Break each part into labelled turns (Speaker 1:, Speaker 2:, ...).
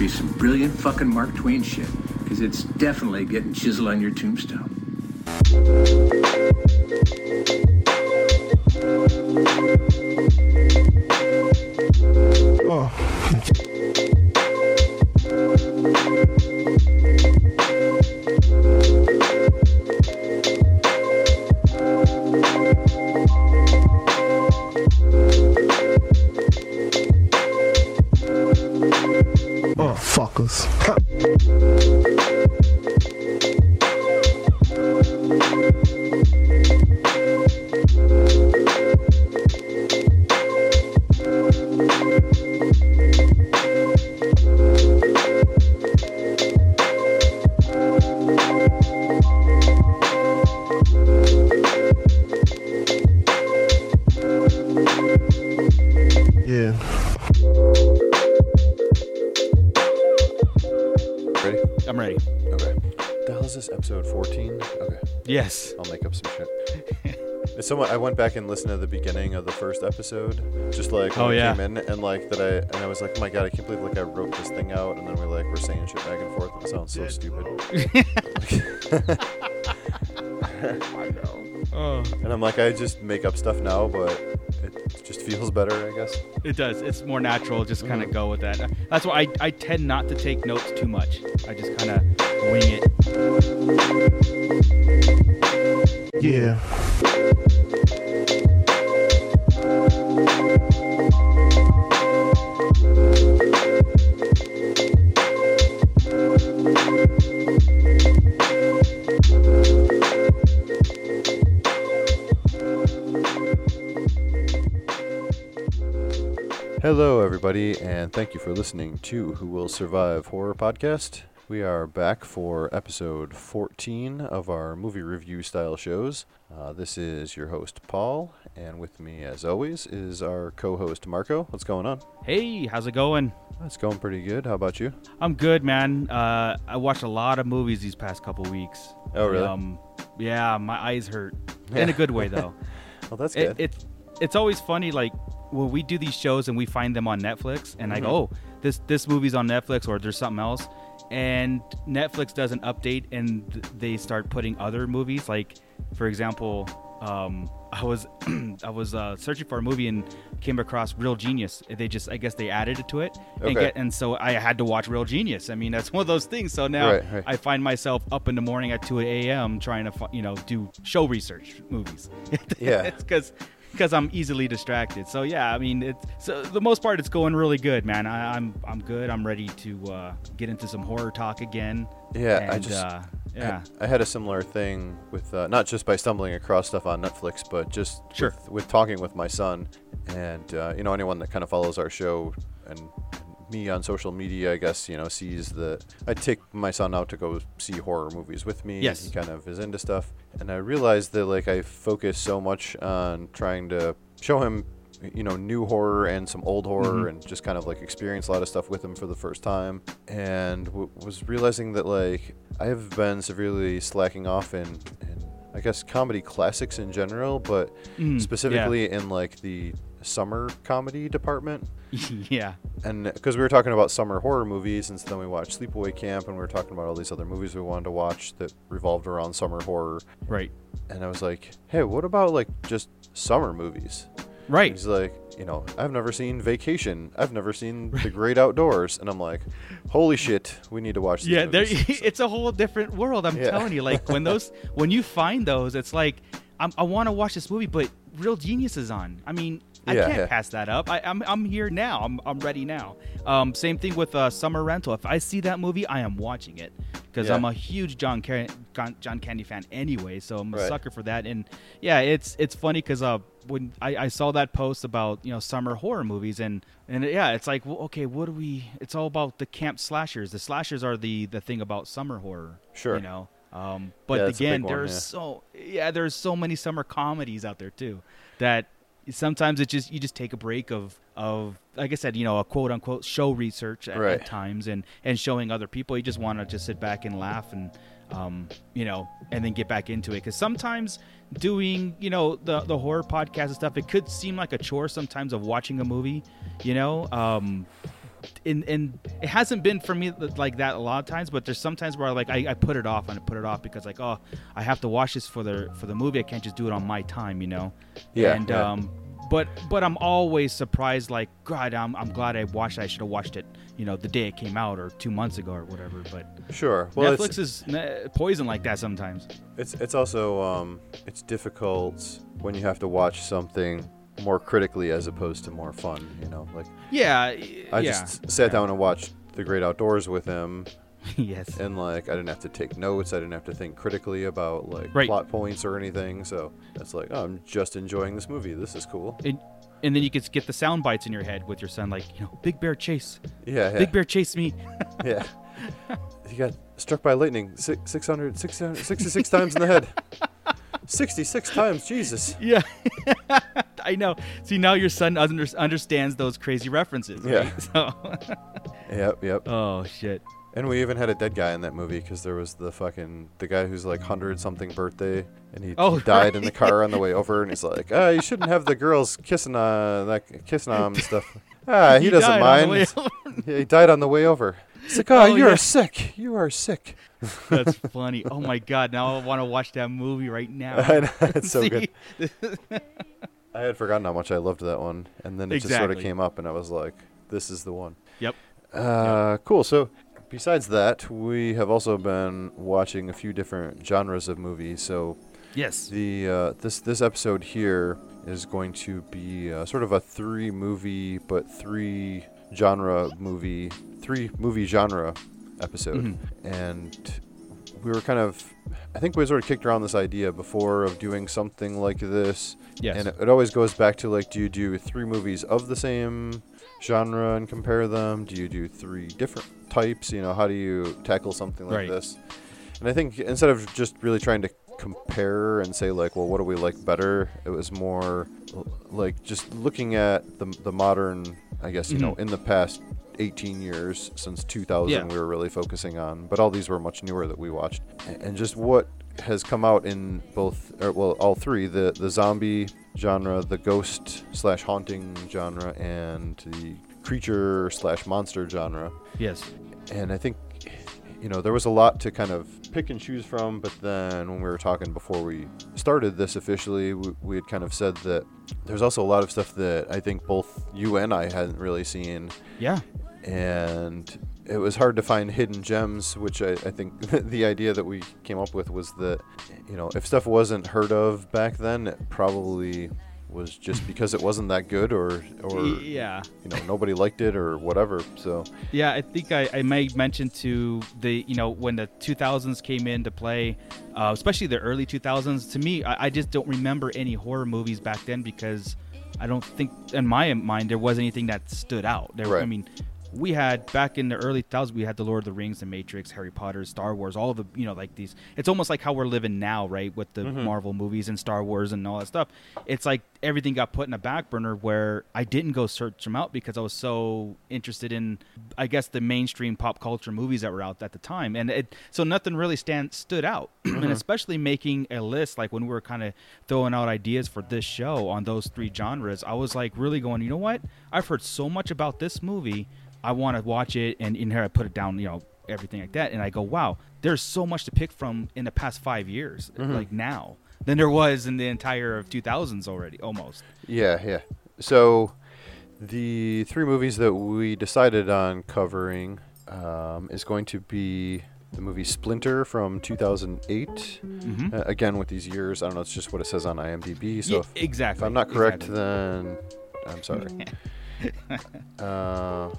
Speaker 1: be some brilliant fucking Mark Twain shit, because it's definitely getting chiseled on your tombstone.
Speaker 2: Yes.
Speaker 3: I'll make up some shit. It's someone I went back and listened to the beginning of the first episode, just like when
Speaker 2: Oh, yeah.
Speaker 3: came in, and like that I and I was like, oh my god, I can't believe like I wrote this thing out, and then we're like we're saying shit back and forth, and it sounds so stupid.
Speaker 2: Oh,
Speaker 3: And I'm like, I just make up stuff now, but it just feels better, I guess.
Speaker 2: it does. It's more natural. Just kind
Speaker 3: Mm.
Speaker 2: of go with that. That's why I, I tend not to take notes too much. I just kind of wing it.
Speaker 3: Hello, everybody, and thank you for listening to Who Will Survive Horror Podcast. We are back for episode 14 of our movie review style shows. Uh, this is your host, Paul, and with me, as always, is our co host, Marco. What's going on?
Speaker 2: Hey, how's it going?
Speaker 3: It's going pretty good. How about you?
Speaker 2: I'm good, man. Uh, I watched a lot of movies these past couple weeks.
Speaker 3: Oh, really?
Speaker 2: Um, yeah, my eyes hurt in a good way though.
Speaker 3: Well, that's
Speaker 2: it,
Speaker 3: good.
Speaker 2: it's it's always funny like when we do these shows and we find them on Netflix and I go, oh, this this movie's on Netflix or there's something else, and Netflix does an update and they start putting other movies like, for example, um, I was I was uh, searching for a movie and came across Real Genius. They just I guess they added it to it and get and so I had to watch Real Genius. I mean that's one of those things. So now
Speaker 3: Right, right.
Speaker 2: I find myself up in the morning at 2 a.m. trying to you know do show research movies.
Speaker 3: Yeah.
Speaker 2: because because I'm easily distracted. So yeah, I mean, it's so the most part it's going really good, man. I, I'm I'm good. I'm ready to uh, get into some horror talk again.
Speaker 3: Yeah, I just-
Speaker 2: uh, yeah.
Speaker 3: I, I had a similar thing with uh, not just by stumbling across stuff on Netflix, but just
Speaker 2: Sure.
Speaker 3: with, with talking with my son, and uh, you know anyone that kind of follows our show and, and me on social media, I guess you know sees that I take my son out to go see horror movies with me.
Speaker 2: Yes.
Speaker 3: he kind of is into stuff, and I realized that like I focus so much on trying to show him you know new horror and some old horror and just kind of like experience a lot of stuff with him for the first time and w- was realizing that like i have been severely slacking off in, in i guess comedy classics in general but
Speaker 2: Mm, yeah.
Speaker 3: specifically in like the summer comedy department
Speaker 2: yeah.
Speaker 3: and because we were talking about summer horror movies and so then we watched sleepaway camp and we were talking about all these other movies we wanted to watch that revolved around summer horror
Speaker 2: Right.
Speaker 3: and I was like, "Hey, what about like just summer movies?"
Speaker 2: Right.
Speaker 3: He's like, you know, I've never seen Vacation. I've never seen The Great Outdoors, and I'm like, holy shit, we need to watch. These
Speaker 2: Yeah, there, it's a whole different world. I'm
Speaker 3: Yeah.
Speaker 2: telling you, like when those, when you find those, it's like I'm, I want to watch this movie, but Real Genius is on. I mean, I
Speaker 3: Yeah,
Speaker 2: can't
Speaker 3: yeah.
Speaker 2: pass that up. I, I'm, I'm here now. I'm, I'm ready now. Um, same thing with uh, Summer Rental. If I see that movie, I am watching it because
Speaker 3: Yeah.
Speaker 2: I'm a huge John Car- John, John Candy fan anyway. So I'm a
Speaker 3: Right.
Speaker 2: sucker for that. And yeah, it's it's funny because uh, when I, I saw that post about you know summer horror movies and and yeah, it's like well, okay, what do we? It's all about the camp slashers. The slashers are the the thing about summer horror.
Speaker 3: Sure.
Speaker 2: You know. Um, but
Speaker 3: big
Speaker 2: again, there's
Speaker 3: yeah.
Speaker 2: so yeah, there's so many summer comedies out there too that sometimes it's just you just take a break of of like I said, you know, a quote unquote show research at,
Speaker 3: Right.
Speaker 2: at times and and showing other people. You just want to just sit back and laugh and um, you know, and then get back into it because sometimes doing you know the the horror podcast and stuff, it could seem like a chore sometimes of watching a movie, you know. Um, and and it hasn't been for me like that a lot of times but there's sometimes where I like I, I put it off and I put it off because like oh I have to watch this for the for the movie I can't just do it on my time you know
Speaker 3: Yeah,
Speaker 2: and
Speaker 3: yeah.
Speaker 2: um but but I'm always surprised like God I'm, I'm glad I watched it I should have watched it you know the day it came out or two months ago or whatever but
Speaker 3: Sure. Well,
Speaker 2: Netflix is uh, poison like that sometimes
Speaker 3: it's it's also um, it's difficult when you have to watch something more critically as opposed to more fun. You know, like
Speaker 2: yeah
Speaker 3: I
Speaker 2: yeah
Speaker 3: just sat down and watched The Great Outdoors with him,
Speaker 2: yes
Speaker 3: and like I didn't have to take notes. I didn't have to think critically about like
Speaker 2: Right.
Speaker 3: plot points or anything. So it's like oh, I'm just enjoying this movie. This is cool.
Speaker 2: and, and then you could get the sound bites in your head with your son like you know Big Bear chase
Speaker 3: Yeah, yeah,
Speaker 2: Big Bear chase me
Speaker 3: yeah. He got struck by lightning six, 600, 600 66 times in the head. 66 times, Jesus.
Speaker 2: Yeah, I know. See, now your son under- understands those crazy references.
Speaker 3: Yeah.
Speaker 2: right? So,
Speaker 3: Yep, yep.
Speaker 2: oh shit.
Speaker 3: And we even had a dead guy in that movie because there was the fucking the guy who's like hundred something birthday, and he,
Speaker 2: Oh,
Speaker 3: he died in the car on the way over, and he's like, ah, you shouldn't have the girls kissing uh like kissing on him stuff. Ah, he,
Speaker 2: He
Speaker 3: doesn't
Speaker 2: died on the
Speaker 3: mind. he died on the way over. It's like, oh,
Speaker 2: Oh,
Speaker 3: you're
Speaker 2: yeah.
Speaker 3: sick. You are sick.
Speaker 2: That's funny. Oh my god! Now I want to watch that movie right now.
Speaker 3: I know, it's so good. I had forgotten how much I loved that one, and then it just sort of came up, and I was like, this is the one.
Speaker 2: Yep.
Speaker 3: Uh, cool. So, besides that, we have also been watching a few different genres of movies. So,
Speaker 2: Yes.
Speaker 3: the uh, this this episode here is going to be uh, sort of a three movie, but three genre movie, three movie genre episode,
Speaker 2: Mm-hmm.
Speaker 3: and we were kind of, I think we sort of kicked around this idea before of doing something like this.
Speaker 2: Yes.
Speaker 3: And it, it always goes back to like, do you do three movies of the same genre and compare them? Do you do three different types? You know, how do you tackle something like
Speaker 2: Right.
Speaker 3: this? And I think instead of just really trying to compare and say like, well, what do we like better? It was more like just looking at the the modern, I guess you know, mm-hmm. in the past 18 years since 2000,
Speaker 2: Yeah.
Speaker 3: we were really focusing on. But all these were much newer that we watched, and just what has come out in both, or well, all three: the the zombie genre, the ghost slash haunting genre, and the creature slash monster genre
Speaker 2: Yes.
Speaker 3: and I think you know there was a lot to kind of pick and choose from. But then when we were talking before we started this officially, we, we had kind of said that there's also a lot of stuff that I think both you and I hadn't really seen,
Speaker 2: Yeah.
Speaker 3: and it was hard to find hidden gems. Which I, I think the idea that we came up with was that you know if stuff wasn't heard of back then, it probably was just because it wasn't that good or or
Speaker 2: yeah.
Speaker 3: you know nobody liked it or whatever so
Speaker 2: Yeah, I think I, I may mention to the you know when the 2000s came into play, uh, especially the early 2000s. To me, I, I just don't remember any horror movies back then because I don't think in my mind there was anything that stood out. There, I
Speaker 3: Right.
Speaker 2: mean, we had back in the early 2000s we had the Lord of the Rings, the Matrix, Harry Potter, Star Wars, all of the you know like these. It's almost like how we're living now, right, with the mm-hmm. Marvel movies and Star Wars and all that stuff. It's like everything got put in a back burner where I didn't go search them out because I was so interested in, I guess, the mainstream pop culture movies that were out at the time, and it so nothing really stand stood out, and mm-hmm. especially making a list like when we were kind of throwing out ideas for this show on those three genres, I was like really going, you know what? I've heard so much about this movie, I want to watch it, and in here I put it down, you know, everything like that, and I go, wow, there's so much to pick from in the past five years, like now. Than there was in the entire of 2000s already, almost.
Speaker 3: Yeah, yeah. So, the three movies that we decided on covering um, is going to be the movie Splinter from 2008.
Speaker 2: Mhm.
Speaker 3: Uh, again, with these years, I don't know. It's just what it says on IMDb. So
Speaker 2: Ye-
Speaker 3: if,
Speaker 2: exactly.
Speaker 3: if I'm not correct,
Speaker 2: exactly.
Speaker 3: then I'm sorry. uh,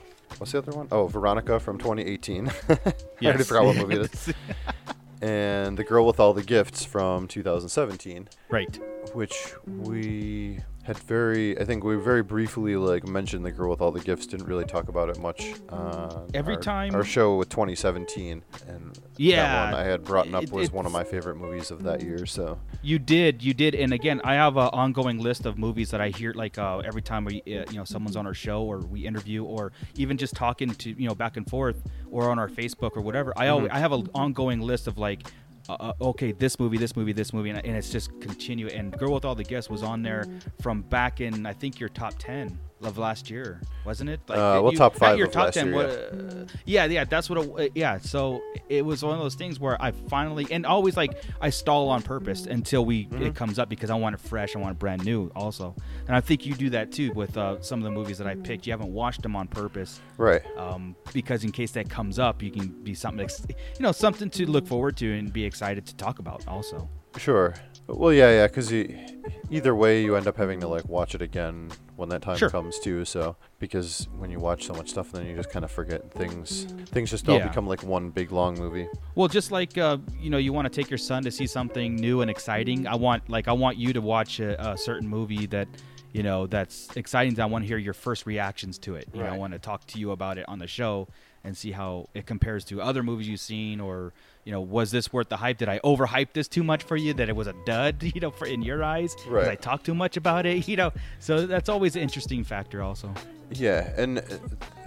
Speaker 3: what's the other one? Oh, Veronica from 2018. I already forgot what movie it is. and The Girl with All the Gifts from 2017
Speaker 2: right.
Speaker 3: which we had very i think we very briefly like mentioned the girl with all the gifts didn't really talk about it much on
Speaker 2: Every
Speaker 3: our,
Speaker 2: time-
Speaker 3: our show with 2017 and
Speaker 2: Yeah,
Speaker 3: that one i had brought up
Speaker 2: it-
Speaker 3: was one of my favorite movies of that year so
Speaker 2: You did, you did, and again, I have an ongoing list of movies that I hear like uh, every time we, uh, you know, someone's on our show or we interview or even just talking to you know back and forth or on our Facebook or whatever. I always, I have an ongoing list of like, uh, uh, okay, this movie, this movie, this movie, and, and it's just continue. And Girl with All the Gifts was on there from back in I think your top ten of last year, wasn't it? Like,
Speaker 3: Uh, well,
Speaker 2: you-
Speaker 3: top five
Speaker 2: Your
Speaker 3: of
Speaker 2: top
Speaker 3: last
Speaker 2: ten.
Speaker 3: year,
Speaker 2: what, uh, yeah, yeah, that's what. It, uh, yeah, so it was one of those things where I finally and always like I stall on purpose until we
Speaker 3: Mm-hmm.
Speaker 2: it comes up because I want it fresh, I want it brand new also, and I think you do that too with uh, some of the movies that I picked. You haven't watched them on purpose,
Speaker 3: right
Speaker 2: um, because in case that comes up, you can be something ex- you know something to look forward to and be excited to talk about also.
Speaker 3: sure well yeah yeah because either way you end up having to like watch it again when that time
Speaker 2: Sure.
Speaker 3: comes too so because when you watch so much stuff then you just kind of forget things things just all
Speaker 2: Yeah.
Speaker 3: become like one big long movie
Speaker 2: Well, just like uh, you know, you want to take your son to see something new and exciting. I want like I want you to watch a, a certain movie that you know that's exciting. I want to hear your first reactions to it. You know, I want to talk to you about it on the show and see how it compares to other movies you've seen, or you know, was this worth the hype? Did I overhype this too much for you? That it was a dud, you know, for in your eyes? Did I talk too much about it? You know, so that's always an interesting factor, also.
Speaker 3: Yeah, and uh,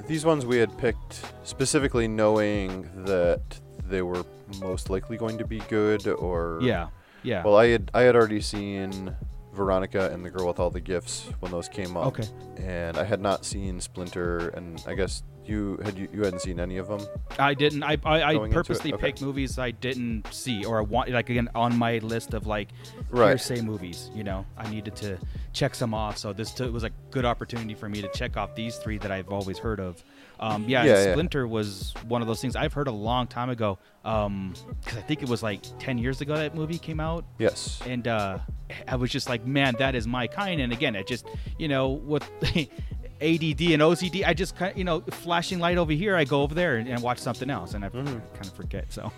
Speaker 3: these ones we had picked specifically knowing that they were most likely going to be good or
Speaker 2: Yeah, yeah.
Speaker 3: Well, I had I had already seen Veronica and the Girl with All the Gifts when those came up.
Speaker 2: Okay.
Speaker 3: And I had not seen Splinter and I guess you had you, you hadn't seen any of them.
Speaker 2: I didn't. I I, I
Speaker 3: Going into it?
Speaker 2: purposely
Speaker 3: Okay.
Speaker 2: picked movies I didn't see or I want like again on my list of like
Speaker 3: Right.
Speaker 2: hearsay movies. You know, I needed to check some off. So this t- was a good opportunity for me to check off these three that I've always heard of. Um, yeah,
Speaker 3: Yeah, yeah.
Speaker 2: Splinter was one of those things I've heard a long time ago. Um, because I think it was like ten years ago that movie came out
Speaker 3: Yes.
Speaker 2: and uh, I was just like, man, that is my kind. And again, it just, you know, with ADD and OCD, I just, kind of, you know, flashing light over here, I go over there and, and watch something else, and I kind of forget. So,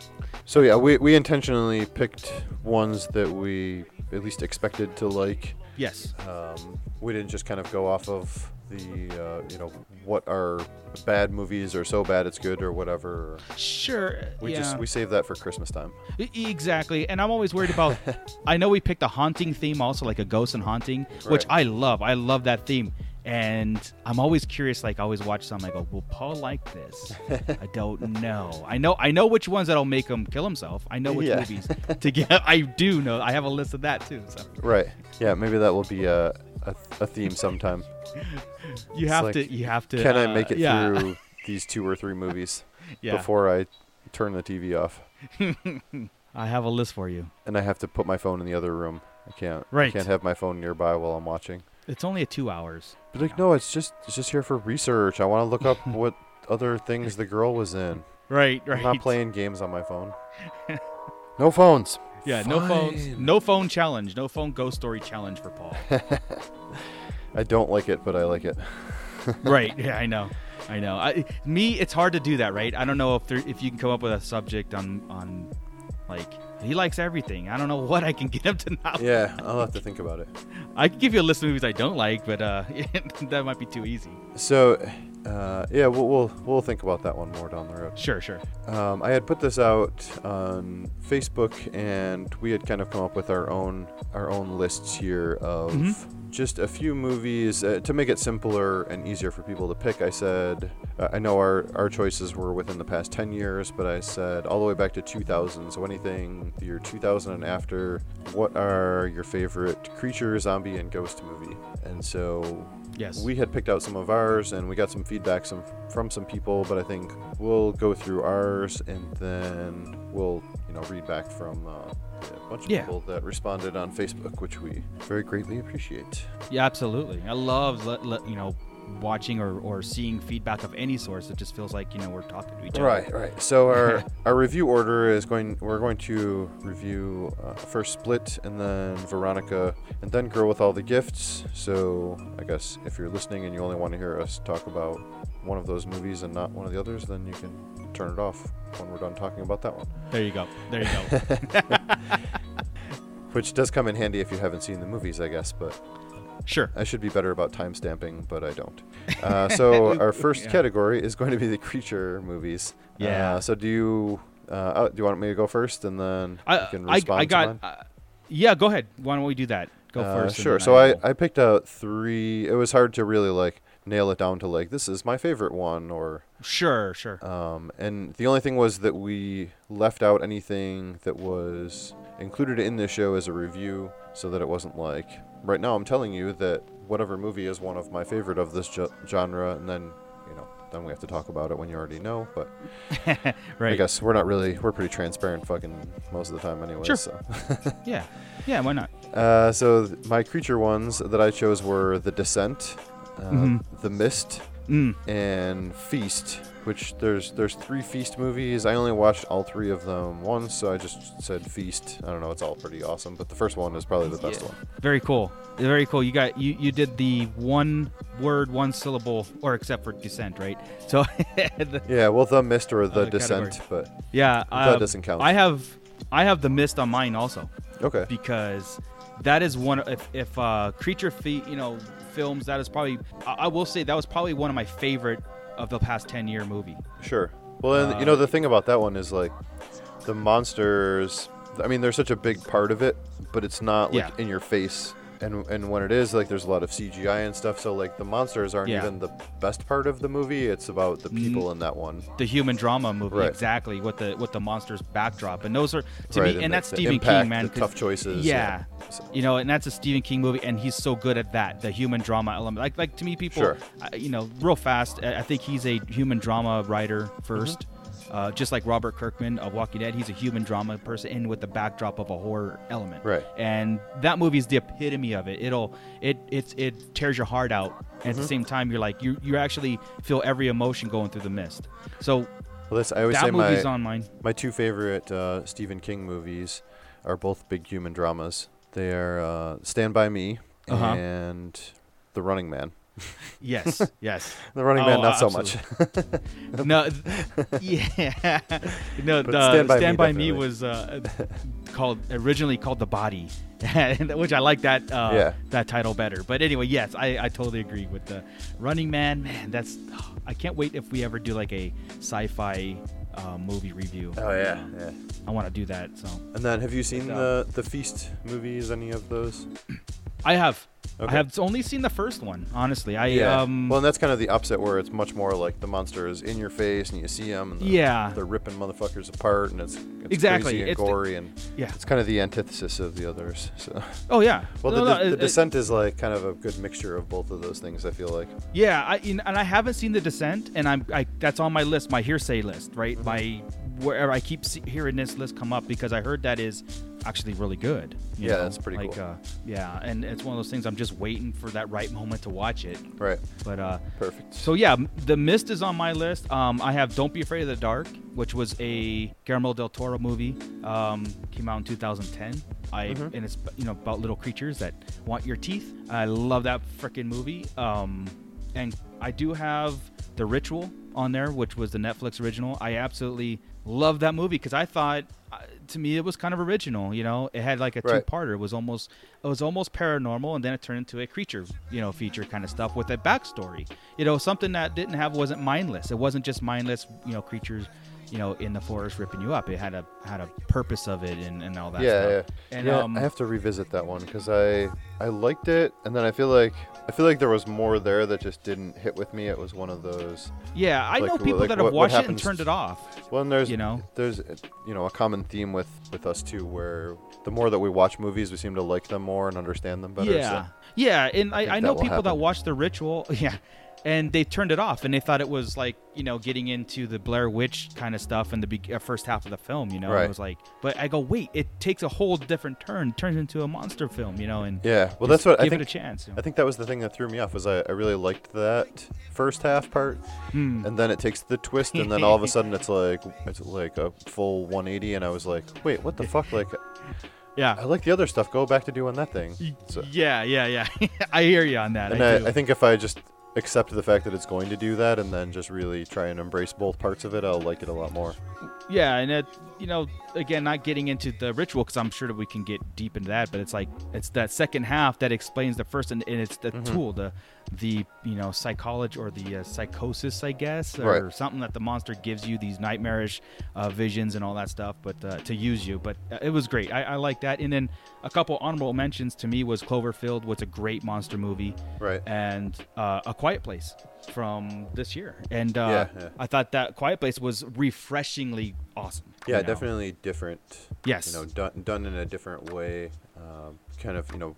Speaker 3: So yeah, we we intentionally picked ones that we at least expected to like.
Speaker 2: yes,
Speaker 3: Um, we didn't just kind of go off of the uh, you know what are bad movies or so bad it's good or whatever.
Speaker 2: sure,
Speaker 3: We
Speaker 2: yeah,
Speaker 3: just we save that for Christmas time.
Speaker 2: Exactly. And I'm always worried about. I know we picked a haunting theme, also like a ghost and haunting, which I love. I love that theme. And I'm always curious. Like I always watch some. I go, "Will Paul like this?" I don't know. I know. I know which ones that'll make him kill himself. I know which
Speaker 3: Yeah.
Speaker 2: movies to get. I do know. I have a list of that too. So
Speaker 3: Right. Yeah, maybe that will be a a, a theme sometime.
Speaker 2: you have
Speaker 3: like,
Speaker 2: to. You have to.
Speaker 3: Can I
Speaker 2: uh,
Speaker 3: make it
Speaker 2: yeah.
Speaker 3: through these two or three movies
Speaker 2: Yeah.
Speaker 3: before I turn the TV off?
Speaker 2: I have a list for you.
Speaker 3: And I have to put my phone in the other room. I can't. I
Speaker 2: Right.
Speaker 3: can't have my phone nearby while I'm watching.
Speaker 2: It's only a two hours.
Speaker 3: But like, no, it's just it's just here for research. I want to look up what other things the girl was in.
Speaker 2: Right. Right.
Speaker 3: I'm not playing games on my phone. no phones.
Speaker 2: Yeah. No phones. No phone challenge. No phone ghost story challenge for Paul.
Speaker 3: I don't like it, but I like it.
Speaker 2: right. Yeah, I know. I know. I, me, it's hard to do that, right? I don't know if there, if you can come up with a subject on on like he likes everything. I don't know what I can get him to not.
Speaker 3: Yeah, I'll have to think about it.
Speaker 2: I can give you a list of movies I don't like, but uh, that might be too easy.
Speaker 3: So, uh, yeah, we'll, we'll we'll think about that one more down the road.
Speaker 2: Sure, sure.
Speaker 3: Um, I had put this out on Facebook, and we had kind of come up with our own our own lists here of
Speaker 2: Mm-hmm.
Speaker 3: just a few movies uh, to make it simpler and easier for people to pick. I said uh, I know our our choices were within the past 10 years, but I said all the way back to 2000. So anything the year 2000 and after. What are your favorite creature, zombie, and ghost movie? And so
Speaker 2: Yes.
Speaker 3: we had picked out some of ours, and we got some feedback some from some people. But I think we'll go through ours, and then we'll you know read back from uh, a bunch of
Speaker 2: Yeah.
Speaker 3: people that responded on Facebook, which we very greatly appreciate.
Speaker 2: Yeah, absolutely. I love you know watching or, or seeing feedback of any source. It just feels like you know we're talking to each other.
Speaker 3: Right, right. So our our review order is going. We're going to review uh, first Split, and then Veronica, and then Girl with All the Gifts. So I guess if you're listening and you only want to hear us talk about one of those movies and not one of the others, then you can turn it off when we're done talking about that one.
Speaker 2: There you go. There you go.
Speaker 3: Which does come in handy if you haven't seen the movies, I guess. But
Speaker 2: sure.
Speaker 3: I should be better about time stamping, but I don't. Uh, so our first
Speaker 2: Yeah.
Speaker 3: category is going to be the creature movies.
Speaker 2: Yeah.
Speaker 3: Uh, so do you uh, uh, do you want me to go first, and then
Speaker 2: I,
Speaker 3: you can
Speaker 2: I,
Speaker 3: respond
Speaker 2: I
Speaker 3: to
Speaker 2: got.
Speaker 3: mine?
Speaker 2: Uh, yeah, go ahead. Why don't we do that? Go
Speaker 3: Uh,
Speaker 2: first.
Speaker 3: Sure. So I,
Speaker 2: will-
Speaker 3: I picked out three. It was hard to really like nail it down to like this is my favorite one or
Speaker 2: Sure. Sure.
Speaker 3: um, and the only thing was that we left out anything that was included in this show as a review, so that it wasn't like right now I'm telling you that whatever movie is one of my favorite of this ge- genre, and then you know then we have to talk about it when you already know. But
Speaker 2: right.
Speaker 3: I guess we're not really we're pretty transparent fucking most of the time anyway.
Speaker 2: Sure.
Speaker 3: So.
Speaker 2: Yeah. Yeah. Why not?
Speaker 3: Uh, so th- my creature ones that I chose were The Descent, uh,
Speaker 2: Mhm.
Speaker 3: The Mist,
Speaker 2: Mm.
Speaker 3: and Feast. Which there's there's three Feast movies. I only watched all three of them once, so I just said Feast. I don't know, it's all pretty awesome, but the first one is probably the best
Speaker 2: Yeah.
Speaker 3: one.
Speaker 2: Very cool. Very cool. You got you you did the one word, one syllable, or except for descent, right? So. the-
Speaker 3: Yeah, well, The Mist or The
Speaker 2: Other
Speaker 3: Descent, but
Speaker 2: Yeah,
Speaker 3: That
Speaker 2: um,
Speaker 3: doesn't count.
Speaker 2: I have, I have the mist on mine also
Speaker 3: okay.
Speaker 2: because that is one. If if uh, creature feet, you know, films, that is probably. I, I will say that was probably one of my favorite of the past ten year movie.
Speaker 3: Sure. Well, and you know the thing about that one is like the monsters. I mean, they're such a big part of it, but it's not like
Speaker 2: Yeah.
Speaker 3: in your face. And and when it is, like, there's a lot of CGI and stuff. So like the monsters aren't
Speaker 2: Yeah.
Speaker 3: even the best part of the movie. It's about the people in that one.
Speaker 2: The human drama movie,
Speaker 3: Right.
Speaker 2: exactly. What the what the monsters backdrop, and those are to
Speaker 3: Right,
Speaker 2: me,
Speaker 3: and
Speaker 2: and that's Stephen
Speaker 3: impact,
Speaker 2: King, man.
Speaker 3: tough choices,
Speaker 2: Yeah,
Speaker 3: yeah. So-
Speaker 2: you know, and that's a Stephen King movie, and he's so good at that, the human drama element. Like like to me, people,
Speaker 3: Sure.
Speaker 2: uh, you know, real fast. I I think he's a human drama writer 1st
Speaker 3: Mm-hmm.
Speaker 2: Uh, just like Robert Kirkman of Walking Dead, he's a human drama person, in with the backdrop of a horror element.
Speaker 3: Right.
Speaker 2: And that movie is the epitome of it. It'll it it's it tears your heart out. And
Speaker 3: Mm-hmm.
Speaker 2: at the same time, you're like you you actually feel every emotion going through the mist. So
Speaker 3: Well, this I always say
Speaker 2: that movie's
Speaker 3: my
Speaker 2: on mine.
Speaker 3: my two favorite uh, Stephen King movies are both big human dramas. They are uh, Stand by Me
Speaker 2: Uh-huh.
Speaker 3: and The Running Man.
Speaker 2: Yes, yes.
Speaker 3: The Running
Speaker 2: Oh,
Speaker 3: Man, not so much.
Speaker 2: no, yeah, no.
Speaker 3: But
Speaker 2: the
Speaker 3: Stand
Speaker 2: Stand
Speaker 3: By
Speaker 2: by,
Speaker 3: Me,
Speaker 2: Me, was uh, called originally called The Body, which I like that uh,
Speaker 3: Yeah.
Speaker 2: that title better. But anyway, yes, I, I totally agree with the Running Man. Man, that's I can't wait if we ever do like a sci-fi uh, movie review.
Speaker 3: oh yeah, yeah.
Speaker 2: I want to do that. So
Speaker 3: And then, have you seen
Speaker 2: But,
Speaker 3: the the Feast movies? Any of those?
Speaker 2: I have.
Speaker 3: Okay.
Speaker 2: I have only seen the first one, honestly. I
Speaker 3: Yeah.
Speaker 2: um
Speaker 3: well, and that's kind of the opposite, where it's much more like the monster is in your face and you see them, and the,
Speaker 2: Yeah.
Speaker 3: they're ripping motherfuckers apart, and it's, it's
Speaker 2: Exactly,
Speaker 3: crazy and
Speaker 2: it's the-
Speaker 3: gory, and
Speaker 2: yeah.
Speaker 3: it's kind of the antithesis of the others. So,
Speaker 2: Oh yeah.
Speaker 3: well,
Speaker 2: No,
Speaker 3: the,
Speaker 2: no,
Speaker 3: the,
Speaker 2: it-
Speaker 3: the Descent is like kind of a good mixture of both of those things. I feel like.
Speaker 2: Yeah, I and I haven't seen the Descent, and I'm I that's on my list, my hearsay list, right?
Speaker 3: Mm-hmm.
Speaker 2: My wherever I keep see, hearing this list come up because I heard that is actually really good. you
Speaker 3: Yeah,
Speaker 2: know?
Speaker 3: that's pretty
Speaker 2: like,
Speaker 3: cool.
Speaker 2: Uh, yeah, and it's one of those things I'm just waiting for that right moment to watch it.
Speaker 3: Right.
Speaker 2: But uh,
Speaker 3: Perfect.
Speaker 2: so yeah, The Mist is on my list. Um, I have Don't Be Afraid of the Dark, which was a Guillermo del Toro movie. Um, came out in 2010. I
Speaker 3: Mm-hmm.
Speaker 2: and it's you know about little creatures that want your teeth. I love that freaking movie. Um, and I do have The Ritual on there, which was the Netflix original. I absolutely love that movie because I thought, to me, it was kind of original. You know, it had like a
Speaker 3: Right.
Speaker 2: two-parter. It was almost, it was almost paranormal, and then it turned into a creature, you know, feature kind of stuff with a backstory. You know, something that didn't have wasn't mindless. It wasn't just mindless, you know, creatures you know in the forest ripping you up. It had a had a purpose of it and, and all that
Speaker 3: yeah,
Speaker 2: stuff.
Speaker 3: yeah.
Speaker 2: And
Speaker 3: yeah,
Speaker 2: um,
Speaker 3: I have to revisit that one because I I liked it, and then I feel like I feel like there was more there that just didn't hit with me. It was one of those.
Speaker 2: yeah, I
Speaker 3: like,
Speaker 2: know people
Speaker 3: like
Speaker 2: that have
Speaker 3: what- what
Speaker 2: watched it and turned it off.
Speaker 3: Well, and there's
Speaker 2: You know?
Speaker 3: there's you know a common theme with with us too, where the more that we watch movies, we seem to like them more and understand them better.
Speaker 2: Yeah,
Speaker 3: So.
Speaker 2: yeah, and I,
Speaker 3: think
Speaker 2: I know people that watch the ritual. Yeah, and they turned it off and they thought it was like you know getting into the Blair Witch kind of stuff in the be- uh, first half of the film. You know,
Speaker 3: Right.
Speaker 2: it was like, but I go, wait, it takes a whole different turn, turns into a monster film. You know, and
Speaker 3: Yeah, well, that's what I think.
Speaker 2: it a chance. you know.
Speaker 3: I think that was the thing that threw me off was I, I really liked that first half part,
Speaker 2: Hmm.
Speaker 3: and then it takes the twist, and then all of a sudden it's like it's like a full 180, and I was like, wait, what the fuck? Like,
Speaker 2: yeah,
Speaker 3: I like the other stuff. Go back to doing that thing. So,
Speaker 2: yeah, yeah, yeah. I hear you on that.
Speaker 3: and
Speaker 2: I,
Speaker 3: I. I think if I just accept the fact that it's going to do that, and then just really try and embrace both parts of it, I'll like it a lot more.
Speaker 2: Yeah, and it, you know, again, not getting into the ritual because I'm sure that we can get deep into that, but it's like it's that second half that explains the first, and, and it's the
Speaker 3: Mm-hmm.
Speaker 2: tool, the the you know psychology or the uh, psychosis, I guess, or
Speaker 3: Right.
Speaker 2: something that the monster gives you these nightmarish uh, visions and all that stuff, but uh, to use you. But uh, it was great. I, I like that. And then a couple honorable mentions to me was Cloverfield, was a great monster movie,
Speaker 3: Right.
Speaker 2: and uh, A Quiet Place from this year, and uh,
Speaker 3: Yeah, yeah.
Speaker 2: I thought that Quiet Place was refreshingly awesome.
Speaker 3: Yeah,
Speaker 2: you know?
Speaker 3: definitely different.
Speaker 2: Yes.
Speaker 3: You know, done done in a different way. Um, kind of, you know,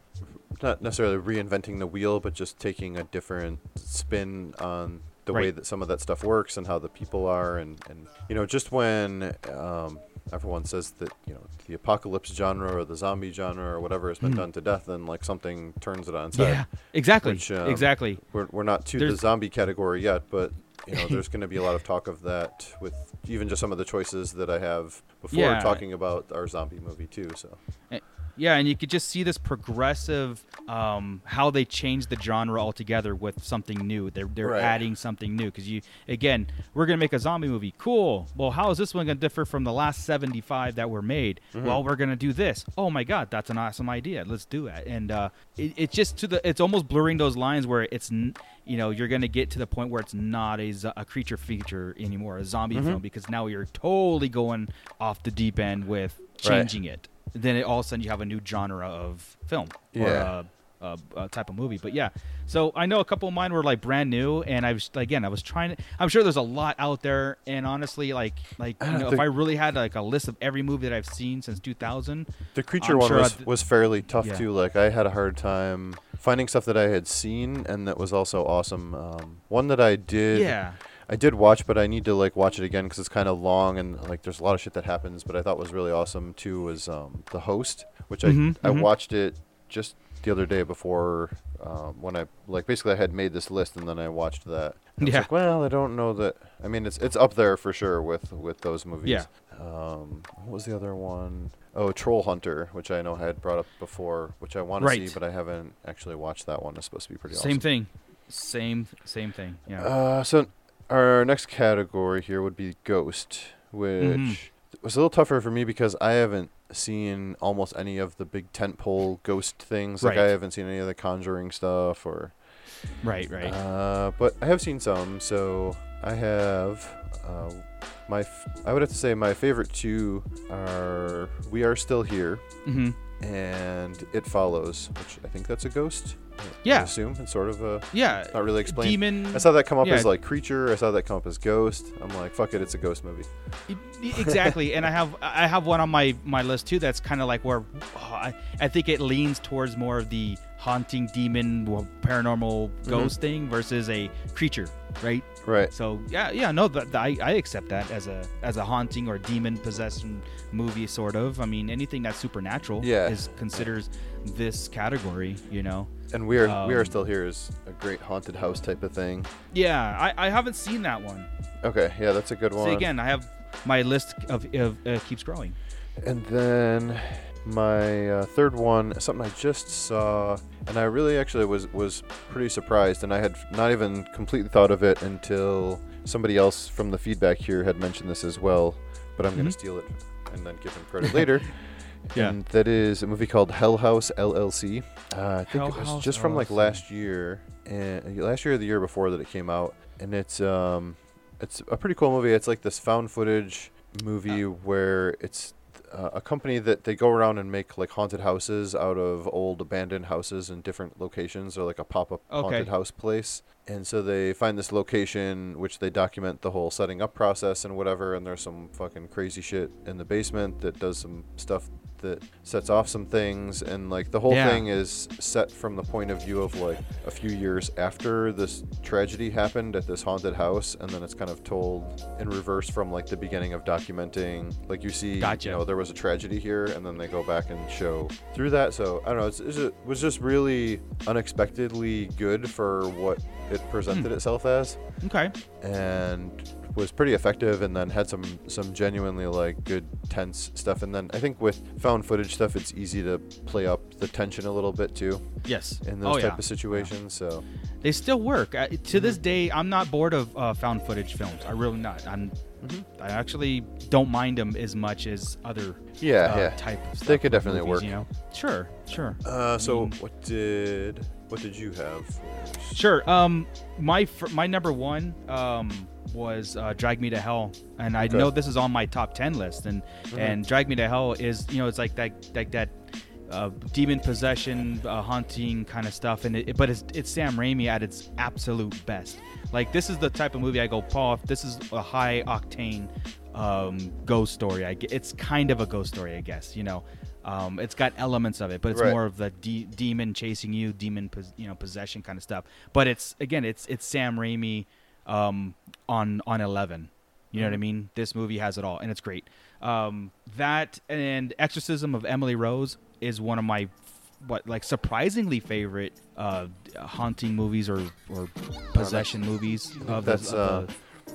Speaker 3: not necessarily reinventing the wheel, but just taking a different spin on the way that some of that stuff works and how the people are, and and you know, just when um, everyone says that you know the apocalypse genre or the zombie genre or whatever has been done to death, then like something turns it on its.
Speaker 2: Yeah,
Speaker 3: head.
Speaker 2: exactly,
Speaker 3: Which, um,
Speaker 2: exactly.
Speaker 3: We're, we're not to the zombie category yet, but you know, there's going to be a lot of talk of that with even just some of the choices that I have before
Speaker 2: Yeah.
Speaker 3: talking about our zombie movie too. So
Speaker 2: Eh, Yeah, and you could just see this progressive um, how they changed the genre altogether with something new. They're they're
Speaker 3: Right.
Speaker 2: adding something new because you again we're gonna make a zombie movie. Cool. Well, how is this one gonna differ from the last seventy five that were made?
Speaker 3: Mm-hmm.
Speaker 2: Well, we're gonna do this. Oh my God, that's an awesome idea. Let's do it. And uh, it, it's just to the it's almost blurring those lines where it's n- you know you're gonna get to the point where it's not a, a creature feature anymore, a zombie
Speaker 3: Mm-hmm.
Speaker 2: film because now you're totally going off the deep end with changing it then it, all of a sudden you have a new genre of film or
Speaker 3: Yeah.
Speaker 2: a, a, a type of movie. But yeah, so I know a couple of mine were like brand new, and I was again I was trying to. I'm sure there's a lot out there, and honestly, like like you know, if I really had like a list of every movie that I've seen since 2000,
Speaker 3: the creature
Speaker 2: I'm
Speaker 3: one
Speaker 2: sure
Speaker 3: was,
Speaker 2: I'd-
Speaker 3: was fairly tough
Speaker 2: Yeah.
Speaker 3: too. Like I had a hard time finding stuff that I had seen and that was also awesome. Um, one that I did.
Speaker 2: yeah,
Speaker 3: I did watch, but I need to like watch it again because it's kind of long and like there's a lot of shit that happens. But I thought was really awesome too was um, the host, which I
Speaker 2: Mhm,
Speaker 3: I watched it just the other day before um, when I like basically I had made this list and then I watched that. And
Speaker 2: Yeah.
Speaker 3: like, well, I don't know that. I mean, it's it's up there for sure with with those movies.
Speaker 2: Yeah.
Speaker 3: Um, what was the other one? Oh, Troll Hunter, which I know I had brought up before, which I want to see, but I haven't actually watched that one. It's supposed to be pretty awesome.
Speaker 2: same
Speaker 3: awesome.
Speaker 2: thing, same same thing. Yeah,
Speaker 3: Uh, so our next category here would be Ghost, which
Speaker 2: Mhm.
Speaker 3: was a little tougher for me because I haven't seen almost any of the big tentpole Ghost things. Like I haven't seen any of the Conjuring stuff, or
Speaker 2: right, right.
Speaker 3: uh, but I have seen some. So I have uh, my. F- I would have to say my favorite two are We Are Still Here
Speaker 2: hmm
Speaker 3: and It Follows, which I think that's a ghost.
Speaker 2: Yeah.
Speaker 3: I assume it's sort of a
Speaker 2: Yeah,
Speaker 3: not really explained.
Speaker 2: demon.
Speaker 3: I saw that come up
Speaker 2: yeah.
Speaker 3: as like creature. I saw that come up as ghost. I'm like, fuck it, it's a ghost movie.
Speaker 2: Exactly and i have i have one on my my list too that's kind of like where oh, I, I think it leans towards more of the haunting demon paranormal mm-hmm. ghost thing versus a creature right
Speaker 3: Right.
Speaker 2: so yeah yeah no I, I accept that as a as a haunting or demon possession movie sort of i mean anything that's supernatural
Speaker 3: Yeah.
Speaker 2: is considers this category you know
Speaker 3: And we are we are
Speaker 2: Um,
Speaker 3: still here is a great haunted house type of thing.
Speaker 2: yeah i, I haven't seen that one
Speaker 3: Okay, yeah, that's a good one.
Speaker 2: so again i have my list of, of uh, keeps growing
Speaker 3: And then my uh, third one, something I just saw, and I really actually was was pretty surprised, and I had not even completely thought of it until somebody else from the feedback here had mentioned this as well. But I'm gonna
Speaker 2: Mhm.
Speaker 3: steal it and then give him credit later.
Speaker 2: Yeah.
Speaker 3: And that is a movie called Hell House LLC. Uh, I think
Speaker 2: Hell
Speaker 3: it was
Speaker 2: House
Speaker 3: just from like last year, and last year or the year before that it came out, and it's um, It's a pretty cool movie. It's like this found footage movie where it's uh, a company that they go around and make like haunted houses out of old abandoned houses in different locations or like a pop-up
Speaker 2: Okay.
Speaker 3: haunted house place. And so they find this location which they document the whole setting up process and whatever and there's some fucking crazy shit in the basement that does some stuff that sets off some things and like the whole
Speaker 2: Yeah.
Speaker 3: thing is set from the point of view of like a few years after this tragedy happened at this haunted house and then it's kind of told in reverse from like the beginning of documenting like you see
Speaker 2: Gotcha.
Speaker 3: you know there was a tragedy here and then they go back and show through that so i don't know it's, it's, it was just really unexpectedly good for what it presented hmm. itself as
Speaker 2: Okay.
Speaker 3: and was pretty effective and then had some some genuinely like good tense stuff and then i think with found footage stuff it's easy to play up the tension a little bit too
Speaker 2: Yes.
Speaker 3: in those
Speaker 2: oh,
Speaker 3: type
Speaker 2: yeah.
Speaker 3: of situations so
Speaker 2: They still work. Uh, to this day, I'm not bored of uh, found footage films. I really not. I'm.
Speaker 3: Mm-hmm.
Speaker 2: I actually don't mind them as much as other
Speaker 3: Yeah,
Speaker 2: uh,
Speaker 3: yeah.
Speaker 2: type of stuff.
Speaker 3: They could definitely
Speaker 2: movies,
Speaker 3: work.
Speaker 2: You know. Sure. Sure.
Speaker 3: uh so
Speaker 2: Mm.
Speaker 3: what did what did you have first?
Speaker 2: Sure. Um, my my number one um was uh, Drag Me to Hell, and I
Speaker 3: Okay. Mm-hmm.
Speaker 2: know this is on my top ten list, and and Drag Me to Hell is you know it's like that like that. Uh, demon possession, uh, haunting kind of stuff, and it, but it's it's Sam Raimi at its absolute best. Like this is the type of movie I go, Paul. If this is a high octane um, ghost story, I it's kind of a ghost story, I guess. You know, um, it's got elements of it, but it's
Speaker 3: Right.
Speaker 2: more of the de- demon chasing you, demon pos- you know possession kind of stuff. But it's again, it's it's Sam Raimi um, on on Eleven. You know what I mean? This movie has it all, and it's great. Um, that and Exorcism of Emily Rose is one of my what like surprisingly favorite uh, haunting movies or or possession movies. Of the-
Speaker 3: that's
Speaker 2: of
Speaker 3: uh
Speaker 2: the-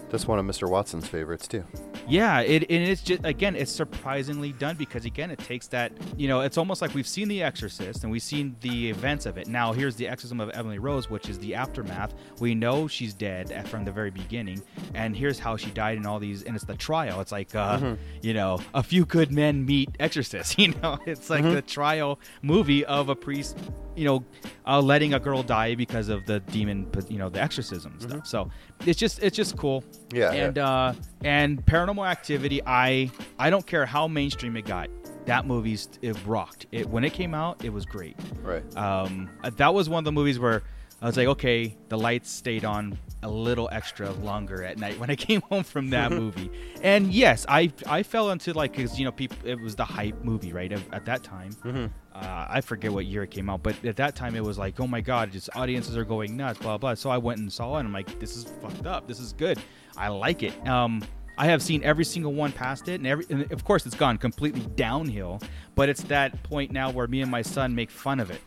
Speaker 3: that's one of mr watson's favorites too
Speaker 2: yeah, it and it's just again, it's surprisingly done because again, it takes that you know, it's almost like we've seen The Exorcist and we've seen the events of it. Now here's the Exorcism of Emily Rose, which is the aftermath. We know she's dead from the very beginning, and here's how she died and all these, and it's the trial. It's like uh, you know, a few good men meet exorcists. You know, it's like the trial movie of a priest. You know, uh, letting a girl die because of the demon, you know, the exorcism stuff. So it's just, it's just cool.
Speaker 3: Yeah, yeah.
Speaker 2: and uh, and Paranormal Activity, I I don't care how mainstream it got. That movie's it rocked. It when it came out, it was great.
Speaker 3: right
Speaker 2: Um, uh, that was one of the movies where I was like, okay, the lights stayed on a little extra longer at night when I came home from that movie. And yes, I I fell into like because you know people it was the hype movie right at, at that time. Uh, I forget what year it came out, but at that time it was like, oh my god, just audiences are going nuts, blah blah. So I went and saw it, and I'm like, this is fucked up. This is good. I like it. Um, I have seen every single one past it, and every, and of course, it's gone completely downhill. But it's that point now where me and my son make fun of it.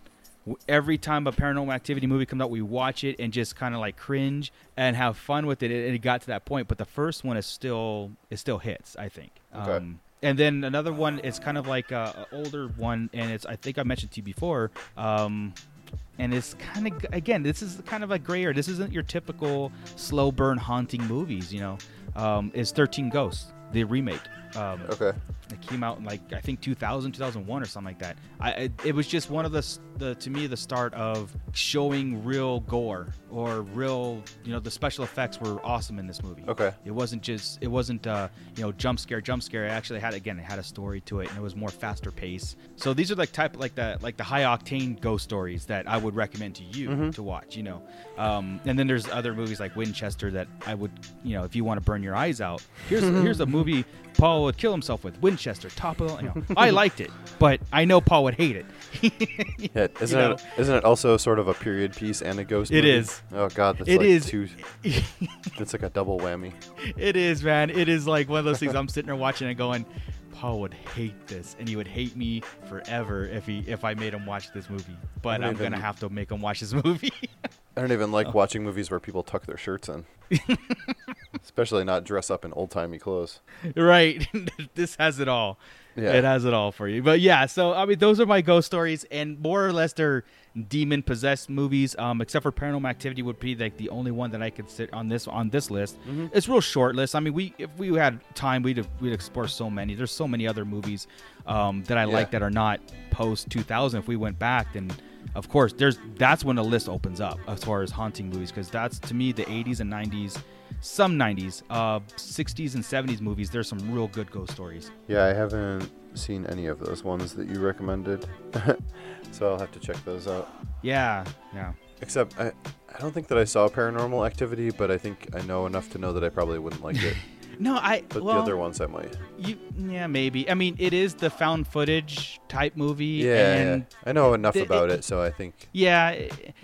Speaker 2: Every time a paranormal activity movie comes out, we watch it and just kind of like cringe and have fun with it. And it got to that point, but the first one is still it still hits. I think.
Speaker 3: Okay.
Speaker 2: Um, and then another one is kind of like a, a older one, and it's I think I mentioned to you before. Um, and it's kind of again, this is kind of a gray. This isn't your typical slow burn haunting movies. You know, um, is Thirteen Ghosts the remake? Um,
Speaker 3: okay
Speaker 2: it came out in like I think 2000, 2001 or something like that. I it, it was just one of the the to me the start of showing real gore or real you know the special effects were awesome in this movie.
Speaker 3: Okay.
Speaker 2: It wasn't just it wasn't uh you know jump scare jump scare. It actually had again it had a story to it and it was more faster pace. So these are like type like the like the high octane ghost stories that I would recommend to you to watch. You know, um, and then there's other movies like Winchester that I would you know if you want to burn your eyes out. Here's here's a movie Paul would kill himself with Winchester top of the, you know, I liked it, but I know Paul would hate it.
Speaker 3: yeah isn't
Speaker 2: know.
Speaker 3: it isn't it also sort of a period piece and a ghost
Speaker 2: It
Speaker 3: movie?
Speaker 2: is.
Speaker 3: oh god that's
Speaker 2: It
Speaker 3: like
Speaker 2: is.
Speaker 3: two it's like a double whammy
Speaker 2: It is, man. It is like one of those things. I'm sitting there watching and going, Paul would hate this, and he would hate me forever if he if I made him watch this movie. But I'm gonna have to make him watch this movie.
Speaker 3: I don't even
Speaker 2: Oh.
Speaker 3: like watching movies where people tuck their shirts in. Especially not dress up in old timey clothes.
Speaker 2: right. this has it all.
Speaker 3: Yeah.
Speaker 2: It has it all for you. But yeah, so I mean those are my ghost stories and more or less they're demon possessed movies. Um except for Paranormal Activity would be like the only one that I could sit on this on this list. It's real short list. I mean we if we had time we'd we'd explore so many. There's so many other movies um that I like that are not post 2000 if we went back then of course there's that's when the list opens up as far as haunting movies because that's to me the 80s and 90s some 90s, uh, 60s and 70s movies. There's some real good ghost stories.
Speaker 3: Yeah, I haven't seen any of those ones that you recommended, so I'll have to check those out.
Speaker 2: Yeah, yeah.
Speaker 3: Except I, I don't think that I saw Paranormal Activity, but I think I know enough to know that I probably wouldn't like it.
Speaker 2: No, I.
Speaker 3: But
Speaker 2: well,
Speaker 3: the other ones I might.
Speaker 2: You, yeah, maybe. I mean, it is the found footage type movie.
Speaker 3: Yeah,
Speaker 2: and
Speaker 3: yeah. I know enough
Speaker 2: the-
Speaker 3: about
Speaker 2: it-
Speaker 3: it, so I think.
Speaker 2: Yeah,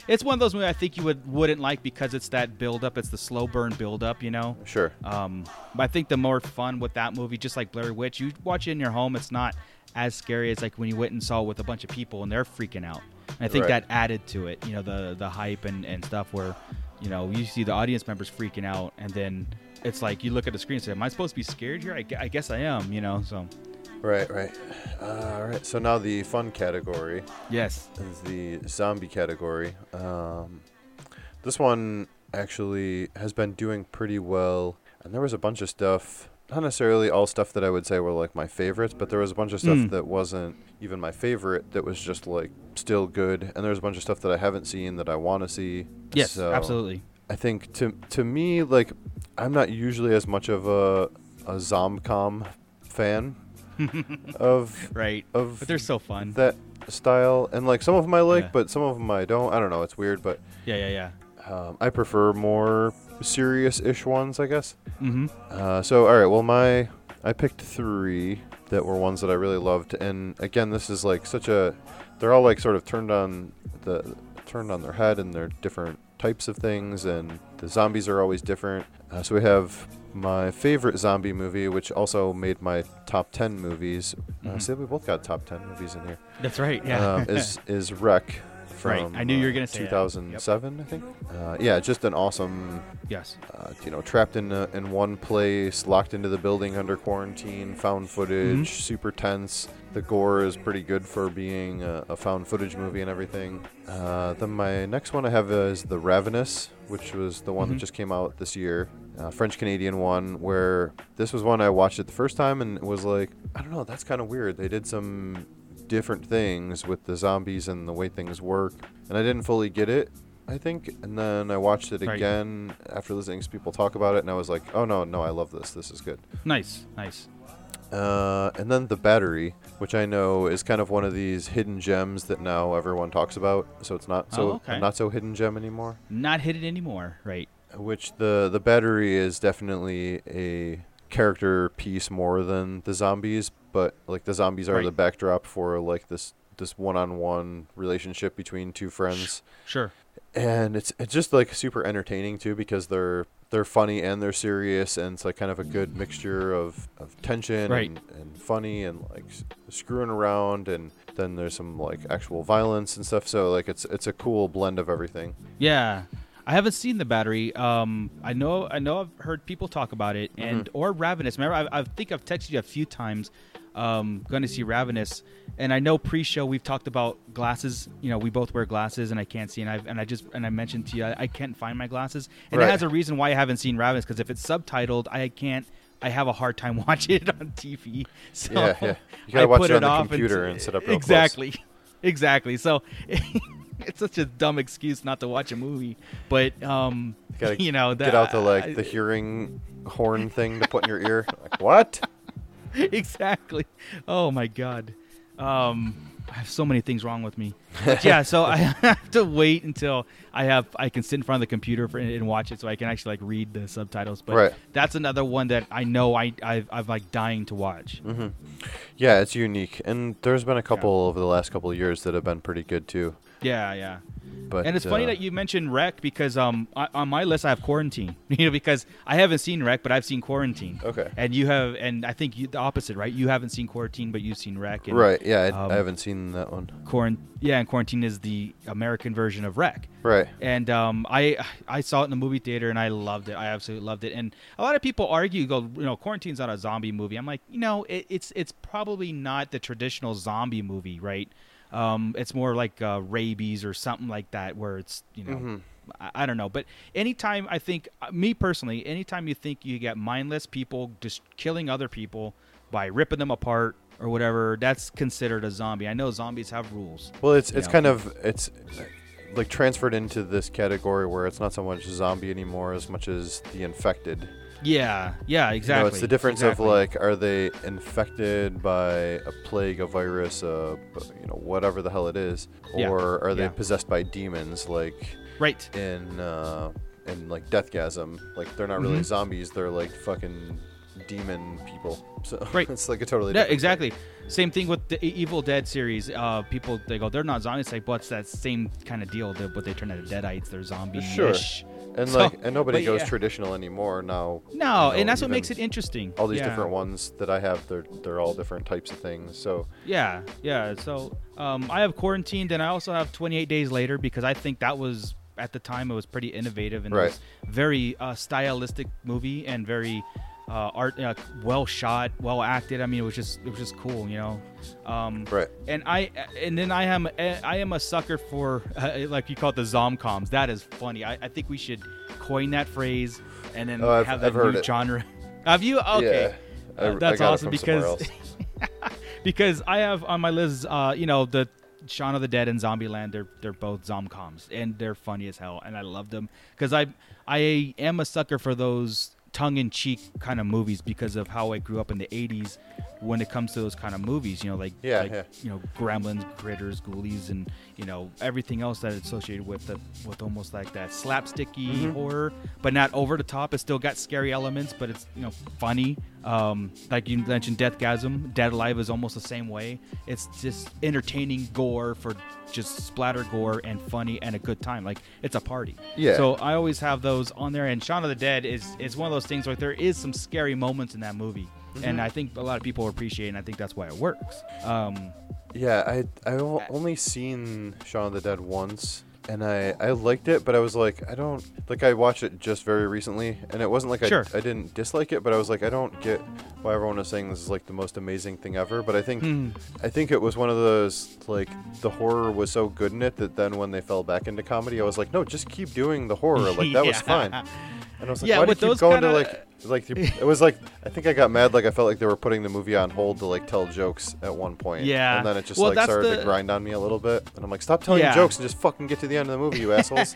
Speaker 2: it's one of those movies I think you would wouldn't like because it's that build up. It's the slow burn build up, you know.
Speaker 3: Sure.
Speaker 2: Um, but I think the more fun with that movie, just like Blair Witch, you watch it in your home. It's not as scary as like when you went and saw it with a bunch of people and they're freaking out. And I think
Speaker 3: Right.
Speaker 2: that added to it, you know, the the hype and and stuff where, you know, you see the audience members freaking out, and then it's like you look at the screen and say, "Am I supposed to be scared here? I, I guess I am," you know. So
Speaker 3: Right, right. Uh, all right. So now the fun category
Speaker 2: yes,
Speaker 3: is the zombie category. Um, this one actually has been doing pretty well, and there was a bunch of stuff. Not necessarily all stuff that I would say were like my favorites, but there was a bunch of stuff
Speaker 2: Mm.
Speaker 3: that wasn't even my favorite that was just like still good, and there's a bunch of stuff that I haven't seen that I want to see.
Speaker 2: yes,
Speaker 3: So-
Speaker 2: absolutely.
Speaker 3: I think to to me, like, I'm not usually as much of a a zomcom fan of
Speaker 2: Right,
Speaker 3: of
Speaker 2: but they're so fun.
Speaker 3: that style, and like some of them I like,
Speaker 2: Yeah.
Speaker 3: but some of them I don't. I don't know. It's weird, but
Speaker 2: yeah, yeah, yeah.
Speaker 3: um, I prefer more serious-ish ones, I guess.
Speaker 2: Mm-hmm.
Speaker 3: Uh, so all right, well my I picked three that were ones that I really loved, and again, this is like such a they're all like sort of turned on the turned on their head, and they're different types of things, and the zombies are always different. Uh, so we have my favorite zombie movie, which also made my top ten movies. Uh,
Speaker 2: Mhm.
Speaker 3: see, we both got top ten movies in here.
Speaker 2: That's right. Yeah.
Speaker 3: um, is is Rec from
Speaker 2: Right, I knew you were
Speaker 3: uh,
Speaker 2: gonna say that. Yep.
Speaker 3: 2007, I think. Uh, yeah, just an awesome
Speaker 2: yes.
Speaker 3: uh, you know, trapped in a, in one place, locked into the building under quarantine, found footage,
Speaker 2: Mm-hmm.
Speaker 3: super tense. The gore is pretty good for being a, a found footage movie and everything. Uh, then my next one I have is The Ravenous, which was the one
Speaker 2: Mhm.
Speaker 3: that just came out this year. Uh, French Canadian one, where this was one I watched it the first time and was like, I don't know, that's kind of weird. They did some different things with the zombies and the way things work, and I didn't fully get it. I think, and then I watched it
Speaker 2: Right.
Speaker 3: again after listening to people talk about it, and I was like, "Oh no, no, I love this. This is good."
Speaker 2: Nice, nice.
Speaker 3: Uh, and then the battery, which I know is kind of one of these hidden gems that now everyone talks about, so it's not so
Speaker 2: Oh, okay.
Speaker 3: not so hidden gem anymore.
Speaker 2: Not hidden anymore. Right.
Speaker 3: Which the the battery is definitely a character piece more than the zombies, but like the zombies are
Speaker 2: Right.
Speaker 3: the backdrop for like this this one-on-one relationship between two friends
Speaker 2: Sure.
Speaker 3: and it's it's just like super entertaining too because they're they're funny and they're serious and it's like kind of a good mixture of, of tension
Speaker 2: Right.
Speaker 3: and, and funny and like screwing around and then there's some like actual violence and stuff so like it's it's a cool blend of everything
Speaker 2: Yeah. I haven't seen the battery. Um, I know, I know, I've heard people talk about it, and
Speaker 3: Mm-hmm.
Speaker 2: or Ravenous. Remember, I, I think I've texted you a few times. Um, going to see Ravenous, and I know pre-show we've talked about glasses. You know, we both wear glasses, and I can't see, and I and I just and I mentioned to you I, I can't find my glasses, and
Speaker 3: Right.
Speaker 2: it has a reason why I haven't seen Ravenous because if it's subtitled, I can't. I have a hard time watching it on TV. So
Speaker 3: Yeah, yeah. You gotta
Speaker 2: I
Speaker 3: watch it on the computer
Speaker 2: until-
Speaker 3: and sit up real close.
Speaker 2: exactly, exactly. So it's such a dumb excuse not to watch a movie, but um,
Speaker 3: you
Speaker 2: you know,
Speaker 3: get out the like the hearing horn thing to put in your ear like what
Speaker 2: exactly. Oh my god. Um, I have so many things wrong with me. But yeah, so I have to wait until I have I can sit in front of the computer for, and watch it, so I can actually like read the subtitles. But
Speaker 3: Right.
Speaker 2: that's another one that I know I I've, I've like dying to watch.
Speaker 3: Mm-hmm. yeah it's unique and there's been a couple over the last couple of years that have been pretty good too
Speaker 2: Yeah, yeah.
Speaker 3: but
Speaker 2: and it's funny
Speaker 3: uh,
Speaker 2: that you mentioned Rec because um I, on my list I have Quarantine. You know because I haven't seen Rec, but I've seen Quarantine.
Speaker 3: Okay.
Speaker 2: And you have, and I think you, the opposite, right? You haven't seen Quarantine, but you've seen Rec. And,
Speaker 3: right yeah I,
Speaker 2: um,
Speaker 3: I haven't seen that one
Speaker 2: Quarant- yeah, and Quarantine is the American version of Rec.
Speaker 3: right
Speaker 2: And um, I I saw it in the movie theater and I loved it. I absolutely loved it. And a lot of people argue, go, you know, Quarantine's not a zombie movie. I'm like, you know, it, it's it's probably not the traditional zombie movie, right? Um, it's more like uh, rabies or something like that, where it's you know,
Speaker 3: Mm-hmm.
Speaker 2: I, I don't know. But anytime I think, uh, me personally, anytime you think you get mindless people just killing other people by ripping them apart or whatever, that's considered a zombie. I know zombies have rules.
Speaker 3: Well, it's it's
Speaker 2: know.
Speaker 3: kind of it's like transferred into this category where it's not so much zombie anymore as much as the infected.
Speaker 2: Yeah, yeah,
Speaker 3: You
Speaker 2: exactly.
Speaker 3: know, it's the difference
Speaker 2: exactly.
Speaker 3: of like, are they infected by a plague, a virus, a you know whatever the hell it is,
Speaker 2: Yeah,
Speaker 3: or are they
Speaker 2: yeah.
Speaker 3: possessed by demons like
Speaker 2: right.
Speaker 3: in uh, in like Deathgasm? Like they're not really
Speaker 2: Mhm.
Speaker 3: zombies; they're like fucking demon people. So
Speaker 2: Right.
Speaker 3: it's like a totally
Speaker 2: Yeah,
Speaker 3: different thing.
Speaker 2: exactly. Same thing with the Evil Dead series. Uh, people they go, they're not zombies. Like, but it's that same kind of deal? But they turn into deadites. They're zombies.
Speaker 3: Sure. And
Speaker 2: So-
Speaker 3: like, and nobody goes
Speaker 2: yeah.
Speaker 3: traditional anymore now.
Speaker 2: No,
Speaker 3: you know,
Speaker 2: and that's what makes it interesting.
Speaker 3: All these
Speaker 2: Yeah.
Speaker 3: different ones that I have, they're they're all different types of things. So
Speaker 2: Yeah, yeah. So um, I have quarantined, and I also have 28 days later because I think that was at the time it was pretty innovative and it was very uh, stylistic movie and very uh, art uh, well shot, well acted. I mean, it was just it was just cool, you know. Um,
Speaker 3: right.
Speaker 2: and I and then I am I am a sucker for uh, like you call it the zomcoms. That is funny. I, I think we should coin that phrase and then
Speaker 3: Oh,
Speaker 2: have that new
Speaker 3: it.
Speaker 2: genre. Have you? Okay.
Speaker 3: Yeah. I-
Speaker 2: Uh, that's awesome because because I have on my list, uh, you know, the Shaun of the Dead and Zombieland. They're they're both zomcoms and they're funny as hell, and I love them because I I am a sucker for those tongue-in-cheek kind of movies because of how I grew up in the '80s when it comes to those kind of movies. You know, like
Speaker 3: Yeah,
Speaker 2: like,
Speaker 3: yeah.
Speaker 2: you know, Gremlins, Critters, Ghoulies, and you know everything else that is associated with the with almost like that slapsticky
Speaker 3: Mm-hmm.
Speaker 2: horror, but not over the top. It's still got scary elements, but it's you know funny. Um, like you mentioned, Deathgasm, Dead Alive is almost the same way. It's just entertaining gore for just splatter gore and funny and a good time. Like it's a party.
Speaker 3: Yeah.
Speaker 2: So I always have those on there. And Shaun of the Dead is is one of those things where there is some scary moments in that movie.
Speaker 3: Mm-hmm.
Speaker 2: And I think a lot of people appreciate, it, and I think that's why it works. Um,
Speaker 3: Yeah, I I only seen Shaun of the Dead once, and I I liked it, but I was like, I don't like. I watched it just very recently, and it wasn't like
Speaker 2: Sure.
Speaker 3: I I didn't dislike it, but I was like, I don't get why everyone is saying this is like the most amazing thing ever. But I think
Speaker 2: Hmm.
Speaker 3: I think it was one of those like the horror was so good in it that then when they fell back into comedy, I was like, no, just keep doing the horror. Like that was
Speaker 2: Yeah.
Speaker 3: fine. And I was like,
Speaker 2: Yeah,
Speaker 3: why do you
Speaker 2: with
Speaker 3: keep going to
Speaker 2: kinda-
Speaker 3: like like it was like I think I got mad like I felt like they were putting the movie on hold to like tell jokes at one point.
Speaker 2: Yeah.
Speaker 3: And then it just
Speaker 2: Well,
Speaker 3: like started
Speaker 2: the-
Speaker 3: to grind on me a little bit. And I'm like, stop telling
Speaker 2: Yeah.
Speaker 3: jokes and just fucking get to the end of the movie, you assholes.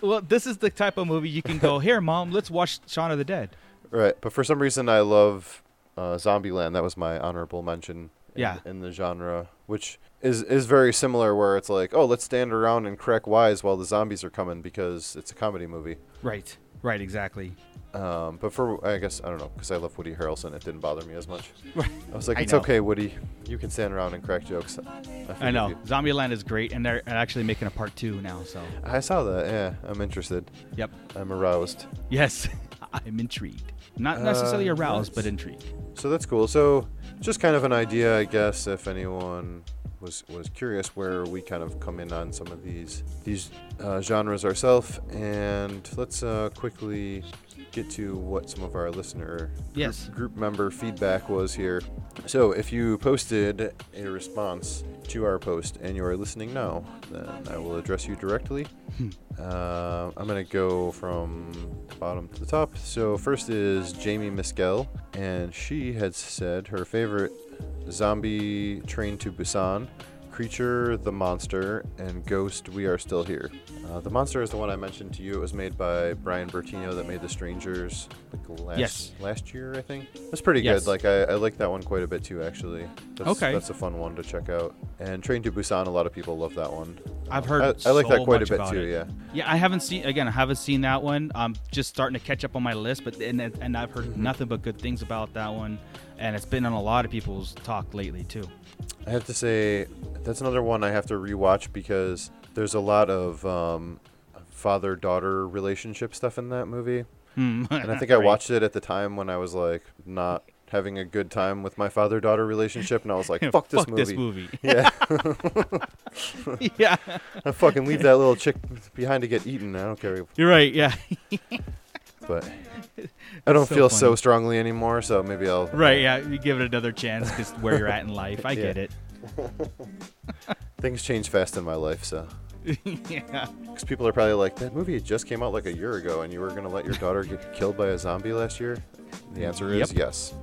Speaker 2: well, this is the type of movie you can go, here, mom, let's watch Shaun of the Dead.
Speaker 3: right. But for some reason I love uh, Zombieland. That was my honorable mention in,
Speaker 2: Yeah.
Speaker 3: in the genre, which is is very similar where it's like, oh, let's stand around and crack wise while the zombies are coming because it's a comedy movie.
Speaker 2: Right. Right. Exactly.
Speaker 3: Um, but for I guess I don't know because I love Woody Harrelson, it didn't bother me as much. I was like,
Speaker 2: I
Speaker 3: it's
Speaker 2: know.
Speaker 3: okay, Woody. You can stand around and crack jokes. I,
Speaker 2: I know.
Speaker 3: you."
Speaker 2: Zombieland is great, and they're actually making a part two now. So,
Speaker 3: I saw that. Yeah, I'm interested.
Speaker 2: yep.
Speaker 3: I'm aroused.
Speaker 2: Yes, I'm intrigued. Not necessarily
Speaker 3: Uh,
Speaker 2: aroused, but intrigued.
Speaker 3: So that's cool. So just kind of an idea, I guess, if anyone was was curious where we kind of come in on some of these these uh, genres ourselves. And let's uh, quickly get to what some of our listener group-
Speaker 2: Yes.
Speaker 3: group member feedback was here. So if you posted a response to our post and you are listening now, then I will address you directly. Uh, I'm gonna go from the bottom to the top. So first is Jamie Miskel, and she had said her favorite zombie Train to Busan, Creature the Monster, and Ghost We Are Still Here. Uh, the Monster is the one I mentioned to you. It was made by Brian Bertino that made The Strangers like last
Speaker 2: Yes.
Speaker 3: last year, I think. That's pretty
Speaker 2: Yes.
Speaker 3: good. Like I, I like that one quite a bit too, actually. That's,
Speaker 2: Okay.
Speaker 3: That's a fun one to check out. And Train to Busan, a lot of people love that one.
Speaker 2: I've heard.
Speaker 3: I, I like that quite a bit too.
Speaker 2: it.
Speaker 3: Yeah.
Speaker 2: Yeah, I haven't seen again. I haven't seen that one. I'm just starting to catch up on my list, but and and I've heard
Speaker 3: Mm-hmm.
Speaker 2: nothing but good things about that one, and it's been on a lot of people's talk lately too.
Speaker 3: I have to say that's another one I have to rewatch because there's a lot of um, father-daughter relationship stuff in that movie, and I think I watched it at the time when I was like not having a good time with my father-daughter relationship, and I was like, "Fuck this
Speaker 2: Fuck
Speaker 3: movie."
Speaker 2: this movie.
Speaker 3: Yeah,
Speaker 2: yeah,
Speaker 3: I fucking leave that little chick behind to get eaten. I don't care,
Speaker 2: you're right. Yeah,
Speaker 3: but I don't
Speaker 2: so
Speaker 3: feel so strongly anymore. So maybe I'll
Speaker 2: right. Yeah, you give it another chance because where you're at in life. I get it.
Speaker 3: Things change fast in my life, so.
Speaker 2: yeah.
Speaker 3: Because people are probably like, that movie just came out like a year ago, and you were gonna let your daughter get killed by a zombie last year. The answer is
Speaker 2: Yep.
Speaker 3: yes.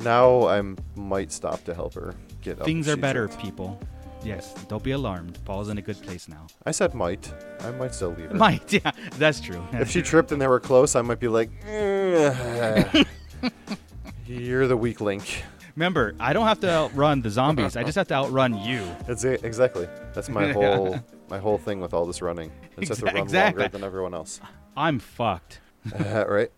Speaker 3: now I might stop to help her get. up
Speaker 2: Things are better, people. Yes, don't be alarmed. Paul's in a good place now.
Speaker 3: I said might. I might still leave her.
Speaker 2: Might, yeah, that's true.
Speaker 3: If she tripped and they were close, I might be like, "Eh, "You're the weak link."
Speaker 2: Remember, I don't have to outrun the zombies. I just have to outrun you.
Speaker 3: That's it, exactly. That's my whole my whole thing with all this running. I just have to
Speaker 2: Exa-
Speaker 3: run
Speaker 2: exactly.
Speaker 3: longer than everyone else.
Speaker 2: I'm fucked.
Speaker 3: Uh, right.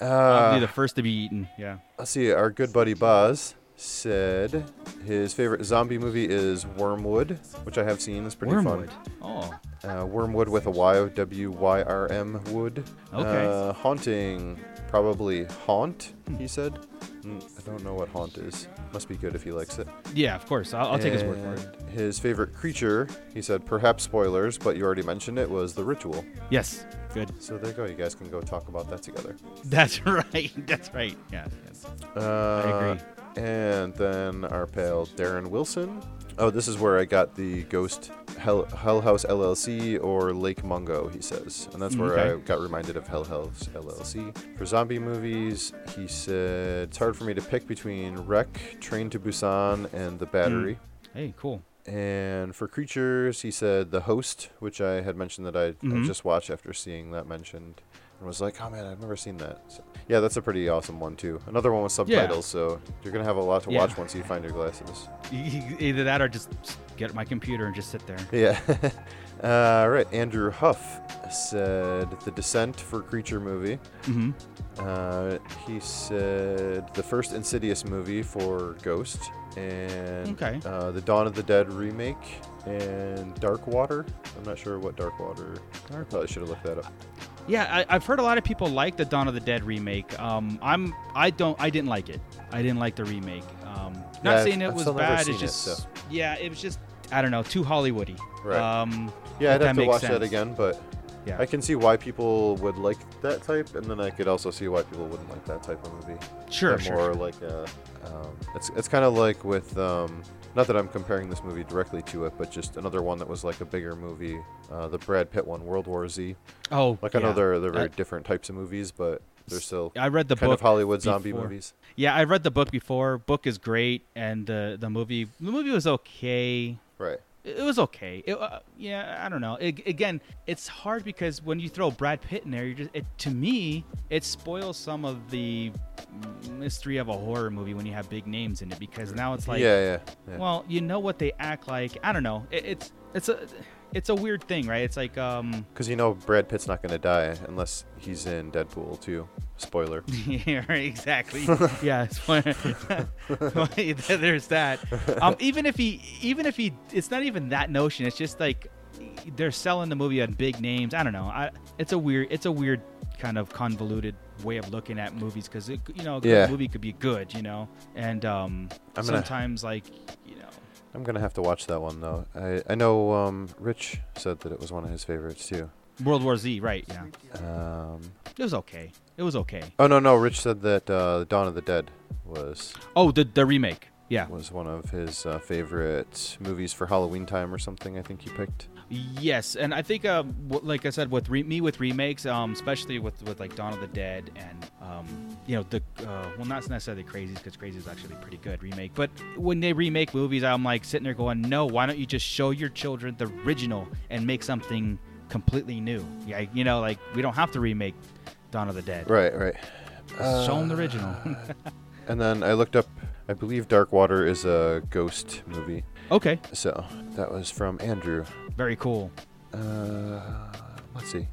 Speaker 2: I'll
Speaker 3: Uh,
Speaker 2: be the first to be eaten. Yeah.
Speaker 3: let's see. Our good buddy Boz said his favorite zombie movie is Wyrmwood, which I have seen. It's pretty
Speaker 2: Wyrmwood.
Speaker 3: fun.
Speaker 2: Oh,
Speaker 3: Uh, Wormwood with a Y, W Y R M Wood.
Speaker 2: Okay.
Speaker 3: Uh, haunting, probably Haunt, he said. Mm, I don't know what Haunt is. Must be good if he likes it.
Speaker 2: yeah. Of course, I'll, I'll take his word for it.
Speaker 3: His favorite creature, he said, perhaps spoilers, but you already mentioned it, was the ritual.
Speaker 2: Yes. Good.
Speaker 3: So there you go. You guys can go talk about that together.
Speaker 2: That's right. That's right. Yeah. Yes.
Speaker 3: Uh, I
Speaker 2: agree.
Speaker 3: And then our pal Darren Wilson. Oh, this is where I got the Ghost Hell, Hell House LLC or Lake Mungo, he says. And that's where
Speaker 2: Okay.
Speaker 3: I got reminded of Hell House LLC. For zombie movies, he said it's hard for me to pick between Rec, Train to Busan, and The Battery.
Speaker 2: Hey, cool.
Speaker 3: And for creatures, he said The Host, which I had mentioned that I, I
Speaker 2: Mhm.
Speaker 3: just watched after seeing that mentioned. And was like, oh man, I've never seen that. So, yeah, that's a pretty awesome one too. Another one with subtitles, so you're gonna have a lot to
Speaker 2: Yeah.
Speaker 3: watch once you find your glasses.
Speaker 2: Either that or just get my computer and just sit there.
Speaker 3: Yeah. uh, right. Andrew Huff said The Descent for Creature movie.
Speaker 2: Mm-hmm.
Speaker 3: Uh, he said the first Insidious movie for Ghost, and
Speaker 2: Okay.
Speaker 3: uh, the Dawn of the Dead remake, and Dark Water. I'm not sure what Dark Water. I probably should have looked that up.
Speaker 2: Yeah, I, I've heard a lot of people like the Dawn of the Dead remake. Um, I'm I don't I didn't like it. I didn't like the remake. Um, not
Speaker 3: Yeah,
Speaker 2: saying it
Speaker 3: I've
Speaker 2: was bad. It's
Speaker 3: it,
Speaker 2: just
Speaker 3: so.
Speaker 2: yeah, it was just I don't know, too Hollywoody.
Speaker 3: Right.
Speaker 2: Um,
Speaker 3: Yeah, I'd have to watch that again, but
Speaker 2: Yeah.
Speaker 3: I can see why people would like that type, and then I could also see why people wouldn't like that type of movie.
Speaker 2: Sure,
Speaker 3: They're
Speaker 2: sure,
Speaker 3: more
Speaker 2: sure.
Speaker 3: like a, um, it's it's kind of like with um, not that I'm comparing this movie directly to it, but just another one that was like a bigger movie, uh, the Brad Pitt one, World War Z.
Speaker 2: Oh,
Speaker 3: Like I know they're they're very
Speaker 2: Uh,
Speaker 3: different types of movies, but they're still
Speaker 2: I read the
Speaker 3: kind
Speaker 2: book
Speaker 3: of Hollywood zombie movies.
Speaker 2: Yeah, I read the book before. Book is great, and the the movie the movie was okay.
Speaker 3: Right.
Speaker 2: It was okay. It, uh, yeah, I don't know. It, again, it's hard because when you throw Brad Pitt in there, you just it, to me it spoils some of the mystery of a horror movie when you have big names in it because now it's like
Speaker 3: yeah, yeah, yeah.
Speaker 2: well, you know what they act like. I don't know. It, it's it's a it's a weird thing, right? It's like um
Speaker 3: Because you know Brad Pitt's not going to die unless he's in Deadpool too. Spoiler.
Speaker 2: yeah, right, exactly. yeah, fun. there's that. Um, even if he, even if he, it's not even that notion. It's just like they're selling the movie on big names. I don't know. I, it's a weird, it's a weird kind of convoluted way of looking at movies because you know, a
Speaker 3: Yeah.
Speaker 2: movie could be good, you know, and um,
Speaker 3: gonna-
Speaker 2: sometimes like
Speaker 3: I'm gonna have to watch that one though. I I know um, Rich said that it was one of his favorites too.
Speaker 2: World War Z, right? Yeah,
Speaker 3: Um,
Speaker 2: it was okay. It was okay.
Speaker 3: oh no no, Rich said that uh, Dawn of the Dead was
Speaker 2: Oh, the the remake. Yeah.
Speaker 3: was one of his uh, favorite movies for Halloween time or something. I think he picked.
Speaker 2: Yes, and I think, uh, w- like I said, with re- me with remakes, um, especially with, with like Dawn of the Dead and um, you know the uh, well, not necessarily Crazies because Crazy is actually a pretty good remake. But when they remake movies, I'm like sitting there going, no, why don't you just show your children the original and make something completely new? Yeah, you know, like we don't have to remake Dawn of the Dead.
Speaker 3: Right right.
Speaker 2: Just show them the original.
Speaker 3: And then I looked up. I believe Dark Water is a ghost movie.
Speaker 2: okay,
Speaker 3: So that was from Andrew.
Speaker 2: Very cool.
Speaker 3: Uh, let's see.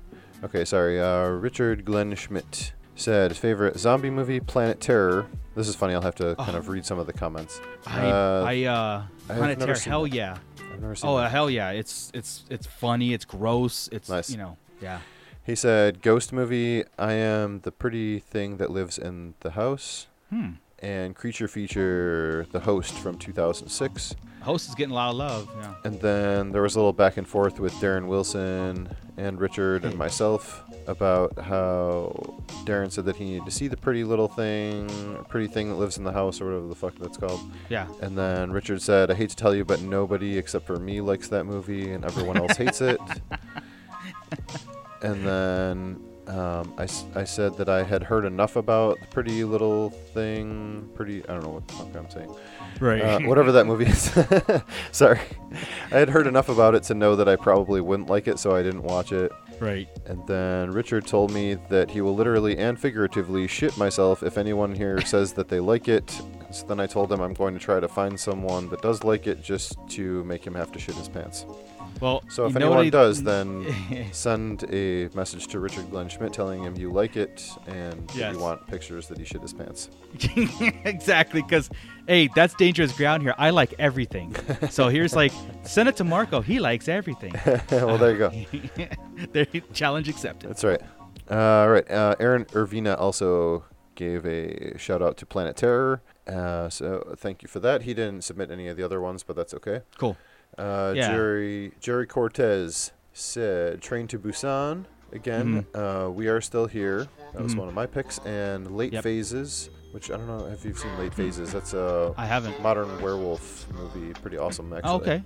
Speaker 3: Okay, sorry. Uh, Richard Glenn Schmidt said favorite zombie movie Planet Terror. This is funny. I'll have to kind of read some of the comments.
Speaker 2: Oh. I
Speaker 3: Uh,
Speaker 2: I uh,
Speaker 3: I
Speaker 2: Planet Terror, hell
Speaker 3: that.
Speaker 2: yeah.
Speaker 3: I've never seen
Speaker 2: Oh
Speaker 3: that.
Speaker 2: hell yeah! It's it's it's funny. It's gross. It's
Speaker 3: Nice.
Speaker 2: you know yeah.
Speaker 3: He said ghost movie. I am the pretty thing that lives in the house.
Speaker 2: Hmm.
Speaker 3: And creature feature the host from 2006.
Speaker 2: Host is getting a lot of love. Yeah.
Speaker 3: And then there was a little back and forth with Darren Wilson and Richard and myself about how Darren said that he needed to see the pretty little thing, pretty thing that lives in the house, or whatever the fuck that's called.
Speaker 2: Yeah.
Speaker 3: And then Richard said, I hate to tell you, but nobody except for me likes that movie, and everyone else hates it. And then Um, I, I said that I had heard enough about the Pretty Little Thing. Pretty. I don't know what the fuck I'm saying.
Speaker 2: Right.
Speaker 3: Uh, whatever that movie is. Sorry. I had heard enough about it to know that I probably wouldn't like it, so I didn't watch it.
Speaker 2: right.
Speaker 3: And then Richard told me that he will literally and figuratively shit myself if anyone here says that they like it. So then I told him I'm going to try to find someone that does like it just to make him have to shit his pants.
Speaker 2: Well,
Speaker 3: So if anyone
Speaker 2: I-
Speaker 3: does, then send a message to Richard Glenn Schmidt telling him you like it and
Speaker 2: Yes.
Speaker 3: you want pictures that he shit his pants.
Speaker 2: exactly, because hey, that's dangerous ground here. I like everything. so here's like, send it to Marco. He likes everything.
Speaker 3: well, there you go.
Speaker 2: there, challenge accepted.
Speaker 3: That's right. Uh, all right. Uh, Aaron Irvina also gave a shout out to Planet Terror. Uh, so thank you for that. He didn't submit any of the other ones, but that's okay.
Speaker 2: Cool.
Speaker 3: Uh,
Speaker 2: Yeah.
Speaker 3: Jerry Jerry Cortez said Train to Busan again. Uh, we are still here. That was one of my picks. And Late.
Speaker 2: Yep.
Speaker 3: Phases, which I don't know if you've seen Late Phases. That's a
Speaker 2: I haven't.
Speaker 3: modern werewolf movie. Pretty awesome, actually.
Speaker 2: Oh, okay.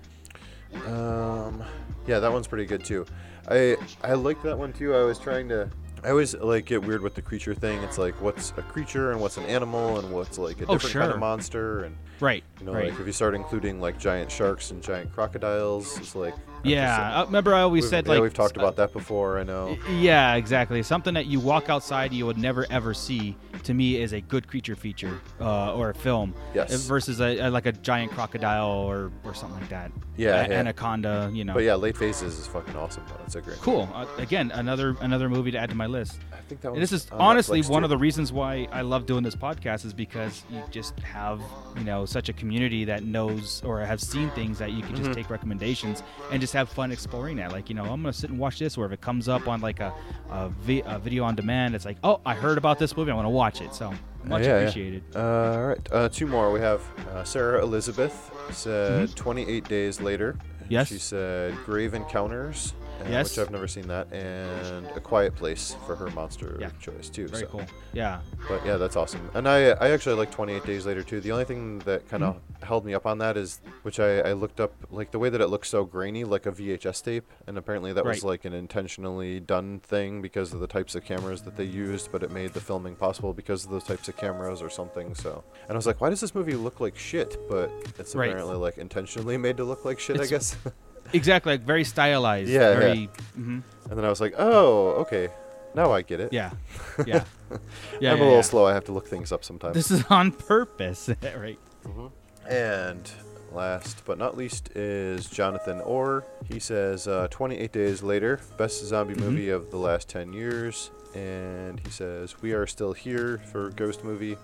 Speaker 3: Um, yeah, that one's pretty good too. I I like that one too. I was trying to. I always like get weird with the creature thing. It's like what's a creature and what's an animal and what's like a
Speaker 2: Oh,
Speaker 3: different kind of monster and
Speaker 2: Right.
Speaker 3: you know
Speaker 2: right.
Speaker 3: like if you start including like giant sharks and giant crocodiles, it's like
Speaker 2: yeah.
Speaker 3: uh,
Speaker 2: Uh, remember, I always said
Speaker 3: yeah,
Speaker 2: like
Speaker 3: we've talked about that before. I know.
Speaker 2: Yeah, exactly. Something that you walk outside you would never ever see. To me, is a good creature feature uh, or a film.
Speaker 3: Yes.
Speaker 2: uh, Versus a, a- like a giant crocodile or or something like that.
Speaker 3: Yeah,
Speaker 2: A-
Speaker 3: yeah.
Speaker 2: Anaconda. You know.
Speaker 3: But yeah, Late Phases is fucking awesome. Though. That's a great.
Speaker 2: Cool. Uh, again, another another movie to add to my list.
Speaker 3: I think that
Speaker 2: this is
Speaker 3: on
Speaker 2: honestly
Speaker 3: Netflix,
Speaker 2: one
Speaker 3: too.
Speaker 2: of the reasons why I love doing this podcast is because you just have you know such a community that knows or have seen things that you can
Speaker 3: Mm-hmm.
Speaker 2: just take recommendations and just have fun exploring that. Like you know, I'm gonna sit and watch this, or if it comes up on like a a, vi- a video on demand, it's like, oh, I heard about this movie, I want to watch it. So much
Speaker 3: yeah, yeah.
Speaker 2: appreciated.
Speaker 3: Uh, all right, uh, two more. We have uh, Sarah Elizabeth said 28 days later.
Speaker 2: Mm-hmm. Yes.
Speaker 3: She said Grave Encounters, uh,
Speaker 2: Yes.
Speaker 3: which I've never seen that, and A Quiet Place for her monster
Speaker 2: Yeah.
Speaker 3: choice too.
Speaker 2: Very
Speaker 3: so.
Speaker 2: cool. Yeah.
Speaker 3: But yeah, that's awesome. And I I actually like 28 Days Later too. The only thing that kind of
Speaker 2: Mm-hmm.
Speaker 3: held me up on that is, which I, I looked up, like the way that it looks so grainy, like a VHS tape, and apparently that was like an intentionally done thing because of the types of cameras that they used, but it made the filming possible because of those types of cameras or something. So, and I was like, why does this movie look like shit? But it's
Speaker 2: Right.
Speaker 3: apparently like intentionally made to look like shit, I guess.
Speaker 2: Exactly. Like very stylized.
Speaker 3: Yeah, yeah.
Speaker 2: Very. mhm.
Speaker 3: and then I was like, oh, okay, now I get it.
Speaker 2: Yeah. Yeah. Yeah.
Speaker 3: I'm
Speaker 2: yeah,
Speaker 3: a little
Speaker 2: yeah.
Speaker 3: slow. I have to look things up sometimes.
Speaker 2: This is on purpose, right?
Speaker 3: And last but not least is Jonathan Orr. He says, uh, 28 days later, best zombie
Speaker 2: Mm-hmm.
Speaker 3: movie of the last 10 years. And he says, We are still here for Ghost Movie,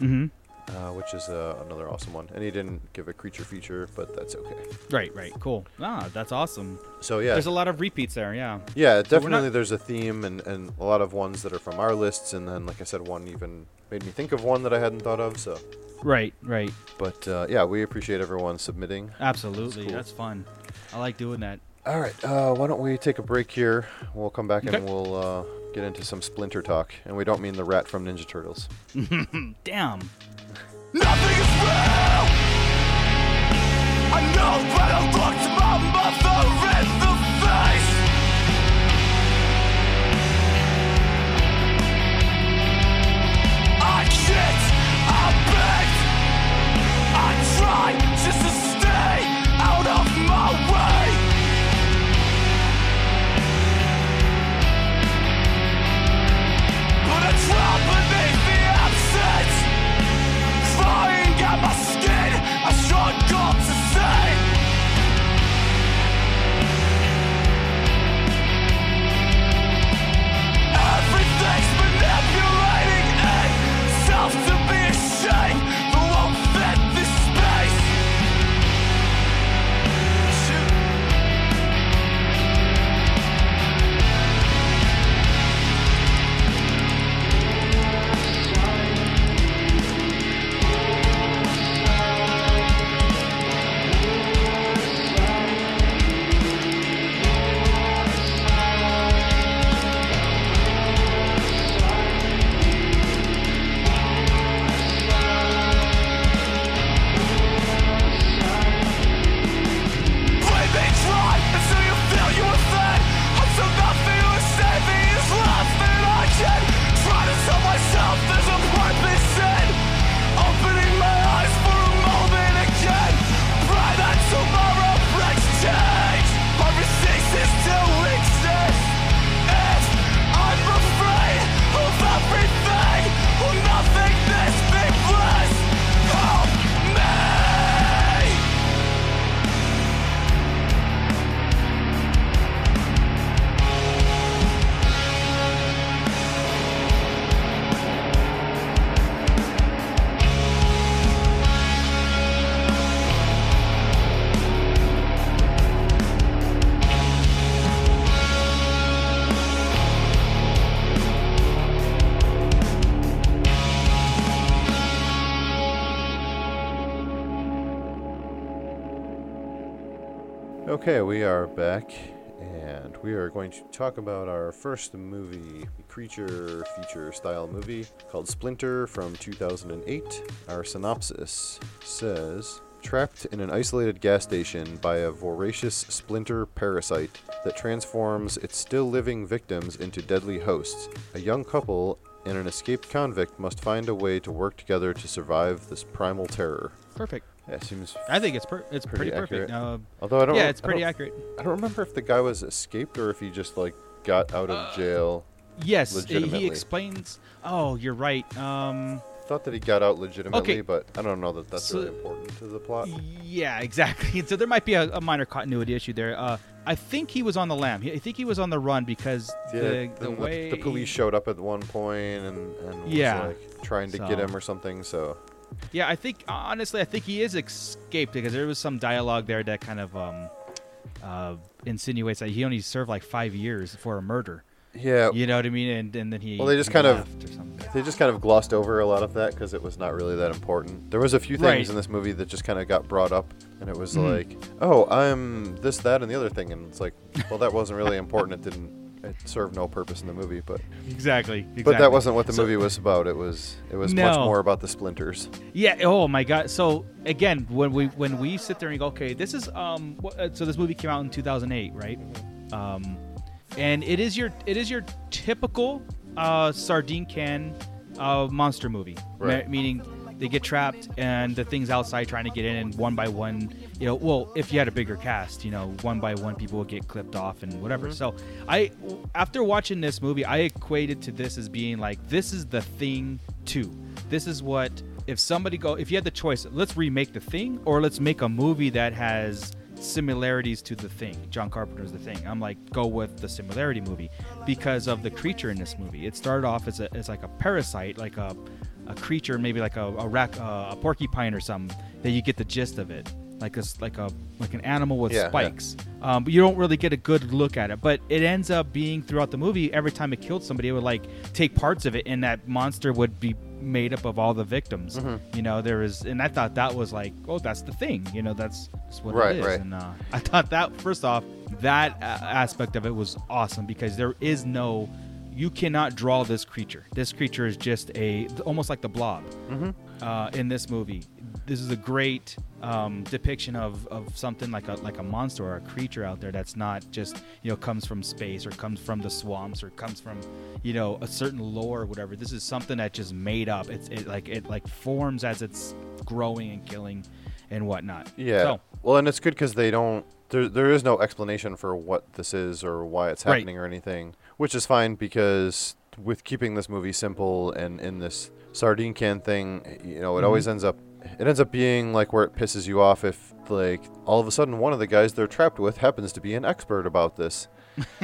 Speaker 2: Mm-hmm.
Speaker 3: Uh, which is uh, another awesome one. And he didn't give a creature feature, but that's okay.
Speaker 2: Right. Right. Cool. Ah, that's awesome.
Speaker 3: So, yeah.
Speaker 2: There's a lot of repeats there. Yeah.
Speaker 3: yeah, definitely
Speaker 2: not-
Speaker 3: there's a theme and, and a lot of ones that are from our lists. And then, like I said, one even made me think of one that I hadn't thought of. So,
Speaker 2: Right. Right.
Speaker 3: but uh, yeah, we appreciate everyone submitting.
Speaker 2: Absolutely.
Speaker 3: cool.
Speaker 2: That's fun. I like doing that.
Speaker 3: All right, uh, why don't we take a break here? We'll come back
Speaker 2: Okay.
Speaker 3: and we'll uh, get into some Splinter talk. And we don't mean the rat from Ninja Turtles.
Speaker 2: Damn.
Speaker 4: Nothing is real. I know better look to my mother in the But
Speaker 3: Okay, we are back, and we are going to talk about our first movie, creature feature style movie called Splinter from 2008. Our synopsis says Trapped in an isolated gas station by a voracious splinter parasite that transforms its still living victims into deadly hosts, a young couple and an escaped convict must find a way to work together to survive this primal terror.
Speaker 2: Perfect.
Speaker 3: Yeah, seems
Speaker 2: I think it's per- it's
Speaker 3: Pretty
Speaker 2: pretty, perfect.
Speaker 3: accurate.
Speaker 2: Uh,
Speaker 3: Although I don't,
Speaker 2: yeah,
Speaker 3: re-
Speaker 2: it's pretty
Speaker 3: don't-
Speaker 2: accurate.
Speaker 3: I don't remember if the guy was escaped or if he just like got out of jail.
Speaker 2: Yes, he explains. Oh, you're right. Um,
Speaker 3: Thought that he got out legitimately,
Speaker 2: Okay.
Speaker 3: but I don't know that that's
Speaker 2: So-
Speaker 3: really important to the plot.
Speaker 2: yeah, exactly. So there might be a, a minor continuity issue there. Uh, I think he was on the lam. I think he was on the run because
Speaker 3: Yeah,
Speaker 2: the,
Speaker 3: then
Speaker 2: the way
Speaker 3: the police showed up at one point and, and was
Speaker 2: Yeah.
Speaker 3: like trying to get him or something. So
Speaker 2: Yeah, I think honestly, I think he is escaped because there was some dialogue there that kind of um, uh, insinuates that he only served like five years for a murder.
Speaker 3: yeah,
Speaker 2: You know what I mean? And, and then he
Speaker 3: Well, they just kind of-
Speaker 2: left or something.
Speaker 3: they just kind of glossed over a lot of that because it was not really that important. There was a few things
Speaker 2: Right.
Speaker 3: in this movie that just kind of got brought up, and it was
Speaker 2: Mhm.
Speaker 3: like, oh, I'm this, that, and the other thing, and it's like, well, that wasn't really important. It didn't. It served no purpose in the movie, but
Speaker 2: Exactly, exactly.
Speaker 3: but that wasn't what the
Speaker 2: So-
Speaker 3: movie was about. It was it was much more about the splinters.
Speaker 2: Yeah. Oh my God. So again, when we when we sit there and go, okay, this is um. uh, So this movie came out in 2008, right? Um, and it is your it is your typical uh sardine can uh monster movie,
Speaker 3: Right.
Speaker 2: Me- meaning they get trapped and the things outside trying to get in, and one by one, you know, well, if you had a bigger cast, you know, one by one people would get clipped off and whatever. Mm-hmm. So I, after watching this movie, I equated to this as being like this is the thing too. This is what if somebody go if you had the choice, let's remake the thing or let's make a movie that has similarities to the thing. John Carpenter's the thing. I'm like go with the similarity movie because of the creature in this movie. It started off as a as like a parasite, like a a creature, maybe like a a, rac- uh, a porcupine or something. That you get the gist of it, like a like a like an animal with
Speaker 3: Yeah, yeah.
Speaker 2: spikes. Um, but you don't really get a good look at it. But it ends up being throughout the movie. Every time it killed somebody, it would like take parts of it, and that monster would be made up of all the victims.
Speaker 3: Mm-hmm.
Speaker 2: You know, there was, and I thought that was like, oh, that's the thing. You know, that's, that's what
Speaker 3: Right,
Speaker 2: it is.
Speaker 3: right.
Speaker 2: And uh, I thought that first off, that uh, aspect of it was awesome because there is no. You cannot draw this creature. This creature is just a almost like the blob
Speaker 3: Mm-hmm.
Speaker 2: uh, in this movie. This is a great um, depiction of, of something like a like a monster or a creature out there that's not just you know comes from space or comes from the swamps or comes from you know a certain lore or whatever. This is something that just made up. It's it like it like forms as it's growing and killing and whatnot.
Speaker 3: Yeah.
Speaker 2: So,
Speaker 3: Well, and it's good because they don't. There, there is no explanation for what this is or why it's
Speaker 2: Right.
Speaker 3: happening or anything, which is fine because with keeping this movie simple and in this sardine can thing, you know, it
Speaker 2: Mm-hmm.
Speaker 3: always ends up. It ends up being like where it pisses you off if, like, all of a sudden one of the guys they're trapped with happens to be an expert about this.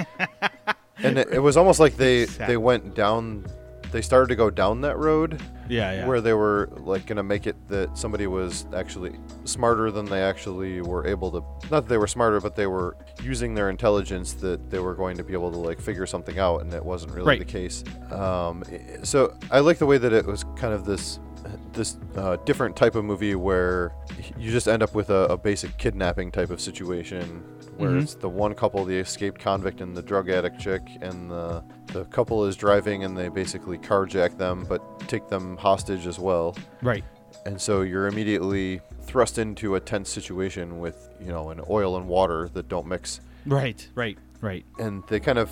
Speaker 3: and it, it was almost like they
Speaker 2: Exactly.
Speaker 3: they went down. They started to go down that road
Speaker 2: yeah, yeah.
Speaker 3: where they were like gonna make it that somebody was actually smarter than they actually were able to not that they were smarter but they were using their intelligence that they were going to be able to like figure something out and it wasn't really
Speaker 2: Right.
Speaker 3: the case um, so i like the way that it was kind of this this uh, different type of movie where you just end up with a, a basic kidnapping type of situation where
Speaker 2: Mhm.
Speaker 3: it's the one couple, the escaped convict and the drug addict chick, and the the couple is driving and they basically carjack them, but take them hostage as well.
Speaker 2: right.
Speaker 3: And so you're immediately thrust into a tense situation with you know an oil and water that don't mix,
Speaker 2: Right. Right. Right.
Speaker 3: and they kind of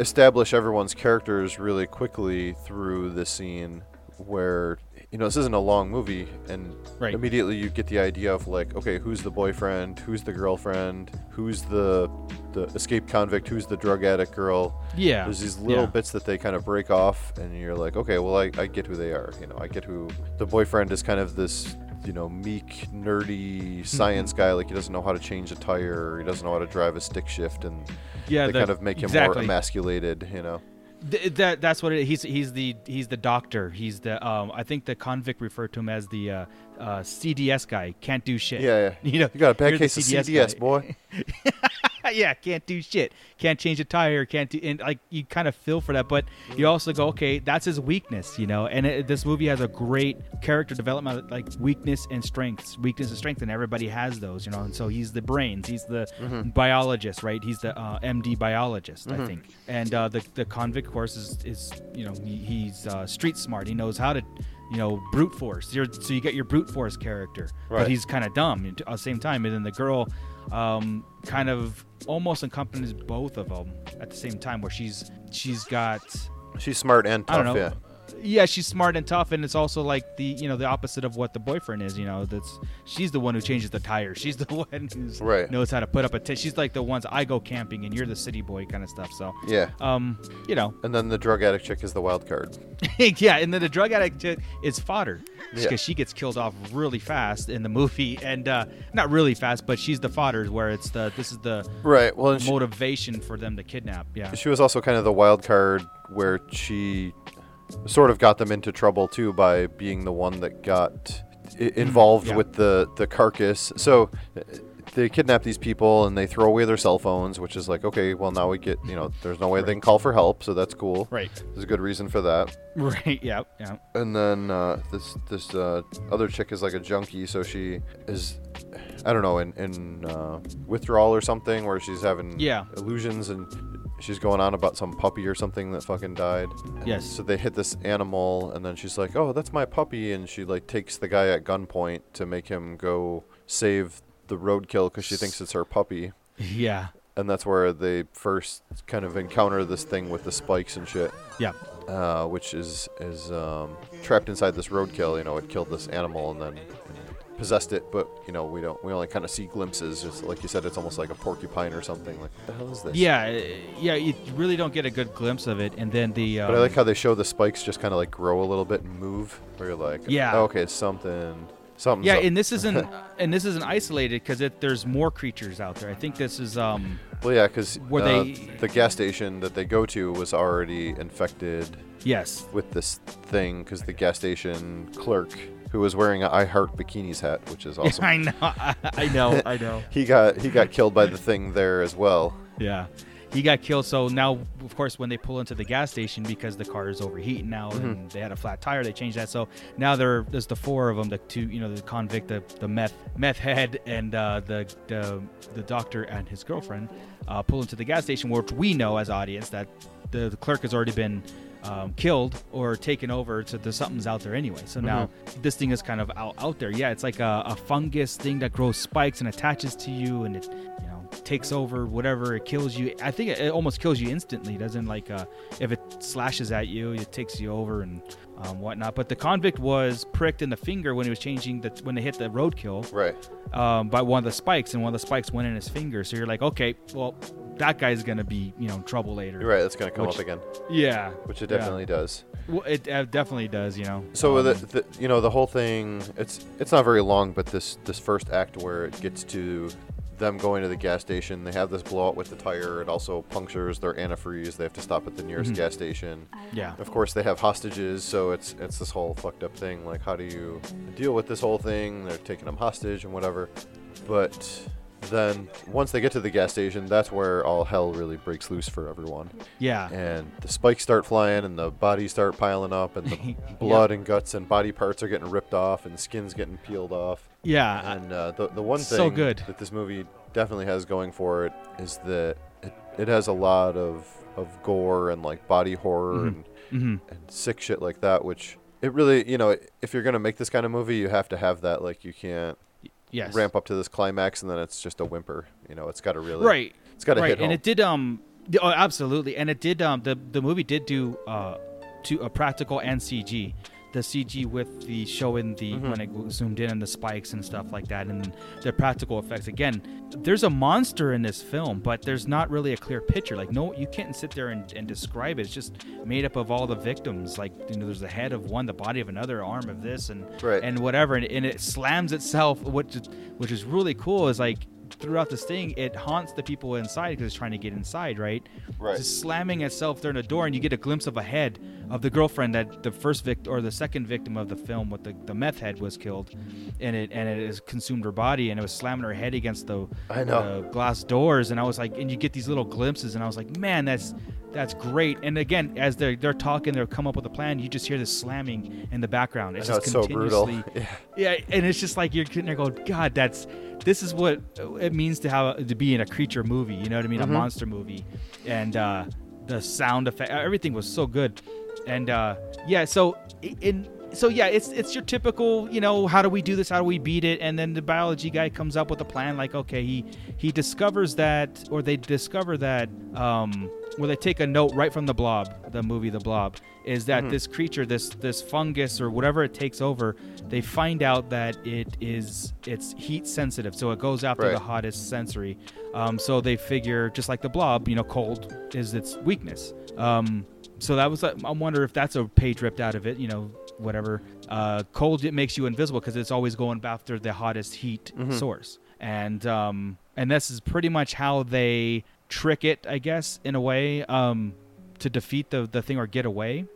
Speaker 3: establish everyone's characters really quickly through the scene where you know this isn't a long movie and
Speaker 2: Right.
Speaker 3: immediately you get the idea of like okay who's the boyfriend who's the girlfriend who's the the escaped convict who's the drug addict girl
Speaker 2: Yeah.
Speaker 3: there's these little
Speaker 2: yeah.
Speaker 3: bits that they kind of break off and you're like okay well I, I get who they are you know i get who the boyfriend is kind of this you know meek nerdy science
Speaker 2: Mm-hmm.
Speaker 3: guy like he doesn't know how to change a tire or he doesn't know how to drive a stick shift and
Speaker 2: Yeah,
Speaker 3: they
Speaker 2: the-
Speaker 3: kind of make him
Speaker 2: exactly.
Speaker 3: more emasculated you know
Speaker 2: Th- that that's what it is. He's he's the he's the doctor. He's the um I think the convict referred to him as the uh, uh CDS guy. Can't do shit.
Speaker 3: yeah yeah
Speaker 2: You know,
Speaker 3: you got a bad case of cds
Speaker 2: guy.
Speaker 3: boy
Speaker 2: yeah, can't do shit. Can't change a tire. Can't do. And like you kind of feel for that, but you also go, okay, that's his weakness, you know. And it, this movie has a great character development, like weakness and strengths, weakness and strength, and everybody has those, you know. And so he's the brains, he's the biologist, right? He's the uh, MD biologist, I think. And uh, the the convict, of course, is is you know he, he's uh, street smart. He knows how to. You know, brute force. You're, so you get your brute force character,
Speaker 3: Right.
Speaker 2: but he's kind of dumb at the same time. And then the girl, um, kind of almost accompanies both of them at the same time, where she's she's got
Speaker 3: She's smart and tough.
Speaker 2: know.
Speaker 3: Yeah.
Speaker 2: Yeah, she's smart and tough, and it's also like the you know the opposite of what the boyfriend is. You know, that's she's the one who changes the tires. She's the one who
Speaker 3: Right.
Speaker 2: knows how to put up a tent. she's like the ones I go camping, and you're the city boy kind of stuff. So
Speaker 3: Yeah.
Speaker 2: um, you know,
Speaker 3: And then the drug addict chick is the wild card.
Speaker 2: yeah, and then the drug addict chick is fodder because
Speaker 3: Yeah.
Speaker 2: she gets killed off really fast in the movie, and uh, not really fast, but she's the fodder where it's the this is the
Speaker 3: Right. Well, and she,
Speaker 2: motivation for them to kidnap. Yeah,
Speaker 3: she was also kind of the wild card where she sort of got them into trouble too by being the one that got i- involved
Speaker 2: yeah.
Speaker 3: with the the carcass. So uh, they kidnap these people and they throw away their cell phones, which is like okay, well now we get you know there's no way they can call for help, so that's cool.
Speaker 2: Right.
Speaker 3: There's a good reason for that.
Speaker 2: right. Yeah, yeah.
Speaker 3: And then uh, this this uh, other chick is like a junkie, so she is, I don't know, in in uh, withdrawal or something, where she's having
Speaker 2: Yeah.
Speaker 3: illusions and she's going on about some puppy or something that fucking died.
Speaker 2: Yes.
Speaker 3: So they hit this animal, and then she's like, "Oh, that's my puppy," and she like takes the guy at gunpoint to make him go save the roadkill because she thinks it's her puppy.
Speaker 2: Yeah.
Speaker 3: And that's where they first kind of encounter this thing with the spikes and shit
Speaker 2: Yeah.
Speaker 3: uh, which is is um, trapped inside this roadkill. You know, it killed this animal and then possessed it, but you know, we don't. We only kind of see glimpses. It's like you said, it's almost like a porcupine or something. Like, what the hell is this?
Speaker 2: Yeah, uh, yeah, you really don't get a good glimpse of it, and then the. Um,
Speaker 3: But I like how they show the spikes just kind of like grow a little bit and move. Where you're like,
Speaker 2: Yeah.
Speaker 3: oh, okay, something, something.
Speaker 2: Yeah, and this isn't and this isn't isolated because there's more creatures out there. I think this is um
Speaker 3: well, yeah, because
Speaker 2: were
Speaker 3: uh,
Speaker 2: they-
Speaker 3: the gas station that they go to was already infected
Speaker 2: yes
Speaker 3: with this thing because the gas station clerk who was wearing a I Heart Bikinis hat, which is awesome.
Speaker 2: I know I know I know
Speaker 3: he got he got killed by the thing there as well.
Speaker 2: yeah he got killed so now of course when they pull into the gas station because the car is overheating now
Speaker 3: Mm-hmm.
Speaker 2: and they had a flat tire they changed that so now there there's the four of them the two you know the convict the, the meth meth head and uh, the, the the doctor and his girlfriend uh, pull into the gas station which we know as audience that the, the clerk has already been um, killed or taken over so there's something's out there anyway. So now this thing is kind of out, out there. Yeah it's like a, a fungus thing that grows spikes and attaches to you and it you know takes over whatever it kills you. I think it, it almost kills you instantly. Doesn't like uh, if it slashes at you it takes you over and um, whatnot. But the convict was pricked in the finger when he was changing the when they hit the roadkill
Speaker 3: Right.
Speaker 2: um, by one of the spikes and one of the spikes went in his finger. So you're like okay well that guy's gonna be you know trouble later
Speaker 3: You're right. That's gonna come
Speaker 2: Which-
Speaker 3: up again,
Speaker 2: yeah
Speaker 3: which it
Speaker 2: yeah.
Speaker 3: definitely does.
Speaker 2: well, it uh, definitely does you know
Speaker 3: So
Speaker 2: Um,
Speaker 3: the, the you know the whole thing it's it's not very long, but this this first act where it gets to them going to the gas station, they have this blowout with the tire. It also punctures their antifreeze. They have to stop at the nearest
Speaker 2: Mm-hmm.
Speaker 3: gas station.
Speaker 2: yeah
Speaker 3: Of course, they have hostages, so it's it's this whole fucked up thing. Like, how do you deal with this whole thing? They're taking them hostage and whatever. But then once they get to the gas station, that's where all hell really breaks loose for everyone.
Speaker 2: yeah
Speaker 3: And the spikes start flying, and the bodies start piling up, and the blood and guts and body parts are getting ripped off, and skin's getting peeled off.
Speaker 2: yeah
Speaker 3: And uh, the the one thing
Speaker 2: So good.
Speaker 3: that this movie definitely has going for it is that it, it has a lot of of gore and like body horror and
Speaker 2: hmm
Speaker 3: and sick shit like that, which it really, you know, if you're gonna make this kind of movie, you have to have that. Like, you can't
Speaker 2: yes.
Speaker 3: ramp up to this climax and then it's just a whimper. You know, it's got to really,
Speaker 2: right.
Speaker 3: It's got to
Speaker 2: right.
Speaker 3: hit
Speaker 2: and it did um oh, absolutely. And it did um the the movie did do uh to a practical and cg the cg with the showing the
Speaker 3: Mm-hmm.
Speaker 2: when it zoomed in and the spikes and stuff like that and the practical effects. Again there's a monster in this film but there's not really a clear picture. Like no you can't sit there and, and describe it. It's just made up of all the victims. Like you know there's the head of one the body of another arm of this and
Speaker 3: Right.
Speaker 2: and whatever. And, and it slams itself which which is really cool. Is like throughout this thing, it haunts the people inside because it's trying to get inside, right?
Speaker 3: Right.
Speaker 2: Just slamming itself through the door, and you get a glimpse of a head of the girlfriend that the first victim or the second victim of the film with the, the meth head was killed, and it and it has consumed her body, and it was slamming her head against the,
Speaker 3: I know.
Speaker 2: the glass doors, and I was like, and you get these little glimpses, and I was like, man, that's that's great. And again, as they're they're talking, they're come up with a plan. You just hear this slamming in the background. It's
Speaker 3: I know,
Speaker 2: just
Speaker 3: it's so brutal.
Speaker 2: continuously,
Speaker 3: Yeah.
Speaker 2: yeah, and it's just like you're sitting there going, God, that's this is what it means to have to be in a creature movie. You know what I mean?
Speaker 3: Mm-hmm.
Speaker 2: A monster movie, and uh, the sound effect, everything was so good, and uh, yeah, so in. So yeah, it's it's your typical, you know, how do we do this? How do we beat it? And then the biology guy comes up with a plan, like okay, he he discovers that, or they discover that, um, where they take a note right from the Blob, the movie The Blob, is
Speaker 3: Mm-hmm.
Speaker 2: that this creature, this this fungus or whatever it takes over, they find out that it is it's heat sensitive, so it goes after the hottest sensory. Um, so they figure, just like the Blob, you know, cold is its weakness. Um, so that was, I wonder if that's a page ripped out of it, you know, whatever. Uh, cold it makes you invisible because it's always going after the hottest heat source, and um, and this is pretty much how they trick it, I guess, in a way, um, to defeat the the thing or get away.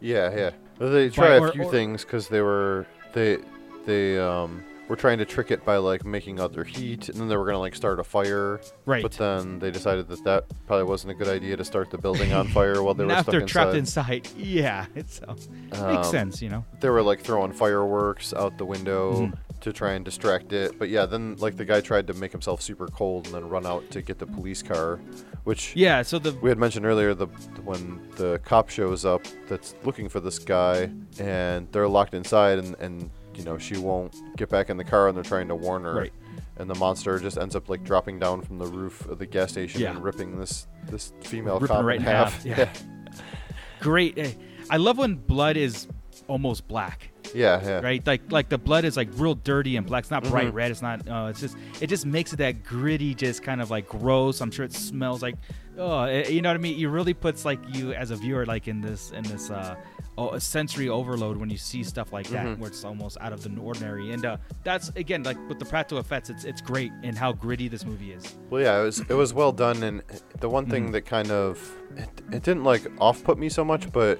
Speaker 3: Yeah, yeah. Well, They try
Speaker 2: or-
Speaker 3: a few
Speaker 2: or-
Speaker 3: things because they were they they um were trying to trick it by like making out their heat, and then they were gonna like start a fire.
Speaker 2: Right.
Speaker 3: But then they decided that that probably wasn't a good idea to start the building on fire while they were stuck
Speaker 2: they're trapped inside. Yeah, it's uh,
Speaker 3: Um,
Speaker 2: makes sense, you know.
Speaker 3: They were like throwing fireworks out the window
Speaker 2: Mm-hmm.
Speaker 3: to try and distract it. But yeah, then like the guy tried to make himself super cold and then run out to get the police car, which
Speaker 2: Yeah, so the
Speaker 3: we had mentioned earlier the when the cop shows up that's looking for this guy and they're locked inside and, and you know she won't get back in the car and they're trying to warn her
Speaker 2: Right.
Speaker 3: and the monster just ends up like dropping down from the roof of the gas station
Speaker 2: Yeah.
Speaker 3: and ripping this this female
Speaker 2: Ripping
Speaker 3: cop
Speaker 2: right
Speaker 3: in half,
Speaker 2: half, yeah. great. eh, I love when blood is almost black.
Speaker 3: yeah yeah
Speaker 2: right? Like like the blood is like real dirty and black. It's not bright
Speaker 3: Mm-hmm.
Speaker 2: red. It's not. Uh, it's just it just makes it that gritty, just kind of like gross. I'm sure it smells like. Oh, eh, you know what I mean? It really puts like you as a viewer like in this in this uh, a sensory overload when you see stuff like that,
Speaker 3: Mm-hmm.
Speaker 2: where it's almost out of the ordinary. And uh, that's again like with the practical effects, it's it's great in how gritty this movie is.
Speaker 3: Well, yeah, it was it was well done, and the one
Speaker 2: Mm-hmm.
Speaker 3: thing that kind of it, it didn't like off put me so much, but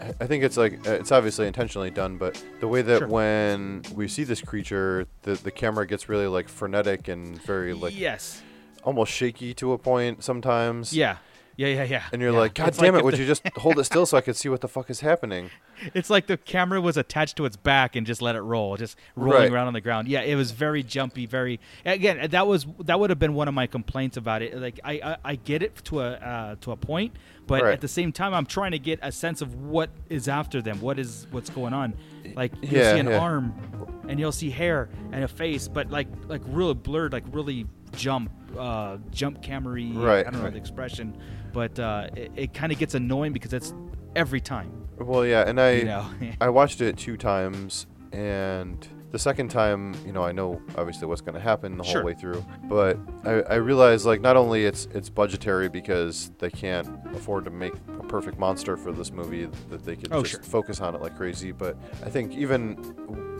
Speaker 3: I- I think it's like it's obviously intentionally done, but the way that
Speaker 2: Sure.
Speaker 3: when we see this creature, the the camera gets really like frenetic and very like
Speaker 2: yes.
Speaker 3: almost shaky to a point sometimes.
Speaker 2: Yeah. Yeah, yeah, yeah.
Speaker 3: And you're
Speaker 2: yeah.
Speaker 3: like, God
Speaker 2: It's
Speaker 3: damn
Speaker 2: like
Speaker 3: it! Would
Speaker 2: the-
Speaker 3: you just hold it still so I could see what the fuck is happening?
Speaker 2: It's like the camera was attached to its back and just let it roll, just rolling
Speaker 3: Right.
Speaker 2: around on the ground. Yeah, it was very jumpy, very. Again, that was that would have been one of my complaints about it. Like I I, I get it to a uh, to a point, but
Speaker 3: Right.
Speaker 2: at the same time, I'm trying to get a sense of what is after them, what is what's going on. Like you'll
Speaker 3: Yeah,
Speaker 2: see an
Speaker 3: yeah.
Speaker 2: arm, and you'll see hair and a face, but like like really blurred, like really jump uh jump camera
Speaker 3: Right,
Speaker 2: I don't know the expression, but uh, it, it kind of gets annoying because it's every time.
Speaker 3: Well, yeah, and I
Speaker 2: You know.
Speaker 3: I watched it two times, and the second time, you know, I know obviously what's going to happen the
Speaker 2: Sure.
Speaker 3: whole way through, but I, I realized like not only it's it's budgetary because they can't afford to make a perfect monster for this movie that they could
Speaker 2: Oh,
Speaker 3: just
Speaker 2: sure.
Speaker 3: focus on it like crazy, but I think even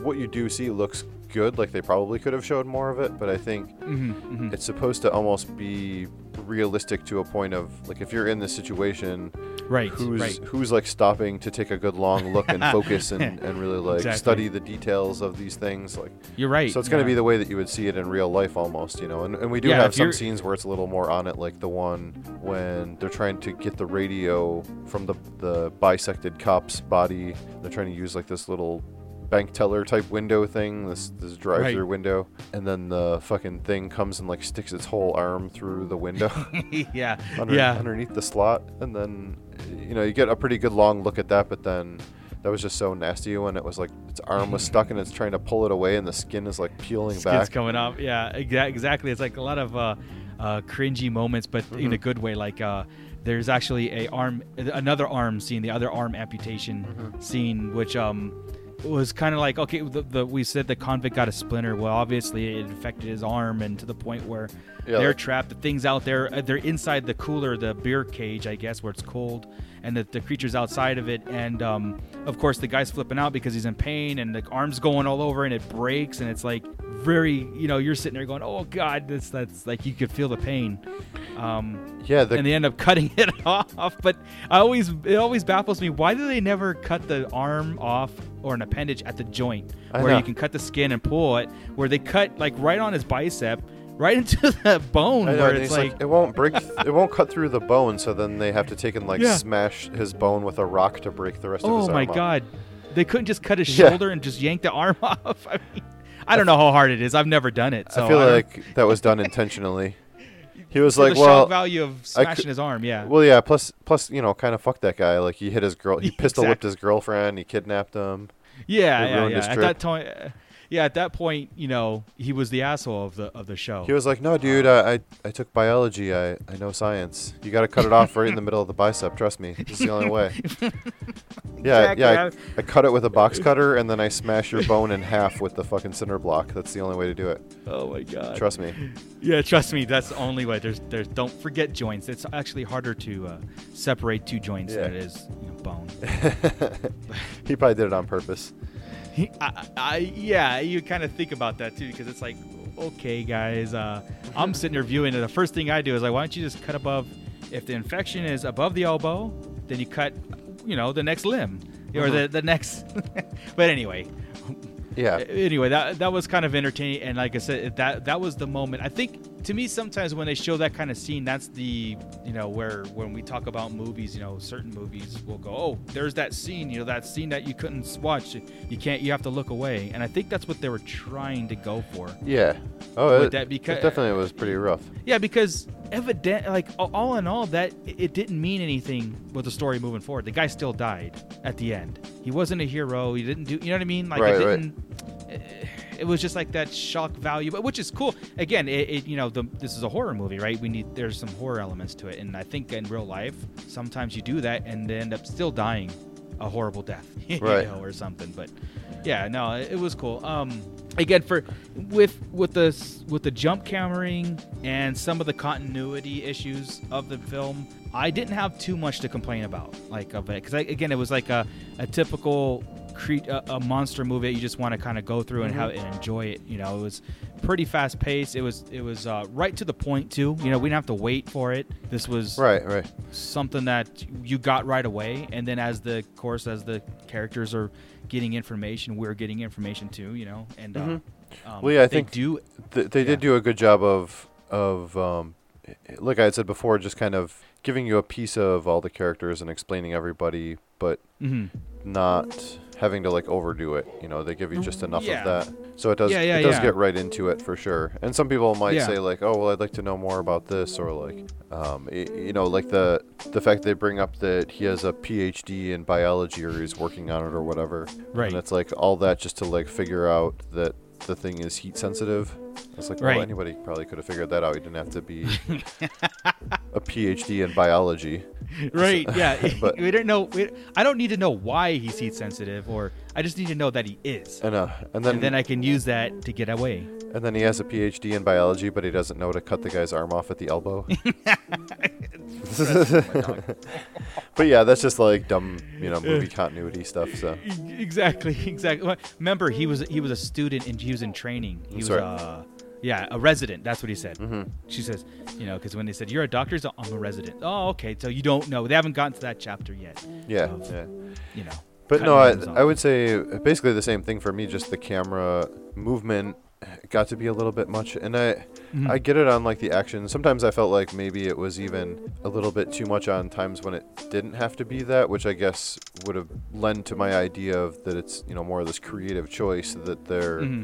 Speaker 3: what you do see looks good. Like they probably could have showed more of it, but I think
Speaker 2: Mm-hmm,
Speaker 3: it's supposed to almost be realistic to a point of like if you're in this situation
Speaker 2: Right,
Speaker 3: who's
Speaker 2: right.
Speaker 3: who's like stopping to take a good long look and focus and, and really like
Speaker 2: Exactly.
Speaker 3: study the details of these things like
Speaker 2: You're right.
Speaker 3: so it's going to
Speaker 2: yeah.
Speaker 3: be the way that you would see it in real life almost you know and, and we do
Speaker 2: Yeah,
Speaker 3: have some scenes where it's a little more on it like the one when they're trying to get the radio from the the bisected cop's body they're trying to use like this little bank teller type window thing this this drive through
Speaker 2: Right.
Speaker 3: window and then the fucking thing comes and like sticks its whole arm through the window
Speaker 2: yeah,
Speaker 3: under,
Speaker 2: yeah.
Speaker 3: underneath the slot, and then you know you get a pretty good long look at that. But then that was just so nasty when it was like its arm was stuck and it's trying to pull it away, and the skin is like peeling
Speaker 2: Skin's
Speaker 3: back.
Speaker 2: coming up. Yeah, exa- exactly. It's like a lot of uh, uh, cringy moments, but
Speaker 3: Mm-hmm.
Speaker 2: in a good way. Like uh, there's actually a arm, another arm scene, the other arm amputation
Speaker 3: Mm-hmm.
Speaker 2: scene, which um was kind of like okay, the, the we said the convict got a splinter. Well, obviously it affected his arm, and to the point where
Speaker 3: Yeah,
Speaker 2: they're trapped. The thing's out there. uh, They're inside the cooler, the beer cage, I guess, where it's cold, and the, the creature's outside of it. And um, of course, the guy's flipping out because he's in pain, and the arm's going all over, and it breaks, and it's like very you know you're sitting there going oh god that's that's like you could feel the pain. Um
Speaker 3: Yeah, the,
Speaker 2: and they end up cutting it off. But i always it always baffles me why do they never cut the arm off or an appendage at the joint where you can cut the skin and pull it where they cut like right on his bicep right into that bone
Speaker 3: know,
Speaker 2: where it's like,
Speaker 3: like, it won't break, it won't cut through the bone. So then they have to take and like
Speaker 2: Yeah.
Speaker 3: smash his bone with a rock to break the rest of his
Speaker 2: oh
Speaker 3: arm.
Speaker 2: my god they couldn't just cut his
Speaker 3: Yeah.
Speaker 2: shoulder and just yank the arm off i mean i don't know how hard it is i've never done it so
Speaker 3: I feel
Speaker 2: don't-
Speaker 3: like that was done intentionally. He was like,
Speaker 2: the
Speaker 3: well,
Speaker 2: shock value of smashing
Speaker 3: cou-
Speaker 2: his arm yeah
Speaker 3: well, yeah. Plus, plus, you know, kind of fuck that guy. Like he hit his girl, he pistol whipped
Speaker 2: Exactly.
Speaker 3: his girlfriend, he kidnapped him.
Speaker 2: Yeah, yeah, yeah. At that point, uh, yeah, at that point, you know, he was the asshole of the of the show.
Speaker 3: He was like, "No, dude, I, I, I took biology. I, I know science. You got to cut it off right in the middle of the bicep. Trust me. This is the only way." yeah,
Speaker 2: Exactly,
Speaker 3: yeah.
Speaker 2: I-
Speaker 3: I, I cut it with a box cutter, and then I smash your bone in half with the fucking cinder block. That's the only way to do it.
Speaker 2: oh my god.
Speaker 3: Trust me.
Speaker 2: Yeah, trust me, that's the only way. There's there's don't forget joints. It's actually harder to uh, separate two joints than
Speaker 3: Yeah.
Speaker 2: it is you know, bone.
Speaker 3: he probably did it on purpose.
Speaker 2: I, I, yeah, you kind of think about that too because it's like, okay, guys, uh, I'm sitting there viewing it. The first thing I do is like, why don't you just cut above? If the infection is above the elbow, then you cut, you know, the next limb or the the next. but anyway,
Speaker 3: Yeah.
Speaker 2: anyway, that that was kind of entertaining, and like I said, that that was the moment. I think to me, sometimes when they show that kind of scene, that's the you know where when we talk about movies, you know, certain movies will go, oh, there's that scene, you know, that scene that you couldn't watch, you can't, you have to look away, and I think that's what they were trying to go for.
Speaker 3: Yeah. Oh, it,
Speaker 2: that
Speaker 3: it definitely was pretty rough.
Speaker 2: Yeah, because evident, like all in all, that it didn't mean anything with the story moving forward. The guy still died at the end. He wasn't a hero. He didn't do, you know what I mean? Like
Speaker 3: Right,
Speaker 2: it
Speaker 3: right.
Speaker 2: didn't. Eh, It was just like that shock value, but which is cool. Again, it, it you know the, this is a horror movie, right? We need there's some horror elements to it, and I think in real life sometimes you do that and they end up still dying a horrible death, you
Speaker 3: Right.
Speaker 2: know, or something. But yeah, no, it, it was cool. Um, again for with with the with the jump cameraing and some of the continuity issues of the film, I didn't have too much to complain about, like of it, because again, it was like a a typical. Cre- a, a monster movie that you just want to kind of go through and have and enjoy it. You know, it was pretty fast paced. It was it was uh, right to the point too. You know, we didn't have to wait for it. This was
Speaker 3: Right, right.
Speaker 2: something that you got right away and then as the course as the characters are getting information we're getting information too you know and uh, um,
Speaker 3: Mm-hmm. Well, yeah, I think
Speaker 2: do
Speaker 3: Th- they
Speaker 2: Yeah.
Speaker 3: did do a good job of of um, like I had said before, just kind of giving you a piece of all the characters and explaining everybody, but
Speaker 2: mhm.
Speaker 3: not having to like overdo it. You know, they give you just enough
Speaker 2: Yeah.
Speaker 3: of that, so it does
Speaker 2: Yeah, yeah,
Speaker 3: it does get right into it for sure. And some people might say like, oh well, I'd like to know more about this, or like, um, y- you know, like the the fact they bring up that he has a PhD in biology or he's working on it or whatever.
Speaker 2: Right.
Speaker 3: And it's like all that just to like figure out that the thing is heat sensitive. It's like,
Speaker 2: Right.
Speaker 3: well, anybody probably could have figured that out. You didn't have to be a PhD in biology.
Speaker 2: right yeah
Speaker 3: But-
Speaker 2: we don't know we, i don't need to know why he's heat sensitive or i just need to know that he is
Speaker 3: And uh, and then
Speaker 2: and then i can use that to get away
Speaker 3: and then he has a PhD in biology, but he doesn't know to cut the guy's arm off at the elbow. but yeah, that's just like dumb, you know, movie continuity stuff. So
Speaker 2: exactly exactly remember he was he was a student and he was in training he was
Speaker 3: Sorry.
Speaker 2: uh yeah a resident that's what he said
Speaker 3: Mm-hmm.
Speaker 2: she says you know because when they said you're a doctor like, i'm a resident oh okay so you don't know they haven't gotten to that chapter yet
Speaker 3: yeah,
Speaker 2: of,
Speaker 3: yeah.
Speaker 2: you know
Speaker 3: But no, I. I would say basically the same thing for me. Just the camera movement got to be a little bit much, and I
Speaker 2: Mm-hmm.
Speaker 3: I get it on like the action. Sometimes I felt like maybe it was even a little bit too much on times when it didn't have to be that, which I guess would have lent to my idea of that it's you know more of this creative choice that they're
Speaker 2: Mm-hmm.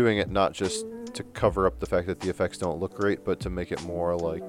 Speaker 3: doing it not just to cover up the fact that the effects don't look great, but to make it more like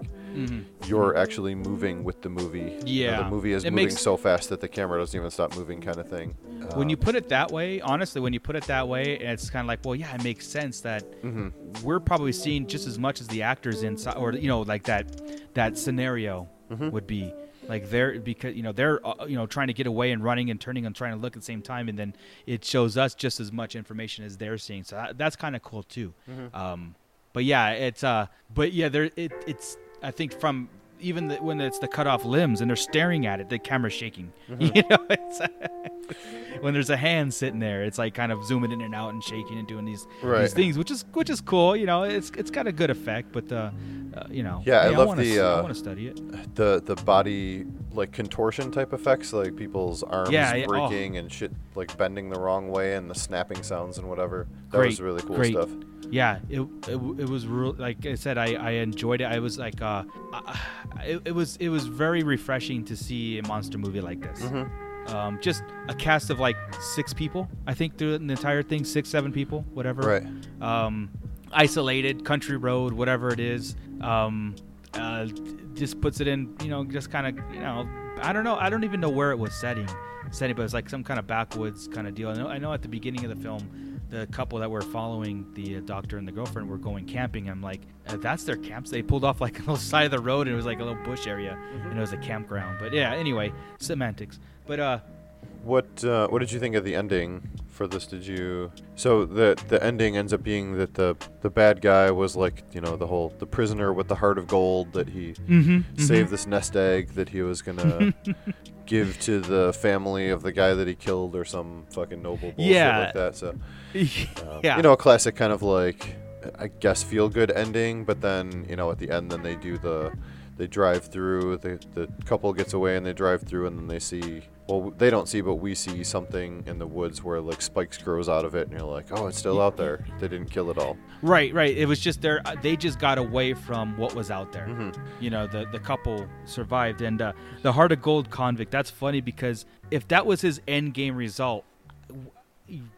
Speaker 3: you're actually moving with the movie. You know,
Speaker 2: Mm-hmm. Yeah.
Speaker 3: the movie is
Speaker 2: It
Speaker 3: moving
Speaker 2: makes-
Speaker 3: so fast that the camera doesn't even stop moving, kind of thing.
Speaker 2: when
Speaker 3: Um,
Speaker 2: you put it that way, honestly, when you put it that way, it's kind of like, well, yeah, it makes sense that
Speaker 3: Mm-hmm.
Speaker 2: we're probably seeing just as much as the actors inside, or you know, like that that scenario
Speaker 3: Mm-hmm.
Speaker 2: would be. Like they're because you know they're uh, you know trying to get away and running and turning and trying to look at the same time, and then it shows us just as much information as they're seeing. So that, that's kind of cool too.
Speaker 3: Mm-hmm.
Speaker 2: Um, but yeah, it's uh, but yeah, there it it's I think from even the, when it's the cut off limbs and they're staring at it, the camera's shaking.
Speaker 3: Mm-hmm.
Speaker 2: You know, it's, when there's a hand sitting there, it's like kind of zooming in and out and shaking and doing these
Speaker 3: Right.
Speaker 2: these things, which is which is cool. You know, it's it's got a good effect, but uh, uh you know,
Speaker 3: Yeah, I
Speaker 2: hey,
Speaker 3: love
Speaker 2: wanna
Speaker 3: the,
Speaker 2: s- I
Speaker 3: uh,
Speaker 2: want to study it.
Speaker 3: the the body like contortion type effects, like people's arms
Speaker 2: Yeah, yeah, oh.
Speaker 3: breaking and shit like bending the wrong way and the snapping sounds and whatever. That
Speaker 2: great,
Speaker 3: was really cool
Speaker 2: great.
Speaker 3: stuff.
Speaker 2: Yeah, it, it, it was real. Like I said, I, I enjoyed it. I was like, uh, I, it, it was it was very refreshing to see a monster movie like this.
Speaker 3: Mm-hmm.
Speaker 2: Um, just a cast of like six people, I think, through the entire thing, six, seven people, whatever.
Speaker 3: Right.
Speaker 2: Um, isolated, country road, whatever it is. Um, uh, just puts it in, you know, just kind of, you know, I don't know. I don't even know where it was setting, setting, but it's like some kind of backwoods kind of deal. I know, I know at the beginning of the film, the couple that were following the uh, doctor and the girlfriend were going camping. I'm like, uh, that's their camps. They pulled off like a little side of the road, and it was like a little bush area, and it was a campground. But yeah, anyway, semantics. But uh,
Speaker 3: What uh, what did you think of the ending for this? Did you so the the ending ends up being that the the bad guy was like you know the whole the prisoner with the heart of gold that he
Speaker 2: Mm-hmm,
Speaker 3: saved this nest egg that he was gonna give to the family of the guy that he killed or some fucking noble bullshit
Speaker 2: Yeah.
Speaker 3: like that. So uh,
Speaker 2: yeah,
Speaker 3: you know, a classic kind of like I guess feel good ending, but then you know at the end then they do the they drive through the the couple gets away and they drive through and then they see well they don't see but we see something in the woods where like spikes grows out of it and you're like oh it's still out there they didn't kill it all
Speaker 2: Right, right. It was just their they just got away from what was out there.
Speaker 3: Mm-hmm.
Speaker 2: You know, the the couple survived, and uh, the heart of gold convict. That's funny because if that was his end game result,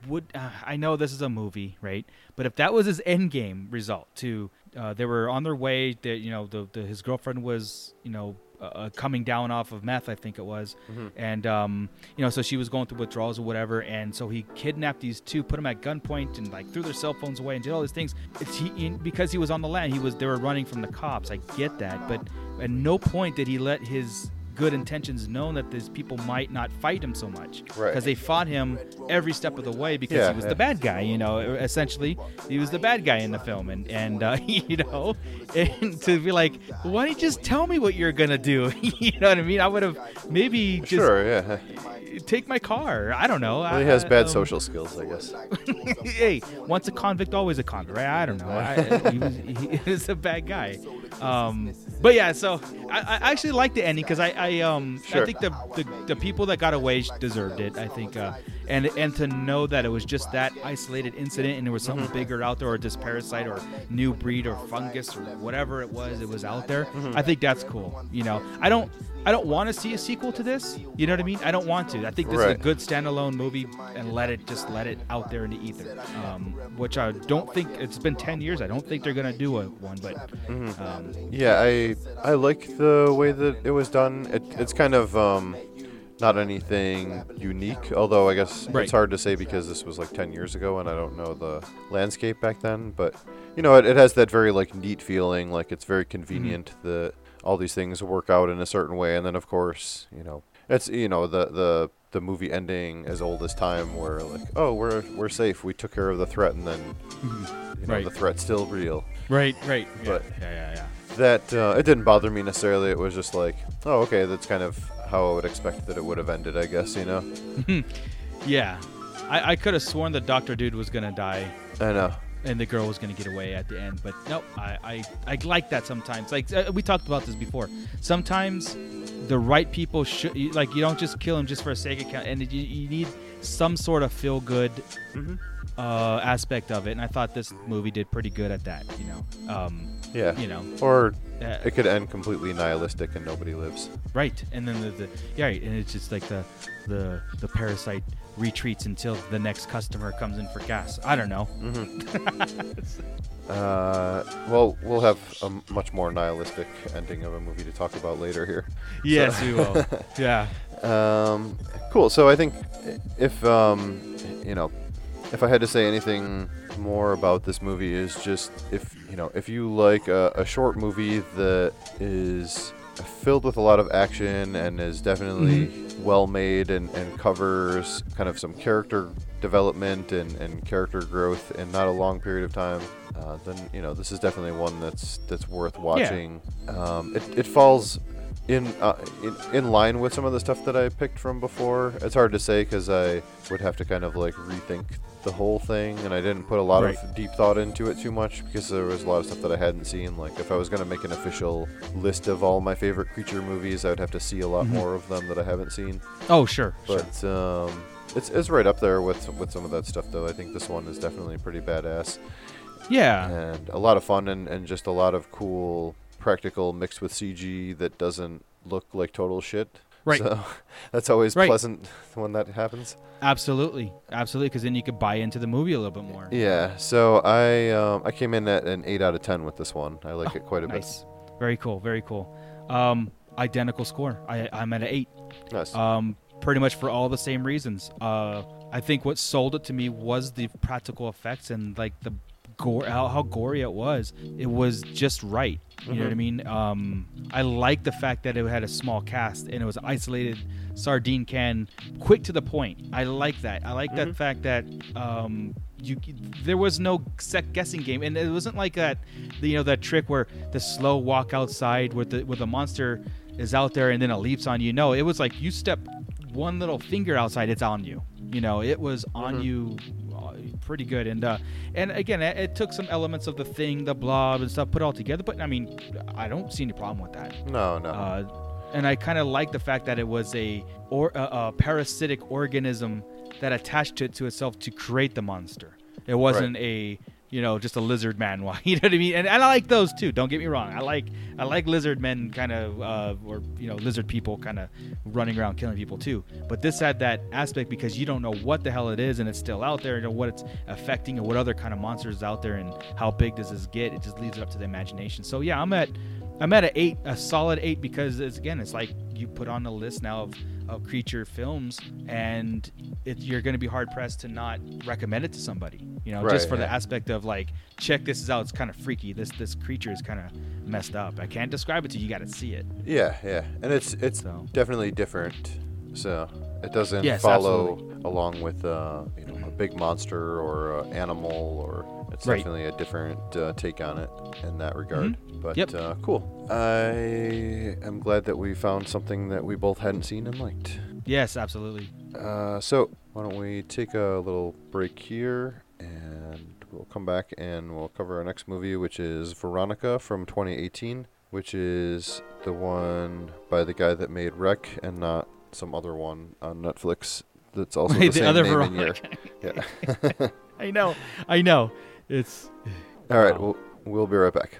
Speaker 2: would uh, I know this is a movie, right? But if that was his end game result, to uh, they were on their way. That you know, the, the his girlfriend was you know uh, coming down off of meth, I think it was, and um, you know, so she was going through withdrawals or whatever, and so he kidnapped these two, put them at gunpoint, and like threw their cell phones away and did all these things. It's he in, because he was on the land. He was they were running from the cops. I get that, but at no point did he let his good intentions known that these people might not fight him so much
Speaker 3: Right.
Speaker 2: because they fought him every step of the way because
Speaker 3: Yeah,
Speaker 2: he was
Speaker 3: yeah.
Speaker 2: the bad guy you know essentially he was the bad guy in the film and and uh, you know and to be like why don't you just tell me what you're gonna do you know what i mean i would have maybe just
Speaker 3: sure yeah
Speaker 2: take my car i don't know
Speaker 3: well, he has
Speaker 2: I-
Speaker 3: bad
Speaker 2: um,
Speaker 3: social skills i guess
Speaker 2: hey, once a convict, always a convict, right? I don't know. I, he, was, he was a bad guy. Um, but yeah, so I, I actually like the ending because I, I um I think the, the the people that got away deserved it. I think uh, and and to know that it was just that isolated incident and there was something bigger out there or this parasite or new breed or fungus or whatever it was it was out there. I think that's cool. You know, I don't. I don't want to see a sequel to this. You know what I mean? I don't want to. I think this is a good standalone movie and let it just let it out there in the ether. Um, which I don't think it's been ten years. I don't think they're gonna do a one, but um,
Speaker 3: Yeah, I I like the way that it was done. It, it's kind of um, not anything unique, although I guess
Speaker 2: Right.
Speaker 3: it's hard to say because this was like 10 years ago and I don't know the landscape back then. But you know, it, it has that very like neat feeling, like it's very convenient that all these things work out in a certain way, and then of course, you know, it's you know the the the movie ending as old as time, where like, oh, we're we're safe, we took care of the threat, and then you know
Speaker 2: Right.
Speaker 3: the threat's still real
Speaker 2: right, right,
Speaker 3: But-
Speaker 2: yeah, yeah, yeah.
Speaker 3: That uh, it didn't bother me necessarily. It was just like, oh, okay, that's kind of how I would expect that it would have ended, I guess. You know,
Speaker 2: Yeah, I, I could have sworn the doctor dude was gonna die
Speaker 3: I know.
Speaker 2: and the girl was gonna get away at the end, but nope. I I, I like that sometimes. Like uh, we talked about this before. Sometimes the right people should like you don't just kill him just for a sake of count, and you, you need some sort of feel good uh, aspect of it. And I thought this movie did pretty good at that. You know, um,
Speaker 3: Yeah.
Speaker 2: you know,
Speaker 3: Or
Speaker 2: uh,
Speaker 3: it could end completely nihilistic and nobody lives.
Speaker 2: right. And then the, the yeah, right, and it's just like the the the parasite retreats until the next customer comes in for gas. I don't know.
Speaker 3: Uh, well, we'll have a much more nihilistic ending of a movie to talk about later here.
Speaker 2: Yes, we will. yeah.
Speaker 3: Um, cool. So I think if um, you know, if I had to say anything more about this movie, is just if you know, if you like a, a short movie that is filled with a lot of action and is definitely well made and, and covers kind of some character development and, and character growth in not a long period of time, uh, then you know this is definitely one that's that's worth watching. Um, it, it falls in, uh, in in line with some of the stuff that I picked from before. It's hard to say because I would have to kind of like rethink the whole thing, and I didn't put a lot
Speaker 2: Right.
Speaker 3: of deep thought into it too much because there was a lot of stuff that I hadn't seen. Like if I was gonna make an official list of all my favorite creature movies, I would have to see a lot more of them that I haven't seen.
Speaker 2: Oh, sure. sure.
Speaker 3: But um, it's it's right up there with with some of that stuff though. I think this one is definitely pretty badass
Speaker 2: Yeah.
Speaker 3: and a lot of fun and, and just a lot of cool practical mixed with CG that doesn't look like total shit.
Speaker 2: Right.
Speaker 3: So that's always
Speaker 2: Right.
Speaker 3: pleasant when that happens.
Speaker 2: Absolutely. Absolutely. Because then you could buy into the movie a little bit more.
Speaker 3: Yeah. So I um, I came in at an eight out of ten with this one. I like it quite a
Speaker 2: Oh, Nice. Very cool. Very cool. Um, identical score. I, I'm at an eight.
Speaker 3: Nice.
Speaker 2: Um, pretty much for all the same reasons. Uh, I think what sold it to me was the practical effects and like the gore, how, how gory it was. It was just right. You know what I mean? Um, I like the fact that it had a small cast and it was isolated sardine can, quick to the point. I like that. I like that fact that um, you there was no sec guessing game, and it wasn't like that. You know that trick where the slow walk outside with the with the monster is out there and then it leaps on you. No, it was like you step one little finger outside, it's on you. You know, it was on you uh, pretty good. And uh, and again, it, it took some elements of the thing, the blob and stuff, put all together. But I mean, I don't see any problem with that.
Speaker 3: no, no.
Speaker 2: Uh, and I kind of like the fact that it was a or a, a parasitic organism that attached it to itself to create the monster. It wasn't a you know just a lizard man. Why you know what I mean? And, and I like those too. Don't get me wrong. I like I like lizard men kind of uh, or you know lizard people kind of running around killing people too. But this had that aspect because you don't know what the hell it is and it's still out there. You know what it's affecting and what other kind of monsters is out there and how big does this get? It just leaves it up to the imagination. So yeah, I'm at I'm at an eight, a solid eight, because it's, again, it's like you put on a list now of, of creature films, and it, you're going to be hard pressed to not recommend it to somebody. You know, just
Speaker 3: Right,
Speaker 2: for the aspect of like, check this out. It's kind of freaky. This this creature is kind of messed up. I can't describe it to you. You got to see it.
Speaker 3: yeah, yeah. And it's it's
Speaker 2: So.
Speaker 3: definitely different. So it doesn't
Speaker 2: Yes,
Speaker 3: follow
Speaker 2: absolutely.
Speaker 3: along with uh, you know a big monster or an animal or it's
Speaker 2: Right.
Speaker 3: definitely a different uh, take on it in that regard. But
Speaker 2: Yep.
Speaker 3: uh, cool. I am glad that we found something that we both hadn't seen and liked.
Speaker 2: Yes, absolutely.
Speaker 3: Uh, so why don't we take a little break here and we'll come back and we'll cover our next movie, which is Veronica from 2018, which is the one by the guy that made Rec and not some other one on Netflix that's also
Speaker 2: Wait,
Speaker 3: the,
Speaker 2: the
Speaker 3: same
Speaker 2: other
Speaker 3: name and year.
Speaker 2: Veronica.
Speaker 3: Yeah.
Speaker 2: I know. I know. It's
Speaker 3: All right,
Speaker 2: Wow.
Speaker 3: we'll, we'll be right back.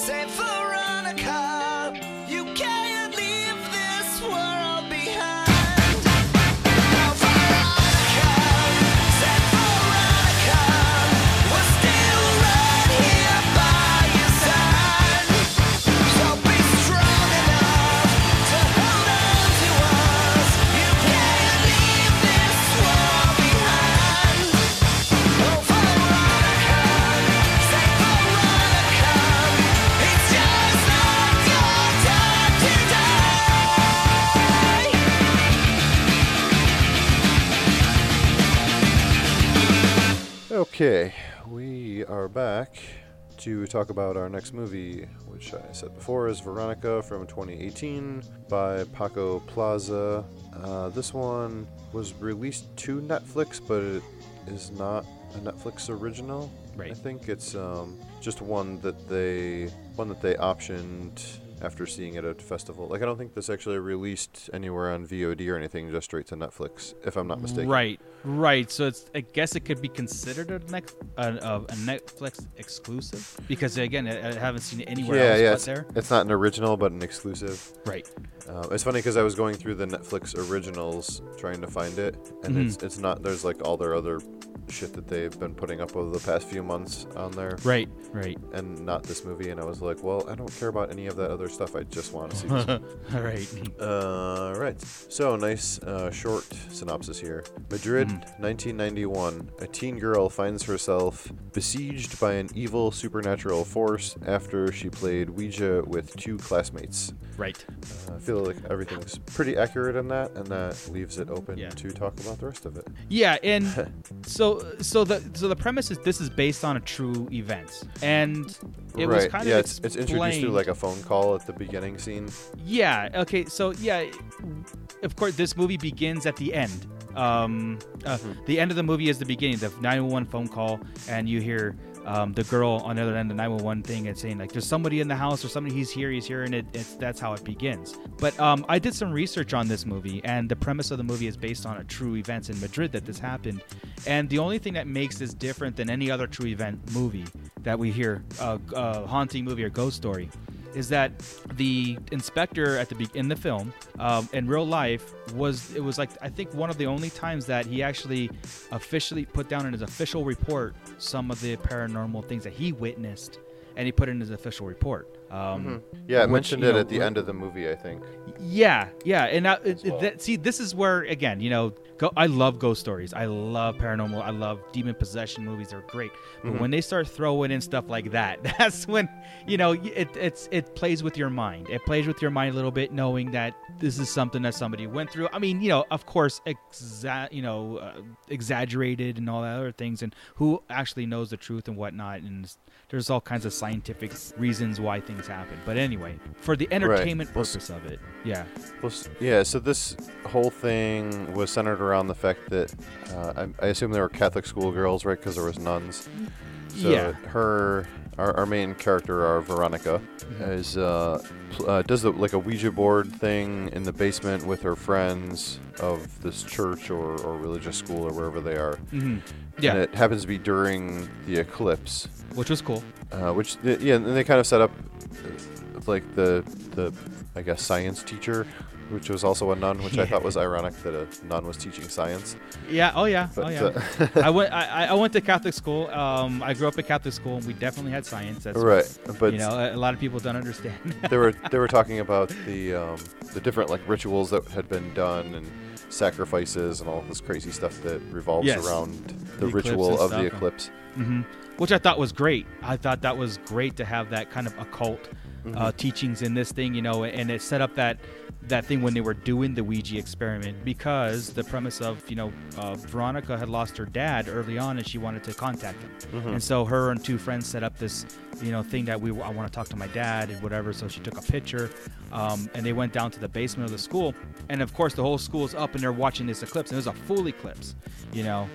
Speaker 4: Save for
Speaker 3: Okay, we are back to talk about our next movie, which I said before is Veronica from 2018 by Paco Plaza. Uh, this one was released to Netflix, but it is not a Netflix original.
Speaker 2: Right.
Speaker 3: I think it's um, just one that they one that they optioned after seeing it at a festival. Like I don't think this actually released anywhere on VOD or anything, just straight to Netflix, if I'm not mistaken.
Speaker 2: Right, right. So it's I guess it could be considered a, a, a, a Netflix exclusive because again, I, I haven't seen it anywhere
Speaker 3: yeah,
Speaker 2: else
Speaker 3: yeah.
Speaker 2: but
Speaker 3: It's,
Speaker 2: there.
Speaker 3: it's not an original, but an exclusive.
Speaker 2: Right.
Speaker 3: Uh, it's funny because I was going through the Netflix originals trying to find it, and
Speaker 2: Mm-hmm.
Speaker 3: it's it's not. There's like all their other shit that they've been putting up over the past few months on there,
Speaker 2: Right. Right.
Speaker 3: and not this movie. And I was like, well, I don't care about any of that other stuff. I just want to see this.
Speaker 2: All right.
Speaker 3: Uh, right. So, nice uh, short synopsis here. Madrid,
Speaker 2: Mm-hmm.
Speaker 3: 1991. A teen girl finds herself besieged by an evil supernatural force after she played Ouija with two classmates.
Speaker 2: Right.
Speaker 3: Uh, I feel like everything's pretty accurate in that, and that leaves it open
Speaker 2: Yeah.
Speaker 3: to talk about the rest of it.
Speaker 2: Yeah, and so so the so the premise is this is based on a true event, and it was
Speaker 3: right.
Speaker 2: kind
Speaker 3: yeah,
Speaker 2: of
Speaker 3: it's, it's introduced through like a phone call at the beginning scene.
Speaker 2: Yeah. Okay. So yeah, of course, this movie begins at the end. Um, uh, the end of the movie is the beginning, the 911 phone call, and you hear um, the girl on the other end of the 911 thing and saying like, "There's somebody in the house, or somebody. He's here. He's here," and it, it's that's how it begins. But um, I did some research on this movie, and the premise of the movie is based on a true events in Madrid that this happened. And the only thing that makes this different than any other true event movie that we hear, uh, uh, haunting movie or ghost story, is that the inspector at the be- in the film um, in real life was it was like I think one of the only times that he actually officially put down in his official report some of the paranormal things that he witnessed and he put it in his official report. Um,
Speaker 3: Yeah,
Speaker 2: I
Speaker 3: mentioned it
Speaker 2: know,
Speaker 3: at the end of the movie, I think.
Speaker 2: yeah, yeah, and it- that, see, this is where again, you know, go, I love ghost stories. I love paranormal. I love demon possession movies. They're great. But when they start throwing in stuff like that, that's when you know it it's it plays with your mind. It plays with your mind a little bit, knowing that this is something that somebody went through. I mean, you know, of course, exa- you know, uh, exaggerated and all that other things, and who actually knows the truth and whatnot. And there's all kinds of scientific reasons why things happen. But anyway, for the entertainment
Speaker 3: s-
Speaker 2: purpose of it, yeah.
Speaker 3: Well, yeah, so this whole thing was centered around the fact that uh, I, I assume there were Catholic schoolgirls, right? Because there was nuns. So
Speaker 2: Yeah.
Speaker 3: her, our, our main character, our Veronica, is uh, pl- uh, does the, like a Ouija board thing in the basement with her friends of this church or, or religious school or wherever they are.
Speaker 2: Mm-hmm. Yeah,
Speaker 3: And it happens to be during the eclipse,
Speaker 2: which was cool.
Speaker 3: uh, which yeah, and they kind of set up uh, like the the I guess science teacher, which was also a nun, which I thought was ironic that a nun was teaching science.
Speaker 2: Yeah. Oh yeah.
Speaker 3: But,
Speaker 2: oh yeah.
Speaker 3: uh,
Speaker 2: I went. I, I went to Catholic school. Um, I grew up in Catholic school, and we definitely had science. That's
Speaker 3: right, but
Speaker 2: you know, a, lot of people don't understand.
Speaker 3: they were they were talking about the um, the different like rituals that had been done and sacrifices and all this crazy stuff that revolves
Speaker 2: Yes.
Speaker 3: around the,
Speaker 2: The
Speaker 3: ritual of the eclipse.
Speaker 2: hmm Which I thought was great. I thought that was great to have that kind of occult
Speaker 3: Mm-hmm.
Speaker 2: uh, teachings in this thing, you know, and it set up that that thing when they were doing the Ouija experiment because the premise of you know uh, Veronica had lost her dad early on and she wanted to contact him,
Speaker 3: Mm-hmm.
Speaker 2: and so her and two friends set up this you know thing that we I want to talk to my dad and whatever. So she took a picture, um, and they went down to the basement of the school, and of course the whole school's up and they're watching this eclipse, and it was a full eclipse, you know,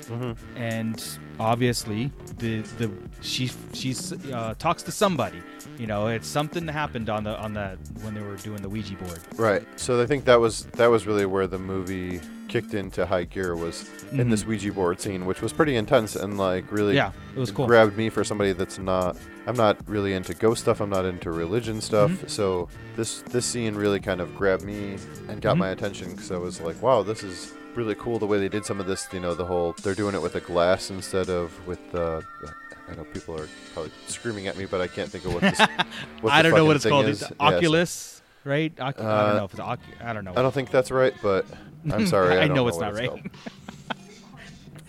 Speaker 2: and obviously the the she she uh, talks to somebody, you know, it's something that happened on the on the when they were doing the Ouija board.
Speaker 3: Right. So I think that was that was really where the movie kicked into high gear was in this Ouija board scene, which was pretty intense and like really
Speaker 2: Mm-hmm. Yeah, it was cool.
Speaker 3: grabbed me for somebody that's not I'm not really into ghost stuff, I'm not into religion stuff.
Speaker 2: Mm-hmm.
Speaker 3: So this this scene really kind of grabbed me and got
Speaker 2: Mm-hmm.
Speaker 3: my attention cuz I was like, wow, this is really cool the way they did some of this, you know, the whole they're doing it with a glass instead of with uh I know people are probably screaming at me, but I can't think of what this. What
Speaker 2: I don't know what it's called.
Speaker 3: is.
Speaker 2: It's
Speaker 3: Yeah, so-
Speaker 2: Oculus, right? Ocu- I
Speaker 3: Uh,
Speaker 2: don't know if it's I don't know.
Speaker 3: I don't think that's right, but I'm sorry. I,
Speaker 2: I
Speaker 3: don't
Speaker 2: know it's not right.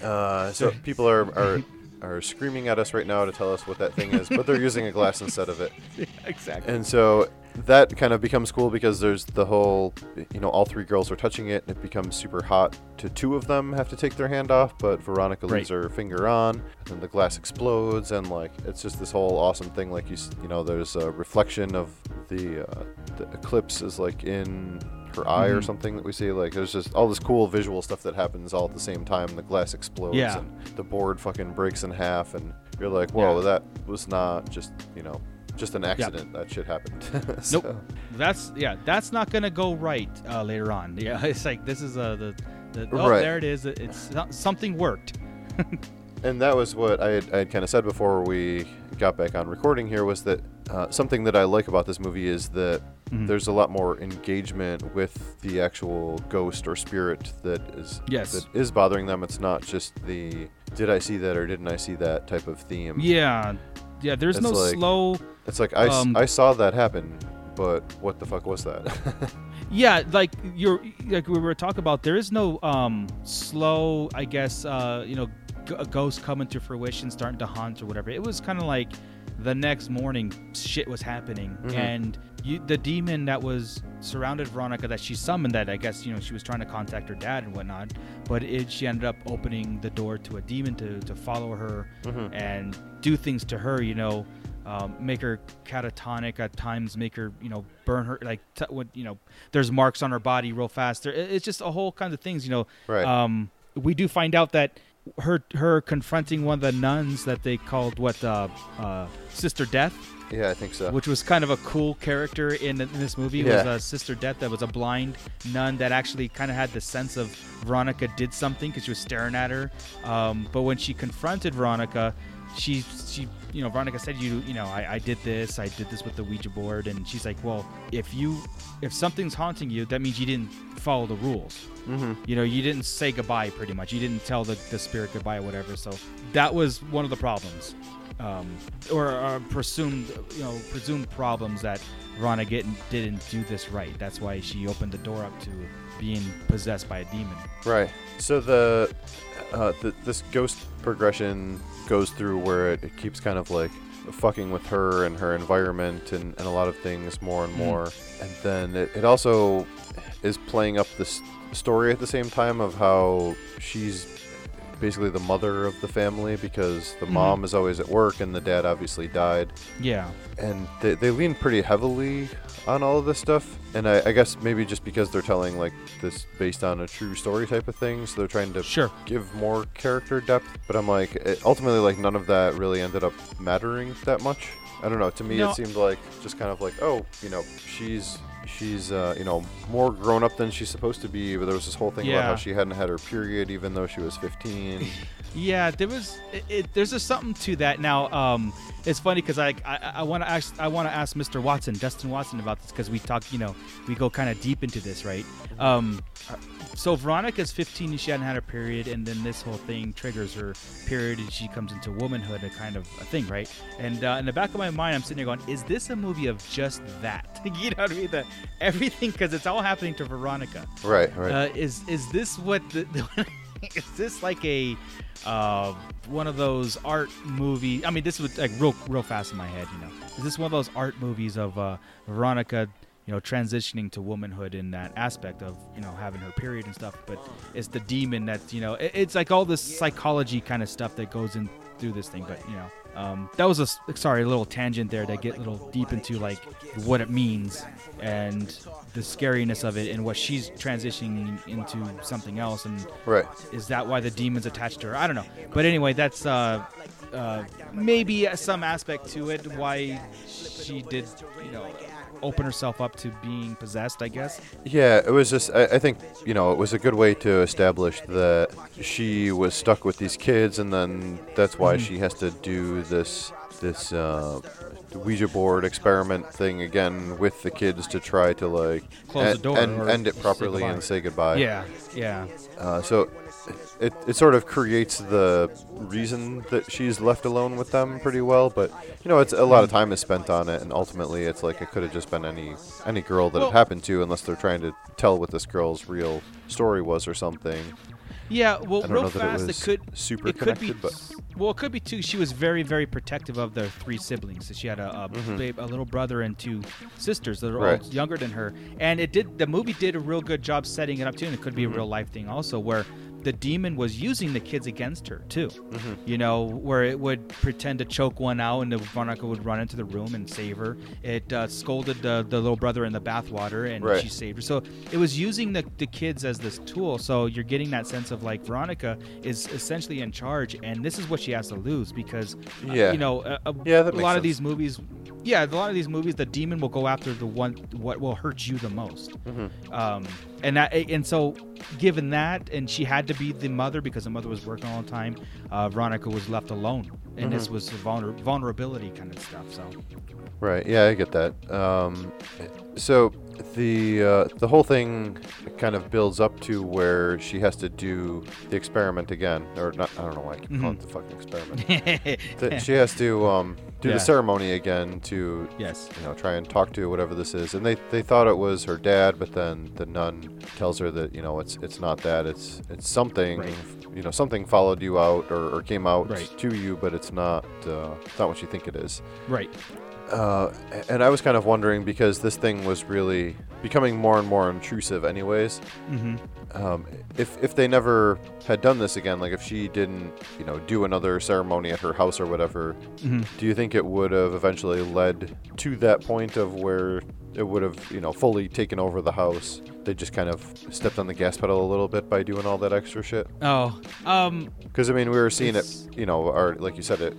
Speaker 3: Uh, so people are, are are screaming at us right now to tell us what that thing is, but they're using a glass instead of it.
Speaker 2: exactly.
Speaker 3: And so that kind of becomes cool because there's the whole, you know, all three girls are touching it, and it becomes super hot. To two of them have to take their hand off, but Veronica leaves her finger on, and then the glass explodes, and like it's just this whole awesome thing. Like you, you know, there's a reflection of the uh, the eclipse is like in her eye
Speaker 2: Mm-hmm.
Speaker 3: or something that we see. Like there's just all this cool visual stuff that happens all at the same time. The glass explodes,
Speaker 2: Yeah.
Speaker 3: and the board fucking breaks in half, and you're like, whoa,
Speaker 2: Yeah.
Speaker 3: that was not just you know. Just an accident. That shit happened. So-
Speaker 2: Nope. That's yeah. That's not gonna go right uh, later on. Yeah, it's like this is uh, the, the oh
Speaker 3: Right.
Speaker 2: there it is. It's something worked.
Speaker 3: and that was what I had, I had kind of said before we got back on recording here was that uh, something that I like about this movie is that
Speaker 2: Mm-hmm.
Speaker 3: there's a lot more engagement with the actual ghost or spirit that is
Speaker 2: Yes.
Speaker 3: that is bothering them. It's not just the did I see that or didn't I see that type of theme.
Speaker 2: Yeah, yeah. There's
Speaker 3: It's
Speaker 2: no
Speaker 3: like-
Speaker 2: slow.
Speaker 3: It's like I,
Speaker 2: Um,
Speaker 3: I saw that happen, but what the fuck was that?
Speaker 2: Yeah, like you're like we were talking about. There is no um slow. I guess uh you know g- a ghost coming to fruition, starting to haunt or whatever. It was kind of like the next morning shit was happening and you, the demon that was surrounded veronica that she summoned that i guess you know she was trying to contact her dad and whatnot but it she ended up opening the door to a demon to, to follow her and do things to her you know um, make her catatonic at times make her you know burn her like t- when, you know there's marks on her body real fast. There, it's just a whole kind of things you know.
Speaker 3: Right.
Speaker 2: um, we do find out that her her confronting one of the nuns that they called what uh, uh, Sister Death,
Speaker 3: yeah, I think so.
Speaker 2: which was kind of a cool character in, in this movie. Was
Speaker 3: Yeah.
Speaker 2: uh, Sister Death that was a blind nun that actually kind of had the sense of Veronica did something because she was staring at her. Um, but when she confronted Veronica, she she you know Veronica said you you know I, I did this I did this with the Ouija board and she's like well if you if something's haunting you that means you didn't follow the rules mm-hmm. you know you didn't say goodbye pretty much you didn't tell the, the spirit goodbye or whatever so that was one of the problems um, or, or presumed you know presumed problems that Veronica didn't, didn't do this right that's why she opened the door up to being possessed by a demon
Speaker 3: Right. So the, uh, the this ghost progression goes through where it, it keeps kind of like fucking with her and her environment and, and a lot of things more and more. And then it, it also is playing up this story at the same time of how she's basically the mother of the family because the mm-hmm. mom is always at work and the dad obviously died.
Speaker 2: Yeah.
Speaker 3: And they, they lean pretty heavily on all of this stuff. And I, I guess maybe just because they're telling like this based on a true story type of thing so they're trying to
Speaker 2: Sure.
Speaker 3: give more character depth. But i'm like it, ultimately like none of that really ended up mattering that much. I don't know. To me
Speaker 2: No.
Speaker 3: it seemed like just kind of like oh you know she's she's uh, you know more grown up than she's supposed to be but there was this whole thing about how she hadn't had her period even though she was 15
Speaker 2: Yeah, there was. It, it, there's just something to that. Now, um, it's funny because I I, I want to ask I want to ask Mr. Watson, Dustin Watson, about this because we talk. You know, we go kind of deep into this, right? Um, so Veronica's 15 and she hadn't had her period, and then this whole thing triggers her period, and she comes into womanhood, a kind of a thing, right? And uh, in the back of my mind, I'm sitting there going, "Is this a movie of just that? you know what I mean? The, everything because it's all happening to Veronica."
Speaker 3: right right
Speaker 2: Uh, is is this what the, is this like a uh, one of those art movie? I mean, this was like real real fast in my head. You know, is this one of those art movies of uh, Veronica? You know, transitioning to womanhood in that aspect of you know having her period and stuff, but it's the demon that you know it, it's like all this psychology kind of stuff that goes in through this thing. But you know, um, that was a sorry a little tangent there to get a little deep into like what it means and the scariness of it and what she's transitioning into something else and
Speaker 3: right
Speaker 2: is that why the demon's attached to her i don't know but anyway that's uh, uh, maybe some aspect to it why she did you know open herself up to being possessed i guess
Speaker 3: Yeah, it was just. I, I think you know it was a good way to establish that she was stuck with these kids, and then that's why
Speaker 2: Mm-hmm.
Speaker 3: she has to do this this uh, Ouija board experiment thing again with the kids to try to like
Speaker 2: Close the door
Speaker 3: and end it properly
Speaker 2: goodbye.
Speaker 3: and say goodbye.
Speaker 2: yeah yeah
Speaker 3: Uh, so it, it sort of creates the reason that she's left alone with them pretty well, but you know, it's a lot of time is spent on it, and ultimately, it's like it could have just been any any girl that
Speaker 2: Well-
Speaker 3: it happened to, unless they're trying to tell what this girl's real story was or something.
Speaker 2: Yeah, well, real
Speaker 3: that it
Speaker 2: fast, it, could
Speaker 3: super
Speaker 2: it could be,
Speaker 3: connected, but-
Speaker 2: well, it could be too. She was very, very protective of their three siblings. She had a a,
Speaker 3: Mhm.
Speaker 2: babe, a little brother and two sisters that are
Speaker 3: Right.
Speaker 2: all younger than her. And it did. The movie did a real good job setting it up too. And it could be
Speaker 3: Mhm.
Speaker 2: a real life thing also, where the demon was using the kids against her too.
Speaker 3: Mhm.
Speaker 2: You know, where it would pretend to choke one out, and the Veronica would run into the room and save her. It uh, scolded the, the little brother in the bathwater, and
Speaker 3: Right.
Speaker 2: she saved her. So it was using the, the kids as this tool. So you're getting that sense of like Veronica is essentially in charge, and this is what she has to lose because, uh, you know, a, a,
Speaker 3: Yeah,
Speaker 2: a lot of these movies, yeah, a lot of these movies, the demon will go after the one what will hurt you the most.
Speaker 3: Mhm.
Speaker 2: Um, and that, and so given that, and she had to be the mother because the mother was working all the time. Uh, Veronica was left alone, and this
Speaker 3: Mhm.
Speaker 2: was vulner- vulnerability kind of stuff. So.
Speaker 3: Right. Yeah, I get that. Um, so the uh, the whole thing kind of builds up to where she has to do the experiment again, or not? I don't know why I keep calling it the fucking experiment. She has to um, do
Speaker 2: Yeah.
Speaker 3: the ceremony again to
Speaker 2: Yes.
Speaker 3: you know try and talk to whatever this is, and they they thought it was her dad, but then the nun tells her that you know it's it's not that, it's it's something.
Speaker 2: Right.
Speaker 3: You know, something followed you out or, or came out
Speaker 2: Right.
Speaker 3: to you, but it's not uh, it's not what you think it is.
Speaker 2: Right.
Speaker 3: Uh, and I was kind of wondering because this thing was really becoming more and more intrusive, anyways.
Speaker 2: Mhm.
Speaker 3: Um, if if they never had done this again, like if she didn't, you know, do another ceremony at her house or whatever,
Speaker 2: Mhm.
Speaker 3: do you think it would have eventually led to that point of where it would have, you know, fully taken over the house? They just kind of stepped on the gas pedal a little bit by doing all that extra shit.
Speaker 2: Oh, um,
Speaker 3: Because I mean, we were seeing it, you know, or like you said, it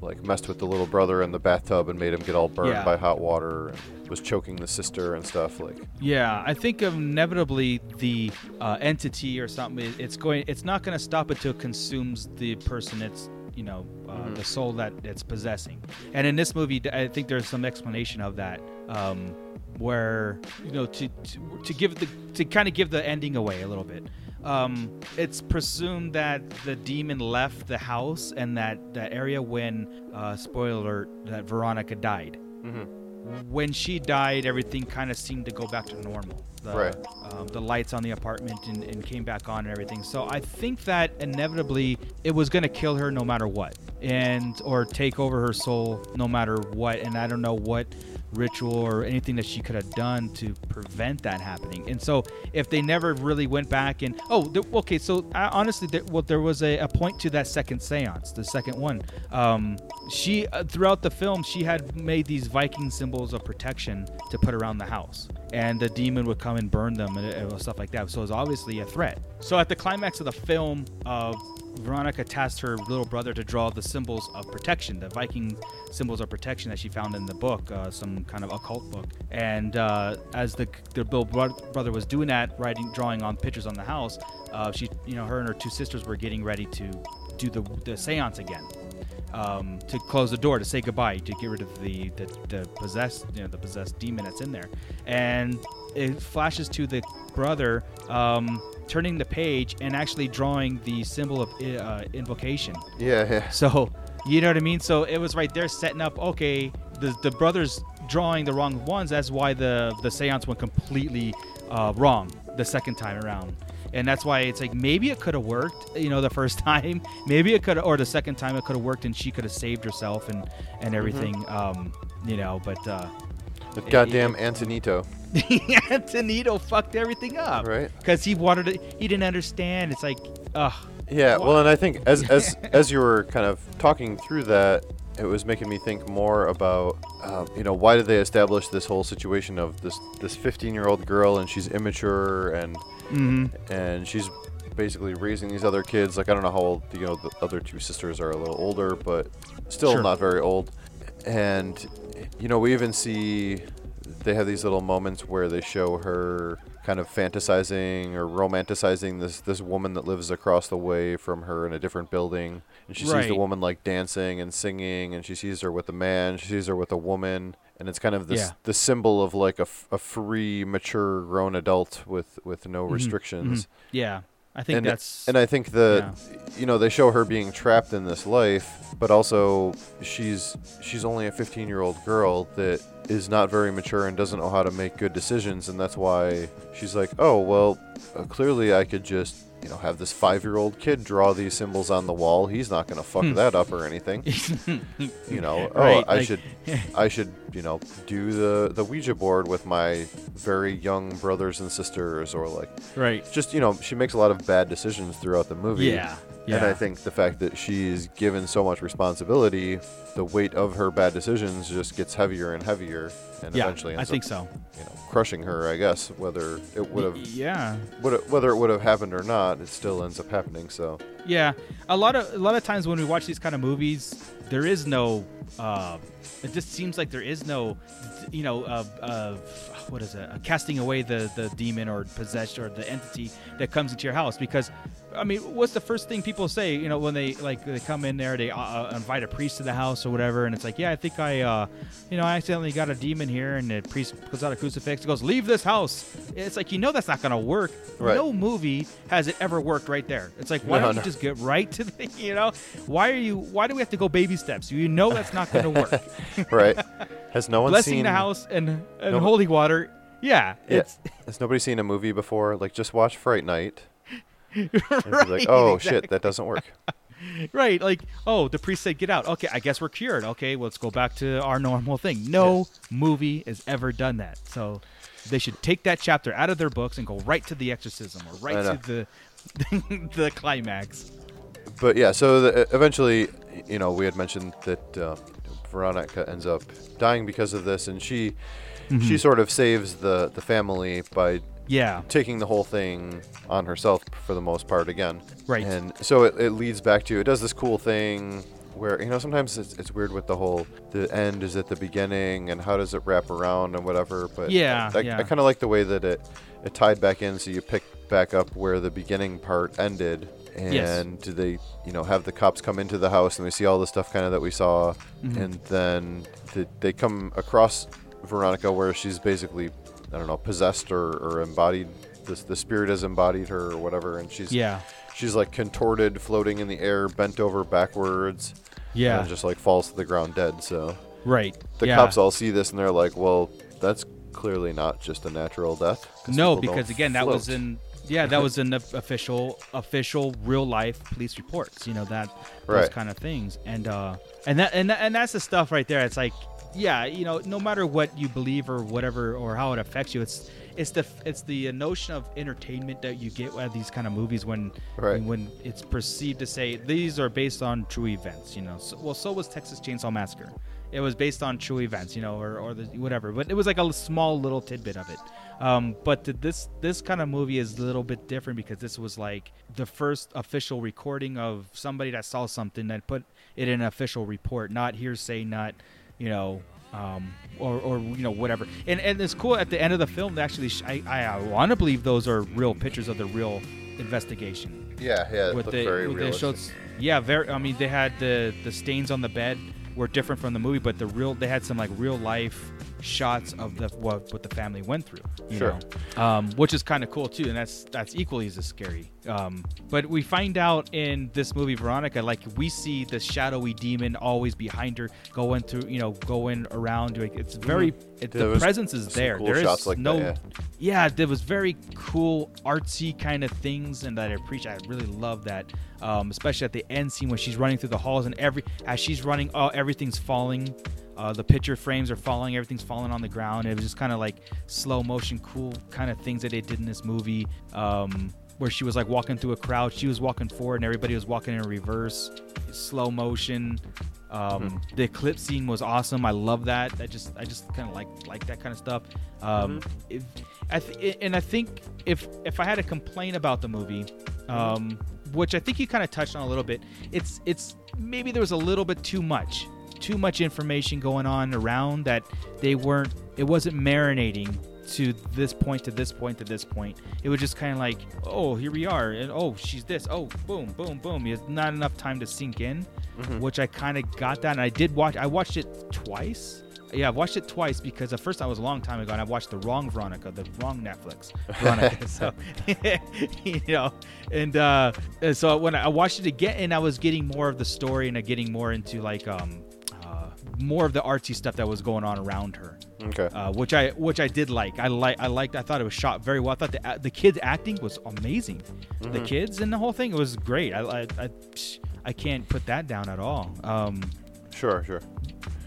Speaker 3: like messed with the little brother in the bathtub and made him get all burned
Speaker 2: Yeah.
Speaker 3: by hot water and was choking the sister and stuff. Like,
Speaker 2: Yeah, I think inevitably the uh, entity or something it- it's going it's not going to stop until it consumes the person it's you know uh,
Speaker 3: Mhm.
Speaker 2: the soul that it's possessing. And in this movie, I think there's some explanation of that, um, where you know to, to to give the to kind of give the ending away a little bit. Um, it's presumed that the demon left the house and that that area when uh, spoiler alert that Veronica died when she died, everything kind of seemed to go back to normal. The,
Speaker 3: Right.
Speaker 2: Um, the lights on the apartment and, and came back on and everything. So I think that inevitably it was going to kill her no matter what, and or take over her soul no matter what. And I don't know what ritual or anything that she could have done to prevent that happening. And so if they never really went back and oh, okay, so uh, honestly, there, well, there was a, a point to that second séance, the second one. Um, she uh, throughout the film, she had made these Viking symbols of protection to put around the house, and the demon would come and burn them and, and stuff like that. So it was obviously a threat. So at the climax of the film, uh, Veronica tasked her little brother to draw the symbols of protection, the Viking symbols of protection that she found in the book, uh, some kind of occult book. And uh, as the the little brother was doing that, writing, drawing on pictures on the house, uh, she, you know, her and her two sisters were getting ready to do the the séance again. Um, to close the door to say goodbye to get rid of the the, the possessed you know the possessed demon that's in there and it flashes to the brother um, turning the page and actually drawing the symbol of uh, invocation
Speaker 3: yeah, yeah.
Speaker 2: so you know what I mean. So it was right there setting up. Okay, the the brothers drawing the wrong ones. That's why the the seance went completely uh, wrong the second time around. And that's why it's like maybe it could have worked, you know, the first time. Maybe it could, or the second time it could have worked, and she could have saved herself and and everything. Um, you know, but uh,
Speaker 3: That goddamn Antonito.
Speaker 2: Antonito fucked everything up,
Speaker 3: Right.
Speaker 2: Because he wanted it. He didn't understand. It's like, ugh.
Speaker 3: Yeah, well, and I think as as as you were kind of talking through that, it was making me think more about, uh, you know, why did they establish this whole situation of this this 15 year old girl and she's immature and
Speaker 2: Mhm.
Speaker 3: and she's basically raising these other kids. Like I don't know how old you know the other two sisters are a little older, but still
Speaker 2: Sure.
Speaker 3: not very old. And you know, we even see they have these little moments where they show her kind of fantasizing or romanticizing this this woman that lives across the way from her in a different building. And she sees the woman like dancing and singing and she sees her with a man she sees her with a woman. And it's kind of this
Speaker 2: Yeah.
Speaker 3: the symbol of like a, f- a free mature grown adult with with no restrictions.
Speaker 2: Mhm. Yeah, I think
Speaker 3: and,
Speaker 2: that's
Speaker 3: and I think that you know they show her being trapped in this life, but also she's she's only a 15 year old girl that is not very mature and doesn't know how to make good decisions, and that's why she's like, oh well, uh, clearly I could just you know, have this five-year-old kid draw these symbols on the wall. He's not going to fuck hmm. that up or anything. you know, oh, I
Speaker 2: like-
Speaker 3: should, I should, you know, do the the Ouija board with my very young brothers and sisters, or like,
Speaker 2: Right.
Speaker 3: just you know, she makes a lot of bad decisions throughout the movie.
Speaker 2: Yeah,
Speaker 3: And I think the fact that she's given so much responsibility, the weight of her bad decisions just gets heavier and heavier, and
Speaker 2: Yeah,
Speaker 3: eventually
Speaker 2: I
Speaker 3: ends
Speaker 2: think
Speaker 3: up,
Speaker 2: so.
Speaker 3: you know, crushing her. I guess whether it would have,
Speaker 2: Yeah.
Speaker 3: would whether it would have happened or not, it still ends up happening. So
Speaker 2: Yeah, a lot of a lot of times when we watch these kind of movies, there is no. Uh, it just seems like there is no, you know, uh, uh, what is it? Uh, casting away the the demon or possession or the entity that comes into your house because. I mean, what's the first thing people say? You know, when they like they come in there, they uh, uh, invite a priest to the house or whatever, and it's like, yeah, I think I, uh, you know, I accidentally got a demon here, and the priest pulls out a crucifix, and goes, leave this house. It's like you know that's not gonna work.
Speaker 3: Right.
Speaker 2: No movie has it ever worked right there. It's like why
Speaker 3: No,
Speaker 2: don't
Speaker 3: no.
Speaker 2: you just get right to the you know why are you why do we have to go baby steps you know that's not going to work
Speaker 3: right, has no one
Speaker 2: blessing
Speaker 3: seen
Speaker 2: the house and and
Speaker 3: No-
Speaker 2: holy water yeah
Speaker 3: Yeah.
Speaker 2: it's
Speaker 3: Has nobody seen a movie before? Like just watch Fright Night.
Speaker 2: Right,
Speaker 3: like, oh
Speaker 2: exactly.
Speaker 3: shit, that doesn't work.
Speaker 2: right like oh the priest said get out. Okay i guess we're cured. Okay well, let's go back to our normal thing. No movie has ever done that. So they should take that chapter out of their books and go right to the exorcism or right to the the climax.
Speaker 3: But yeah, so the, eventually, you know, we had mentioned that uh, Veronica ends up dying because of this, and she
Speaker 2: Mm-hmm.
Speaker 3: she sort of saves the the family by
Speaker 2: yeah
Speaker 3: taking the whole thing on herself for the most part again.
Speaker 2: Right.
Speaker 3: And so it, it leads back to it does this cool thing where you know sometimes it's, it's weird with the whole the end is at the beginning and how does it wrap around and whatever. But
Speaker 2: Yeah,
Speaker 3: I,
Speaker 2: yeah.
Speaker 3: I kind of like the way that it it tied back in, so you pick back up where the beginning part ended.
Speaker 2: Yes.
Speaker 3: And they, you know, have the cops come into the house, and we see all the stuff kind of that we saw,
Speaker 2: Mm-hmm.
Speaker 3: and then the, they come across Veronica, where she's basically, I don't know, possessed or, or embodied. The, the spirit has embodied her or whatever, and she's
Speaker 2: yeah
Speaker 3: she's like contorted, floating in the air, bent over backwards,
Speaker 2: yeah
Speaker 3: and just like falls to the ground dead. So
Speaker 2: right
Speaker 3: the
Speaker 2: yeah.
Speaker 3: cops all see this, and they're like, "Well, that's clearly not just a natural death.
Speaker 2: No, because again, that was in yeah, that was in the official official real life police reports. You know that those
Speaker 3: Right.
Speaker 2: kind of things, and uh, and that and that, and that's the stuff right there. It's like yeah, you know, no matter what you believe or whatever or how it affects you, it's it's the it's the notion of entertainment that you get of these kind of movies when
Speaker 3: Right.
Speaker 2: when it's perceived to say these are based on true events. You know, so, well, so was Texas Chainsaw Massacre. It was based on true events, you know, or, or the, whatever. But it was like a small little tidbit of it. Um, but th- this this kind of movie is a little bit different because this was like the first official recording of somebody that saw something that put it in an official report, not hearsay, not you know, um, or, or you know whatever. And and it's cool at the end of the film. They actually, sh- I I, want to believe those are real pictures of the real investigation
Speaker 3: yeah, yeah,
Speaker 2: with the,
Speaker 3: very
Speaker 2: with the
Speaker 3: realistic.
Speaker 2: shows. Yeah, very. I mean, they had the the stains on the bed were different from the movie, but the real they had some like real life shots of the what, what the family went through. You
Speaker 3: Sure.
Speaker 2: know? um, which is kind of cool too, and that's that's equally as scary. Um, but we find out in this movie, Veronica, like we see the shadowy demon always behind her, going through, you know, going around. Like it's very, it, the presence is there.
Speaker 3: cool
Speaker 2: There is
Speaker 3: like that,
Speaker 2: no,
Speaker 3: yeah.
Speaker 2: yeah, there was very cool artsy kind of things, and that I appreciate. I really love that, um, especially at the end scene when she's running through the halls, and every as she's running, oh, everything's falling. Uh, the picture frames are falling, everything's falling on the ground. It was just kind of like slow motion, cool kind of things that they did in this movie. Um, where she was like walking through a crowd, she was walking forward, and everybody was walking in reverse, slow motion. Um, The eclipse scene was awesome. I love that. I just, I just kind of like like that kind of stuff. Um, if, I th- and I think if if I had to complain about the movie, um, which I think you kind of touched on a little bit, it's it's maybe there was a little bit too much, too much information going on around that they weren't. It wasn't marinating to this point to this point to this point. It was just kind of like, oh, here we are, and oh, she's this. Oh, boom, boom, boom. It's not enough time to sink in, which I kind of got that. And I did watch. I watched it twice. Yeah, I've watched it twice because the first time was a long time ago, and I watched the wrong Veronica, the wrong Netflix Veronica. so, you know, and uh, and so when I watched it again, and I was getting more of the story, and I getting more into like um, more of the artsy stuff that was going on around her.
Speaker 3: Okay.
Speaker 2: Uh, which I which I did like. I like I liked. I thought it was shot very well. I thought the the kids acting was amazing. The
Speaker 3: Mm-hmm.
Speaker 2: kids and the whole thing it was great. I I, I, I can't put that down at all. Um,
Speaker 3: sure, sure.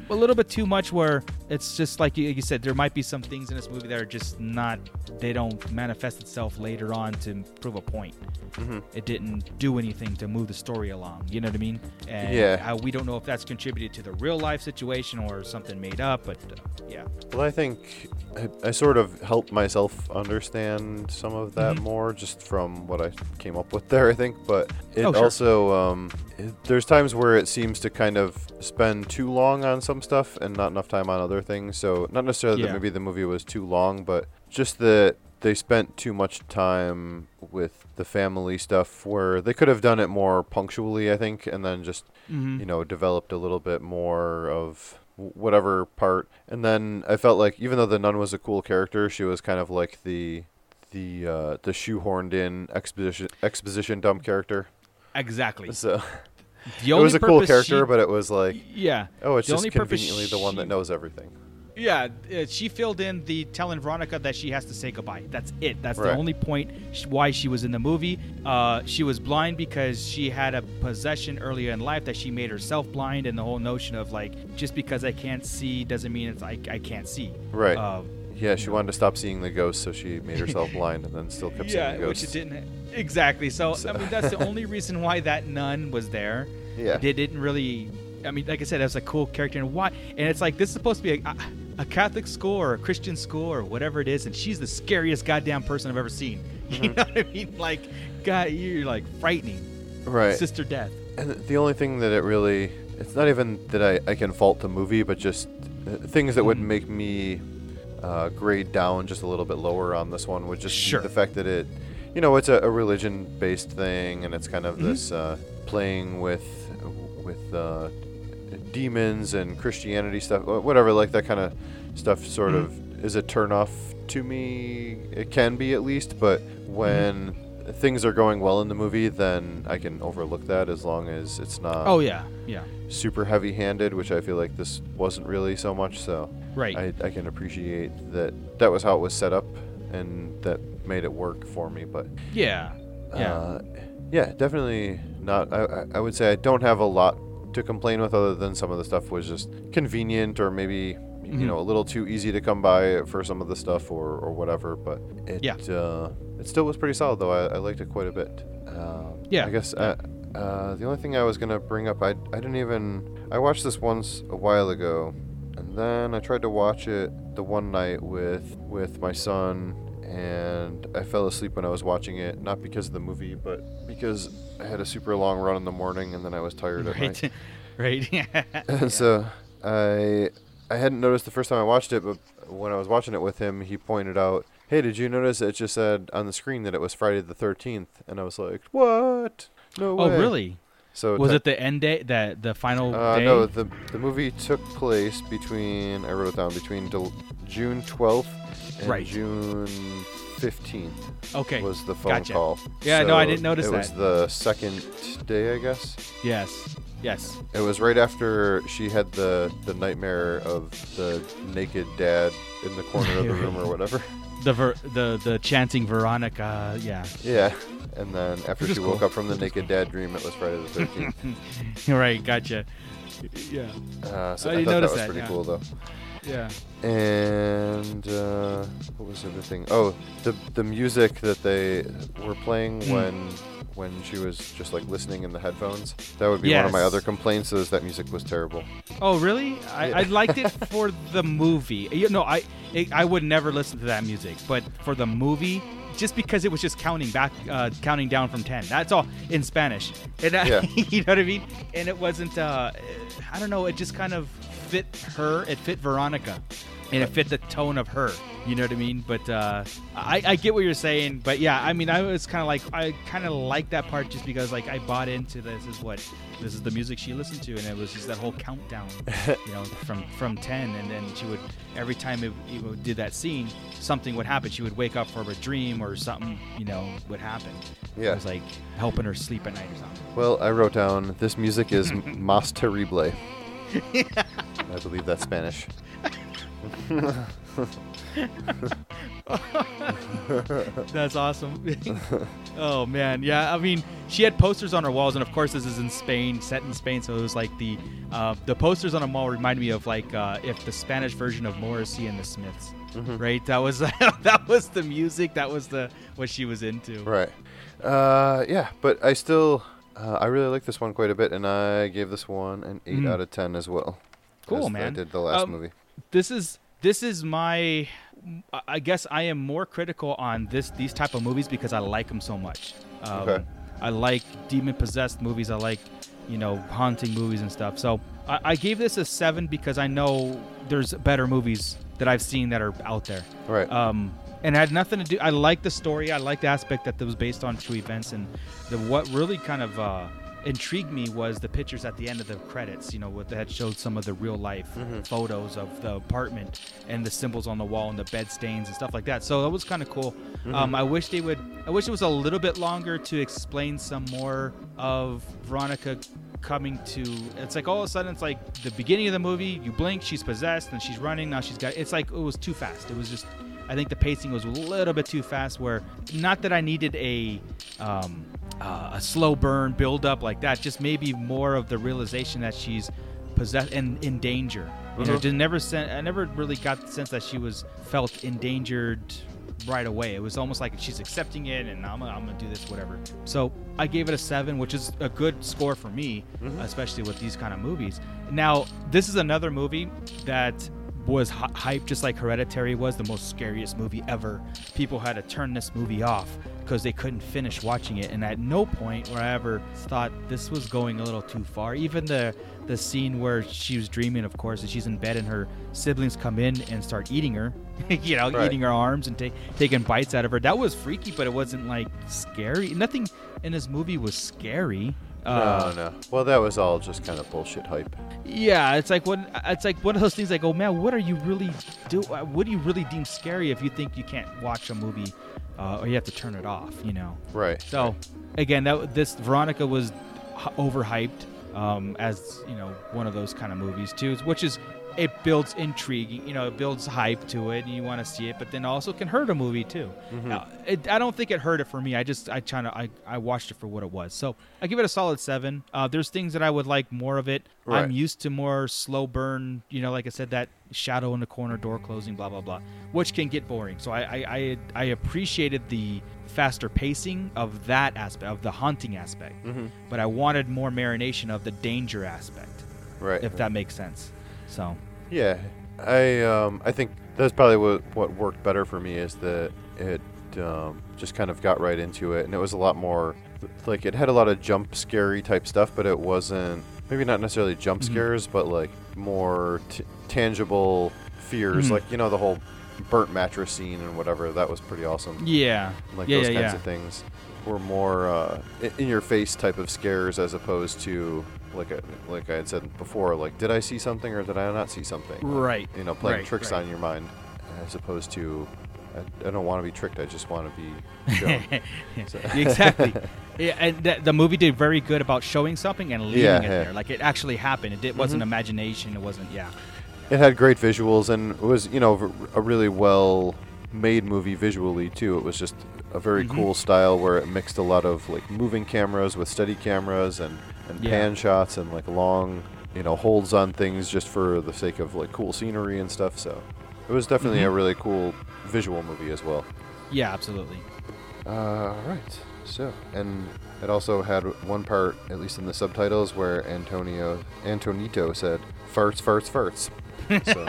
Speaker 2: a little bit too much where it's just like you, you said there might be some things in this movie that are just not they don't manifest itself later on to prove a point
Speaker 3: Mm-hmm.
Speaker 2: it didn't do anything to move the story along you know what i mean and
Speaker 3: Yeah.
Speaker 2: how we don't know if that's contributed to the real life situation or something made up but uh, yeah
Speaker 3: Well, I think I, I sort of helped myself understand some of that
Speaker 2: Mm-hmm.
Speaker 3: more just from what I came up with there, I think. But it
Speaker 2: Oh, sure.
Speaker 3: also, um, it, there's times where it seems to kind of spend too long on some stuff and not enough time on other things. So, not necessarily that maybe the movie was too long, but just that they spent too much time with the family stuff where they could have done it more punctually, I think, and then just
Speaker 2: Mm-hmm.
Speaker 3: you know developed a little bit more of whatever part. And then I felt like even though the nun was a cool character, she was kind of like the the uh, the shoehorned in exposition exposition dumb character.
Speaker 2: exactly
Speaker 3: So
Speaker 2: the
Speaker 3: it was a cool character,
Speaker 2: she-
Speaker 3: but it was like
Speaker 2: yeah
Speaker 3: oh, it's
Speaker 2: the
Speaker 3: just
Speaker 2: only
Speaker 3: conveniently the one that knows everything.
Speaker 2: Yeah, uh, she filled in the telling Veronica that she has to say goodbye. That's it. That's the only point why she was in the movie. Uh, she was blind because she had a possession earlier in life that she made herself blind, and the whole notion of like just because I can't see doesn't mean it's I, I can't see.
Speaker 3: Right.
Speaker 2: Uh,
Speaker 3: Yeah, she wanted to stop seeing the ghosts, so she made herself blind, and then still kept
Speaker 2: yeah,
Speaker 3: seeing the
Speaker 2: which
Speaker 3: ghosts.
Speaker 2: it didn't. Exactly. So,
Speaker 3: So-
Speaker 2: I mean, that's the only reason why that nun was there.
Speaker 3: Yeah.
Speaker 2: They didn't really. I mean, like I said, it was a cool character, and why? And it's like this is supposed to be a, a Catholic school or a Christian school or whatever it is, and she's the scariest goddamn person I've ever seen. You know what I mean? Like, God, you're like frightening.
Speaker 3: Right.
Speaker 2: Sister Death.
Speaker 3: And the only thing that it really, it's not even that I, I can fault the movie, but just uh, things that
Speaker 2: Mm.
Speaker 3: would make me uh, grade down just a little bit lower on this one would just
Speaker 2: Sure.
Speaker 3: the fact that it, you know, it's a, a religion based thing and it's kind of
Speaker 2: Mm-hmm.
Speaker 3: this uh, playing with, with uh, demons and Christianity stuff, whatever, like that kind of stuff sort
Speaker 2: Mm-hmm.
Speaker 3: of is a turnoff to me. It can be at least, but when
Speaker 2: Mm-hmm.
Speaker 3: things are going well in the movie, then I can overlook that as long as it's not
Speaker 2: Oh yeah, yeah.
Speaker 3: super heavy handed, which I feel like this wasn't really so much. So
Speaker 2: Right.
Speaker 3: I, I can appreciate that that was how it was set up and that made it work for me. But
Speaker 2: Yeah. Yeah.
Speaker 3: uh, yeah, definitely not. I, I- I would say I don't have a lot to complain with other than some of the stuff was just convenient or maybe
Speaker 2: Mm-hmm.
Speaker 3: you know a little too easy to come by for some of the stuff or, or whatever. But it
Speaker 2: Yeah.
Speaker 3: uh, it still was pretty solid though. I, I liked it quite a bit. Um,
Speaker 2: Yeah,
Speaker 3: I guess uh, uh, the only thing I was gonna bring up I I didn't even I watched this once a while ago. Then I tried to watch it the one night with with my son, and I fell asleep when I was watching it. Not because of the movie, but because I had a super long run in the morning, and then I was tired at night.
Speaker 2: Right. right.
Speaker 3: And so I I hadn't noticed the first time I watched it, but when I was watching it with him, he pointed out, "Hey, did you notice it just said on the screen that it was Friday the 13th?" And I was like, "What? No
Speaker 2: oh,
Speaker 3: way."
Speaker 2: oh really?
Speaker 3: So
Speaker 2: Was it the end day? That the final
Speaker 3: uh,
Speaker 2: day?
Speaker 3: no, the the movie took place between I wrote it down between del- June 12th and
Speaker 2: Right.
Speaker 3: June 15th.
Speaker 2: Okay,
Speaker 3: was the phone
Speaker 2: gotcha.
Speaker 3: call.
Speaker 2: Yeah, no, I didn't notice that.
Speaker 3: it was the second day, I guess.
Speaker 2: Yes. Yes.
Speaker 3: It was right after she had the the nightmare of the naked dad in the corner of the room or whatever.
Speaker 2: The ver- the the chanting Veronica. Yeah.
Speaker 3: Yeah. And then after she woke
Speaker 2: cool.
Speaker 3: up from the naked dad dream, it was Friday the 13th.
Speaker 2: You're right. Gotcha. Yeah.
Speaker 3: Uh, so
Speaker 2: I
Speaker 3: I, thought that was
Speaker 2: that,
Speaker 3: pretty
Speaker 2: yeah.
Speaker 3: cool, though.
Speaker 2: Yeah.
Speaker 3: And uh, what was the other thing? Oh, the the music that they were playing
Speaker 2: Hmm.
Speaker 3: when when she was just like listening in the headphones. That would be one of my other complaints. Is that music was terrible.
Speaker 2: Oh really? I,
Speaker 3: Yeah.
Speaker 2: I liked it for the movie. You know, I it, I would never listen to that music, but for the movie, just because it was just counting back, uh, counting down from ten. That's all in Spanish. And I,
Speaker 3: Yeah.
Speaker 2: you know what I mean? And it wasn't. Uh, I don't know. It just kind of fit her. It fit Veronica, and it fit the tone of her. You know what I mean? But uh, I, I get what you're saying. But yeah, I mean, I was kind of like, I kind of like that part just because like I bought into this is what this is the music she listened to, and it was just that whole countdown, you know, from from ten, and then she would every time it, it would- did that scene, something would happen. She would wake up from a dream or something, you know, would happen.
Speaker 3: Yeah.
Speaker 2: it was like helping her sleep at night or something.
Speaker 3: Well, I wrote down this music is mas terrible. I I believe that's Spanish.
Speaker 2: That's awesome. oh man, yeah. I mean, she had posters on her walls, and of course, this is in Spain, set in Spain. So it was like the uh, the posters on the wall reminded me of like uh, if the Spanish version of Morrissey and the Smiths, right? That was that was the music. That was the what she was into.
Speaker 3: Right. Uh, yeah, but I still, uh, I really like this one quite a bit, and I gave this one an eight
Speaker 2: Mm.
Speaker 3: out of ten as well.
Speaker 2: Cool,
Speaker 3: as I
Speaker 2: man.
Speaker 3: did the last
Speaker 2: Um,
Speaker 3: movie.
Speaker 2: This is this is my. I- guess I am more critical on this these type of movies because I like them so much. Um,
Speaker 3: Okay.
Speaker 2: I like demon possessed movies. I like, you know, haunting movies and stuff. So I, I gave this a seven because I know there's better movies that I've seen that are out there.
Speaker 3: Right.
Speaker 2: Um, and it had nothing to do. I like the story. I like the aspect that it was based on true events. And the what really kind of uh, intrigued me was the pictures at the end of the credits. You know, what that showed some of the real life photos of the apartment and the symbols on the wall and the bed stains and stuff like that. So that was kind of cool. Um, I wish they would. I wish it was a little bit longer to explain some more of Veronica coming to it's like all of a sudden it's like the beginning of the movie you blink she's possessed and she's running now she's got it's like it was too fast it was just i think the pacing was a little bit too fast where not that i needed a um, uh, a slow burn build up like that just maybe more of the realization that she's possessed and in danger you know just never sen- i never really got the sense that she was felt endangered right away. It was almost like she's accepting it, and I'm gonna, I'm gonna do this, whatever. So I gave it a seven, which is a good score for me, especially with these kind of movies. Now, this is another movie that was hy- hyped just like Hereditary was the most scariest movie ever. People had to turn this movie off because they couldn't finish watching it, and at no point where I ever thought this was going a little too far. Even the the scene where she was dreaming, of course, and she's in bed and her siblings come in and start eating her, you know,
Speaker 3: Right.
Speaker 2: eating her arms and ta- taking bites out of her. That was freaky, but it wasn't like scary. Nothing in this movie was scary. Uh,
Speaker 3: no, no. Well, that was all just kind of bullshit hype.
Speaker 2: yeah, it's like one. It's like one of those things. Like, oh man, what are you really do? uh, What do you really deem scary if you think you can't watch a movie, uh, or you have to turn it off? You know.
Speaker 3: Right.
Speaker 2: So, again, that this Veronica was h- overhyped um, as you know one of those kind of movies too, which is it builds intrigue. You know, it builds hype to it, and you want to see it, but then also can hurt a movie too.
Speaker 3: Mm-hmm.
Speaker 2: Now, it, I don't think it hurt it for me. I just I trying to I, I watched it for what it was. So I give it a solid seven. Uh, there's things that I would like more of it. I'm used to more slow burn. You know, like I said, that shadow in the corner, door closing, blah blah blah, which can get boring. So I I, I, I appreciated the faster pacing of that aspect of the haunting aspect, but I wanted more marination of the danger aspect,
Speaker 3: Right.
Speaker 2: if that makes sense. So
Speaker 3: Yeah, I um, I think that's probably what what worked better for me is that it um, just kind of got right into it, and it was a lot more like it had a lot of jump scary type stuff, but it wasn't maybe not necessarily jump
Speaker 2: Mm-hmm.
Speaker 3: scares, but like more t- tangible fears,
Speaker 2: Mhm.
Speaker 3: like you know the whole burnt mattress scene and whatever. That was pretty awesome.
Speaker 2: yeah,
Speaker 3: Like
Speaker 2: yeah,
Speaker 3: those
Speaker 2: yeah,
Speaker 3: kinds
Speaker 2: yeah.
Speaker 3: of things were more uh, in your face type of scares as opposed to like I, like I had said before, like did I see something or did I not see something?
Speaker 2: Right,
Speaker 3: You know, playing
Speaker 2: right,
Speaker 3: tricks
Speaker 2: right.
Speaker 3: on your mind as opposed to I, I don't want to be tricked. I just want to be shown. So-
Speaker 2: exactly. Yeah, and th- the movie did very good about showing something and leaving
Speaker 3: Yeah,
Speaker 2: it
Speaker 3: yeah. Mm-hmm.
Speaker 2: there. Like it actually happened. It did, wasn't imagination. It wasn't. Yeah.
Speaker 3: it had great visuals and it was you know a really well made movie visually too. It was just a very
Speaker 2: Mm-hmm.
Speaker 3: cool style where it mixed a lot of like moving cameras with steady cameras and and
Speaker 2: Yeah.
Speaker 3: pan shots and like long you know holds on things just for the sake of like cool scenery and stuff. So it was definitely
Speaker 2: Mm-hmm.
Speaker 3: a really cool visual movie as well.
Speaker 2: Yeah, absolutely.
Speaker 3: Uh, right. So, and it also had one part, at least in the subtitles, where Antonio Antonito said "farts, farts, farts." So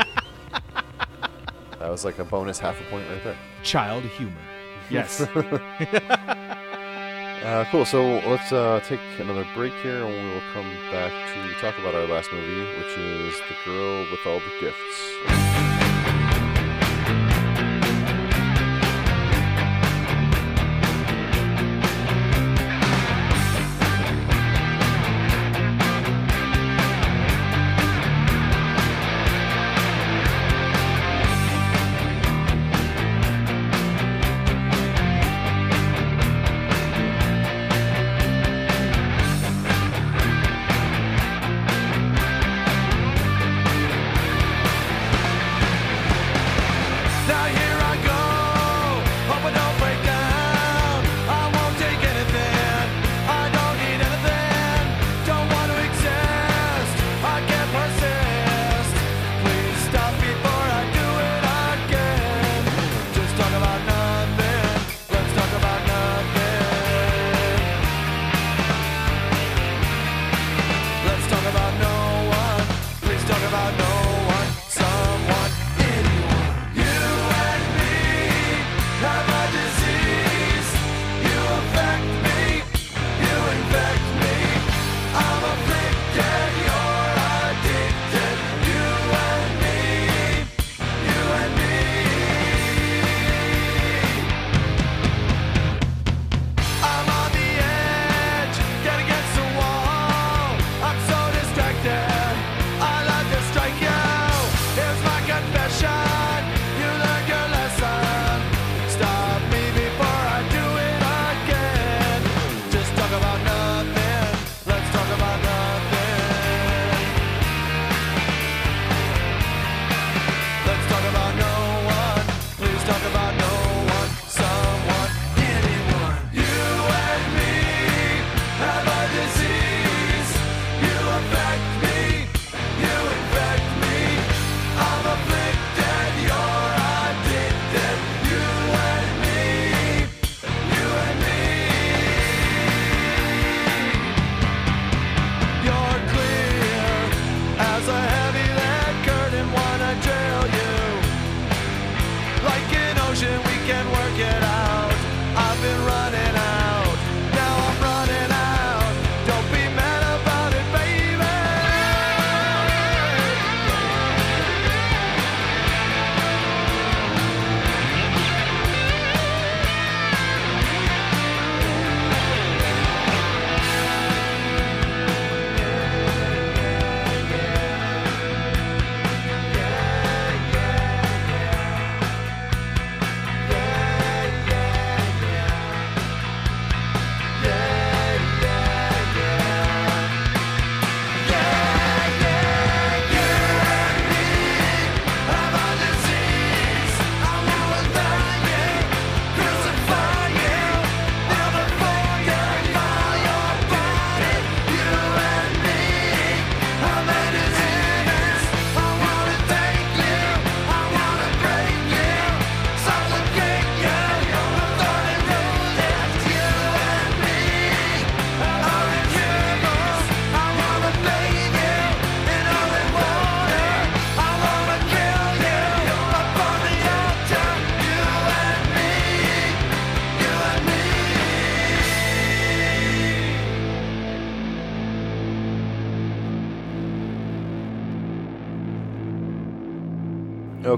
Speaker 3: that was like a bonus half a point right there.
Speaker 2: Child humor. Yes.
Speaker 3: Uh, cool. So let's uh, take another break here, and we will come back to talk about our last movie, which is "The Girl with All the Gifts."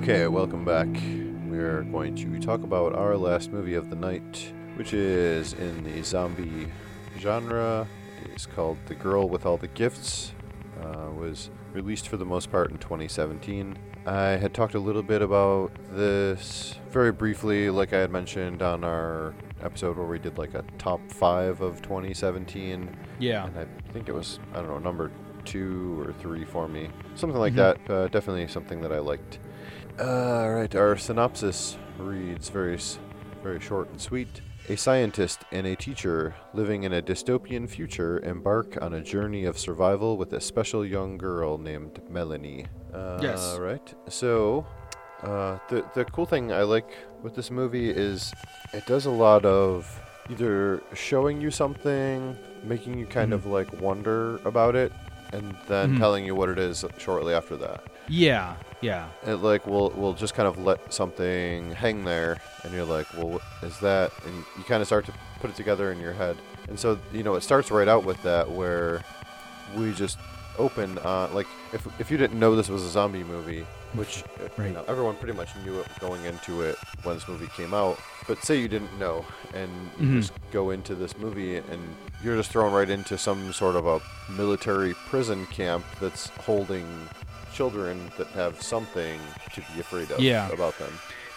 Speaker 3: Okay, welcome back. We're going to talk about our last movie of the night, which is in the zombie genre. It's called The Girl with All the Gifts. Uh, was released for the most part in 2017. I had talked a little bit about this very briefly, like I had mentioned on our episode where we did like a top five of 2017.
Speaker 2: Yeah.
Speaker 3: And I think it was, I don't know, number two or three for me. Something like
Speaker 2: Mhm.
Speaker 3: that. Uh, definitely something that I liked. Uh, all right, our synopsis reads very, very short and sweet. A scientist and a teacher living in a dystopian future embark on a journey of survival with a special young girl named Melanie. Uh,
Speaker 2: Yes.
Speaker 3: Right. So, uh, the the cool thing I like with this movie is it does a lot of either showing you something, making you kind
Speaker 2: Mhm.
Speaker 3: of like wonder about it, and then
Speaker 2: Mhm.
Speaker 3: telling you what it is shortly after that.
Speaker 2: Yeah, yeah.
Speaker 3: It like will will just kind of let something hang there, and you're like, well, is that? And you kind of start to put it together in your head. And so you know, it starts right out with that where we just open uh, like if if you didn't know this was a zombie movie, which uh, you
Speaker 2: Right.
Speaker 3: know, everyone pretty much knew it going into it when this movie came out. But say you didn't know, and you
Speaker 2: Mhm.
Speaker 3: just go into this movie, and you're just thrown right into some sort of a military prison camp that's holding children that have something to be afraid of
Speaker 2: Yeah.
Speaker 3: about them.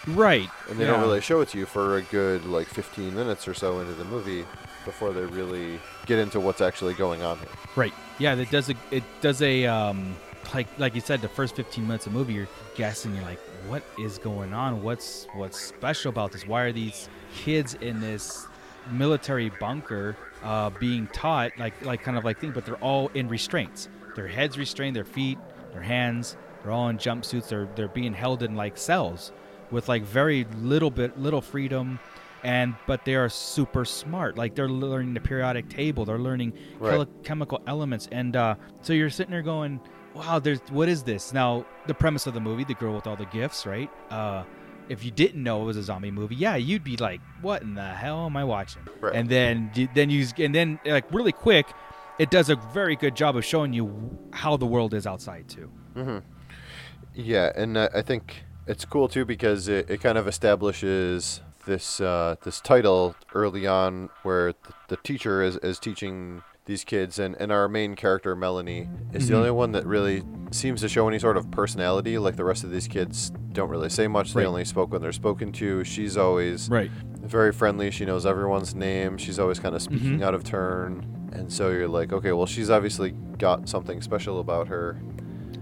Speaker 2: Right.
Speaker 3: And they
Speaker 2: yeah.
Speaker 3: don't really show it to you for a good like 15 minutes or so into the movie before they really get into what's actually going on here.
Speaker 2: Right. Yeah, it does a it does a um like like you said, the first fifteen minutes of the movie you're guessing, you're like, what is going on? What's what's special about this? Why are these kids in this military bunker uh, being taught like like kind of like thing, but they're all in restraints. Their heads restrained, their feet, their hands, they're all in jumpsuits, they're they're being held in like cells with like very little bit little freedom and but they are super smart like they're learning the periodic table they're learning
Speaker 3: Right.
Speaker 2: chemi- chemical elements and uh, so you're sitting there going wow there's what is this now the premise of the movie the girl with all the gifts right uh, if you didn't know it was a zombie movie yeah you'd be like what in the hell am i watching
Speaker 3: Right.
Speaker 2: and then then you and then like really quick it does a very good job of showing you how the world is outside too. Mm-hmm.
Speaker 3: Yeah, and I think it's cool too because it, it kind of establishes this uh, this title early on where th- the teacher is, is teaching these kids and, and our main character Melanie is the mm-hmm. only one that really seems to show any sort of personality. Like the rest of these kids don't really say much. They only spoke when they're spoken to. She's always
Speaker 2: right.
Speaker 3: very friendly. She knows everyone's name. She's always kind of mm-hmm. speaking out of turn. And so you're like, okay, well, she's obviously got something special about her.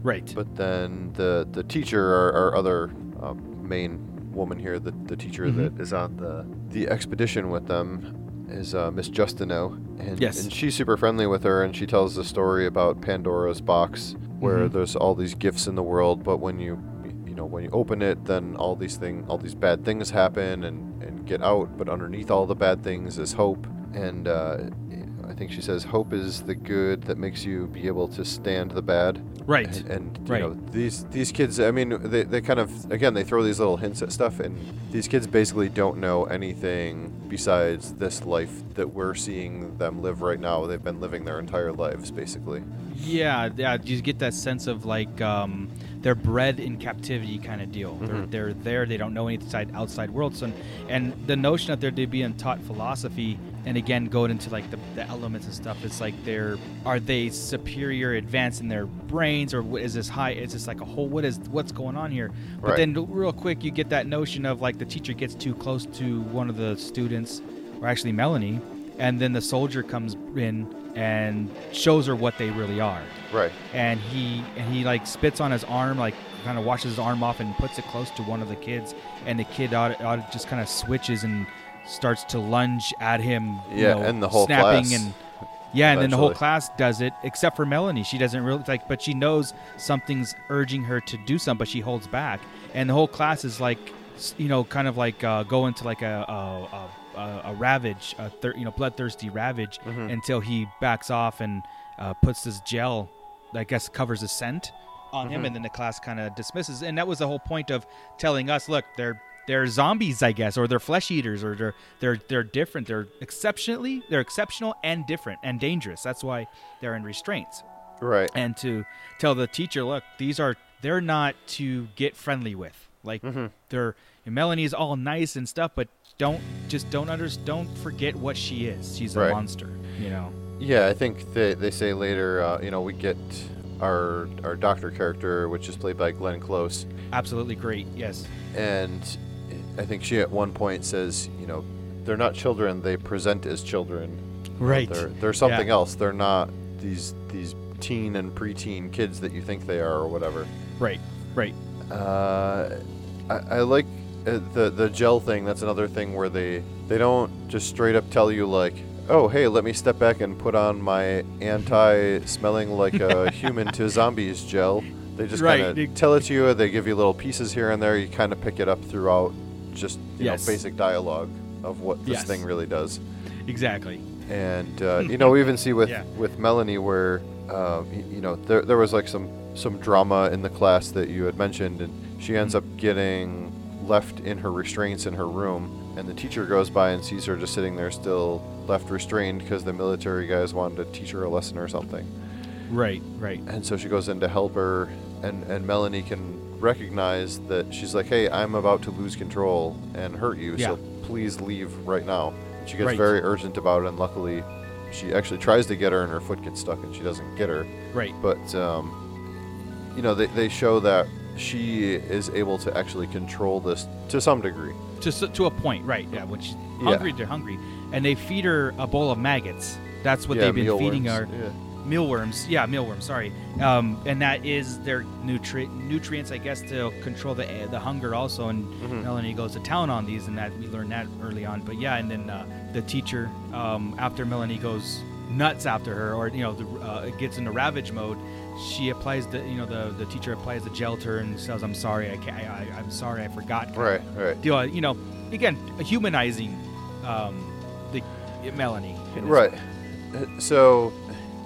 Speaker 2: right
Speaker 3: But then the the teacher, our, our other uh, main woman here, the, the teacher
Speaker 2: Mhm.
Speaker 3: that is on the the expedition with them, is uh, Miss Justineau, and
Speaker 2: Yes.
Speaker 3: and she's super friendly with her, and she tells the story about Pandora's box, where
Speaker 2: Mhm.
Speaker 3: there's all these gifts in the world, but when you you know when you open it, then all these thing all these bad things happen and and get out, but underneath all the bad things is hope, and uh, I think she says hope is the good that makes you be able to stand the bad.
Speaker 2: right
Speaker 3: And, and you
Speaker 2: Right.
Speaker 3: know these these kids. I mean, they, they kind of again they throw these little hints at stuff, and these kids basically don't know anything besides this life that we're seeing them live right now. They've been living their entire lives basically.
Speaker 2: Yeah, yeah. You get that sense of like um, they're bred in captivity kind of deal.
Speaker 3: Mm-hmm.
Speaker 2: They're, they're there. They don't know any outside outside world. So, and the notion that they're being taught philosophy, and again going into like the, the elements and stuff. It's like they're are they superior, advanced in their brains, or what is this high? Is this like a whole? What is what's going on here? But
Speaker 3: Right.
Speaker 2: then real quick, you get that notion of like the teacher gets too close to one of the students, or actually Melanie, and then the soldier comes in and shows her what they really are.
Speaker 3: Right.
Speaker 2: and he and he like spits on his arm like kind of washes his arm off and puts it close to one of the kids and the kid ought, ought just kind of switches and starts to lunge at him you
Speaker 3: Yeah,
Speaker 2: know,
Speaker 3: and the whole
Speaker 2: snapping
Speaker 3: class
Speaker 2: and yeah and then the whole class does it except for melanie. She doesn't really like but she knows something's urging her to do something but she holds back. And the whole class is like you know kind of like uh, go into like a a, a, a, a ravage a thir- you know bloodthirsty ravage
Speaker 3: Mm-hmm.
Speaker 2: until he backs off and uh, puts this gel I guess covers the scent on him, and then the class kind of dismisses. And that was the whole point of telling us, look, they're they're zombies, I guess, or they're flesh eaters, or they're they're they're different. They're exceptionally they're exceptional and different and dangerous. That's why they're in restraints.
Speaker 3: Right.
Speaker 2: And to tell the teacher, look, these are they're not to get friendly with. Like
Speaker 3: Mm-hmm.
Speaker 2: they're Melanie's all nice and stuff, but don't just don't under don't forget what she is. She's a
Speaker 3: Right.
Speaker 2: monster. You know.
Speaker 3: Yeah, I think they, they say later, uh, you know, we get our our doctor character, which is played by Glenn Close,
Speaker 2: Absolutely great. Yes.
Speaker 3: and I think she at one point says, you know, they're not children; they present as children.
Speaker 2: Right.
Speaker 3: They're they're something
Speaker 2: Yeah.
Speaker 3: else. They're not these these teen and preteen kids that you think they are, or whatever.
Speaker 2: Right. Right.
Speaker 3: Uh, I, I like uh, the the gel thing. That's another thing where they they don't just straight up tell you like, oh hey, let me step back and put on my anti-smelling like a human to zombies gel. They just
Speaker 2: Right,
Speaker 3: kind of tell it to you. They give you little pieces here and there. You kind of pick it up throughout just you
Speaker 2: Yes.
Speaker 3: know basic dialogue of what this
Speaker 2: Yes.
Speaker 3: thing really does.
Speaker 2: Exactly.
Speaker 3: And uh, you know, we even see with
Speaker 2: Yeah.
Speaker 3: with Melanie where uh, you know there there was like some some drama in the class that you had mentioned, and she ends up getting left in her restraints in her room, and the teacher goes by and sees her just sitting there still left restrained because the military guys wanted to teach her a lesson or something.
Speaker 2: Right. Right.
Speaker 3: And so she goes in to help her, and, and Melanie can recognize that she's like, hey, I'm about to lose control and hurt you,
Speaker 2: Yeah.
Speaker 3: so please leave right now. And she gets
Speaker 2: Right.
Speaker 3: very urgent about it, and luckily, she actually tries to get her, and her foot gets stuck, and she doesn't get her.
Speaker 2: Right.
Speaker 3: But, um, you know, they, they show that she is able to actually control this to some degree.
Speaker 2: to to a point, right? Yeah, when she's
Speaker 3: Yeah.
Speaker 2: hungry, they're hungry, and they feed her a bowl of maggots. That's what
Speaker 3: Yeah,
Speaker 2: they've been feeding her.
Speaker 3: yeah.
Speaker 2: Mealworms, yeah, mealworms. Sorry, um, and that is their nutri- nutrients, I guess, to control the the hunger also. And
Speaker 3: Mm-hmm.
Speaker 2: Melanie goes to town on these, and that we learned that early on. But yeah, and then uh, the teacher, um, after Melanie goes nuts after her, or you know, the, uh, it gets into ravage mode. She applies the, you know, the the teacher applies the gel to her and says, "I'm sorry, I can't, I, I'm sorry, I forgot."
Speaker 3: Right, right.
Speaker 2: deal. You know, again, humanizing um, the Melanie.
Speaker 3: Right. So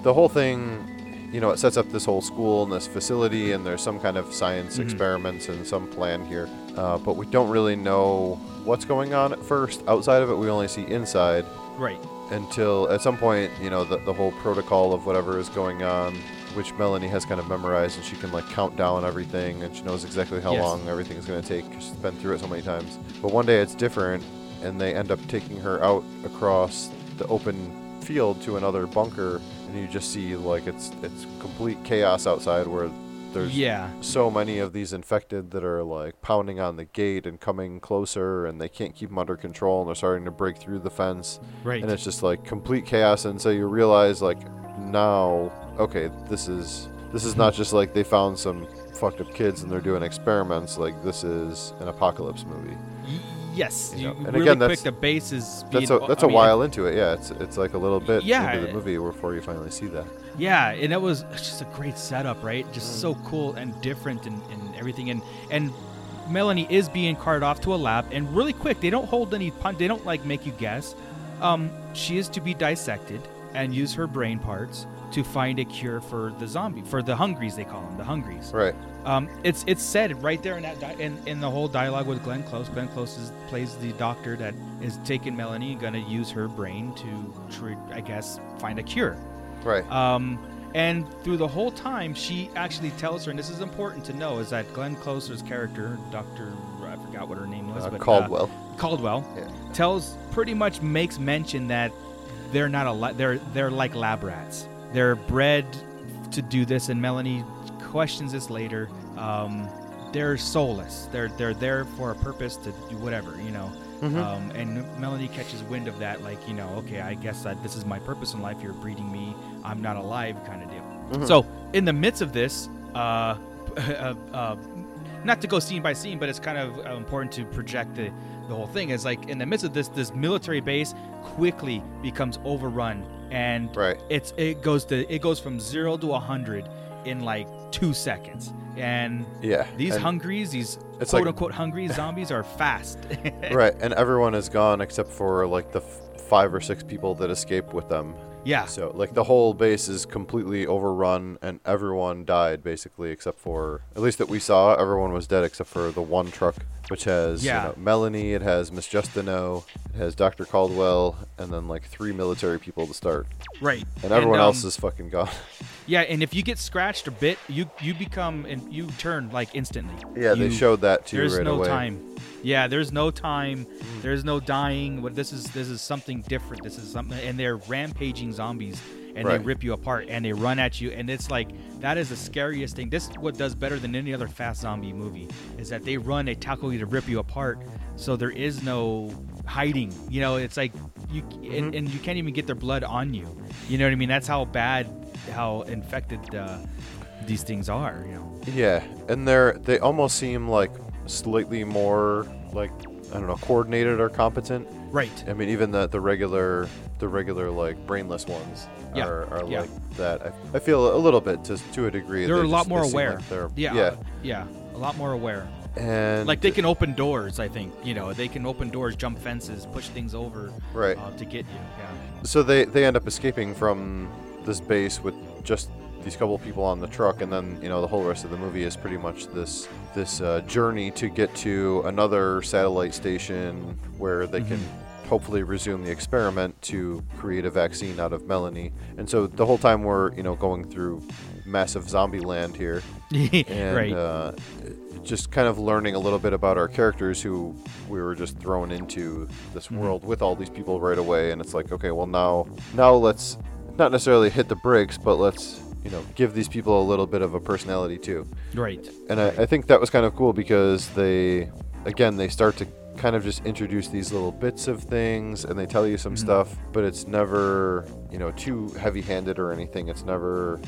Speaker 3: the whole thing, you know, it sets up this whole school and this facility, and there's some kind of science
Speaker 2: Mm-hmm.
Speaker 3: experiments and some plan here. Uh, but we don't really know what's going on at first. Outside of it, we only see inside
Speaker 2: Right.
Speaker 3: until at some point, you know, the, the whole protocol of whatever is going on, which Melanie has kind of memorized, and she can like count down everything, and she knows exactly how
Speaker 2: Yes.
Speaker 3: long everything is going to take 'cause she's been through it so many times. But one day it's different, and they end up taking her out across the open field to another bunker, and you just see like it's it's complete chaos outside where there's
Speaker 2: Yeah.
Speaker 3: so many of these infected that are like pounding on the gate and coming closer and they can't keep them under control and they're starting to break through the fence
Speaker 2: Right.
Speaker 3: and it's just like complete chaos and so you realize like now okay this is this is not just like they found some fucked up kids and they're doing experiments like this is an apocalypse movie
Speaker 2: yes.
Speaker 3: You know, and
Speaker 2: really
Speaker 3: again, that's-
Speaker 2: the base is
Speaker 3: that's a that's
Speaker 2: I
Speaker 3: a
Speaker 2: mean,
Speaker 3: while into it yeah it's it's like a little bit
Speaker 2: Yeah,
Speaker 3: into the movie before you finally see that
Speaker 2: Yeah, and it was just a great setup, right? Just
Speaker 3: Mm.
Speaker 2: so cool and different and, and everything. And and Melanie is being carted off to a lab, and really quick, they don't hold any pun. They don't like make you guess. Um, she is to be dissected and use her brain parts to find a cure for the zombie, for the hungries they call them, the hungries.
Speaker 3: right
Speaker 2: Um, it's it's said right there in that di- in, in the whole dialogue with Glenn Close. Glenn Close is, plays the doctor that is taking Melanie gonna use her brain to, treat, I guess, find a cure.
Speaker 3: right
Speaker 2: Um, and through the whole time, she actually tells her, and this is important to know, is that Glenn Close's character, Doctor, I forgot what her name was,
Speaker 3: Uh,
Speaker 2: but
Speaker 3: Caldwell.
Speaker 2: uh, Caldwell,
Speaker 3: Yeah.
Speaker 2: tells pretty much makes mention that they're not a la- they're they're like lab rats. They're bred to do this, and Melanie questions this later. Um, they're soulless. They're they're there for a purpose to do whatever, you know. Um, and Melanie catches wind of that, like you know, okay, I guess that this is my purpose in life. You're breeding me. I'm not alive, kind of deal. So in the midst of this, uh, uh, uh, not to go scene by scene, but it's kind of uh, important to project the the whole thing. Is like in the midst of this, this military base quickly becomes overrun, and
Speaker 3: Right.
Speaker 2: it's it goes to it goes from zero to a hundred in like two seconds. And
Speaker 3: Yeah,
Speaker 2: these
Speaker 3: and-
Speaker 2: hungries, these quote
Speaker 3: like-
Speaker 2: unquote hungry zombies are fast.
Speaker 3: right and everyone is gone except for like the f- five or six people that escape with them
Speaker 2: yeah.
Speaker 3: so like the whole base is completely overrun and everyone died basically except for at least that we saw everyone was dead except for the one truck which has you know, melanie it has miss Justineau it has dr caldwell and then like three military people to start
Speaker 2: Right.
Speaker 3: and everyone
Speaker 2: um,
Speaker 3: else is fucking gone
Speaker 2: Yeah, and if you get scratched a bit, you you become and you turn like instantly.
Speaker 3: Yeah, they showed that too
Speaker 2: There's
Speaker 3: right
Speaker 2: no
Speaker 3: away.
Speaker 2: time. Yeah, there's no time. There's no dying. What this is this is something different. This is something, and they're rampaging zombies, and
Speaker 3: Right.
Speaker 2: they rip you apart, and they run at you, and it's like that is the scariest thing. This is what does better than any other fast zombie movie is that they run, they tackle you to rip you apart. So there is no hiding. You know, it's like you and, and you can't even get their blood on you. You know what I mean? That's how bad, how infected uh, these things are. You know.
Speaker 3: Yeah, and they're they almost seem like slightly more like I don't know coordinated or competent.
Speaker 2: Right.
Speaker 3: I mean, even the the regular the regular like brainless ones
Speaker 2: Yeah,
Speaker 3: are, are
Speaker 2: yeah.
Speaker 3: like that. I, I feel a little bit to to a degree.
Speaker 2: They're
Speaker 3: they
Speaker 2: a lot more aware.
Speaker 3: like they're,
Speaker 2: yeah,
Speaker 3: yeah,
Speaker 2: yeah, a lot more aware.
Speaker 3: and
Speaker 2: Like they can open doors. I think you know they can open doors, jump fences, push things over,
Speaker 3: Right.
Speaker 2: uh, to get you. Yeah.
Speaker 3: So they they end up escaping from this base with just these couple people on the truck, and then you know the whole rest of the movie is pretty much this this uh, journey to get to another satellite station where they can hopefully resume the experiment to create a vaccine out of Melanie. And so the whole time we're you know going through massive zombie land here, and
Speaker 2: right.
Speaker 3: uh, just kind of learning a little bit about our characters who we were just thrown into this
Speaker 2: Mm-hmm.
Speaker 3: world with all these people right away and it's like okay well now now let's not necessarily hit the brakes but let's you know give these people a little bit of a personality too.
Speaker 2: Right.
Speaker 3: and I, I think that was kind of cool because they again they start to kind of just introduce these little bits of things and they tell you some mm-hmm. stuff but it's never you know too heavy handed or anything. It's never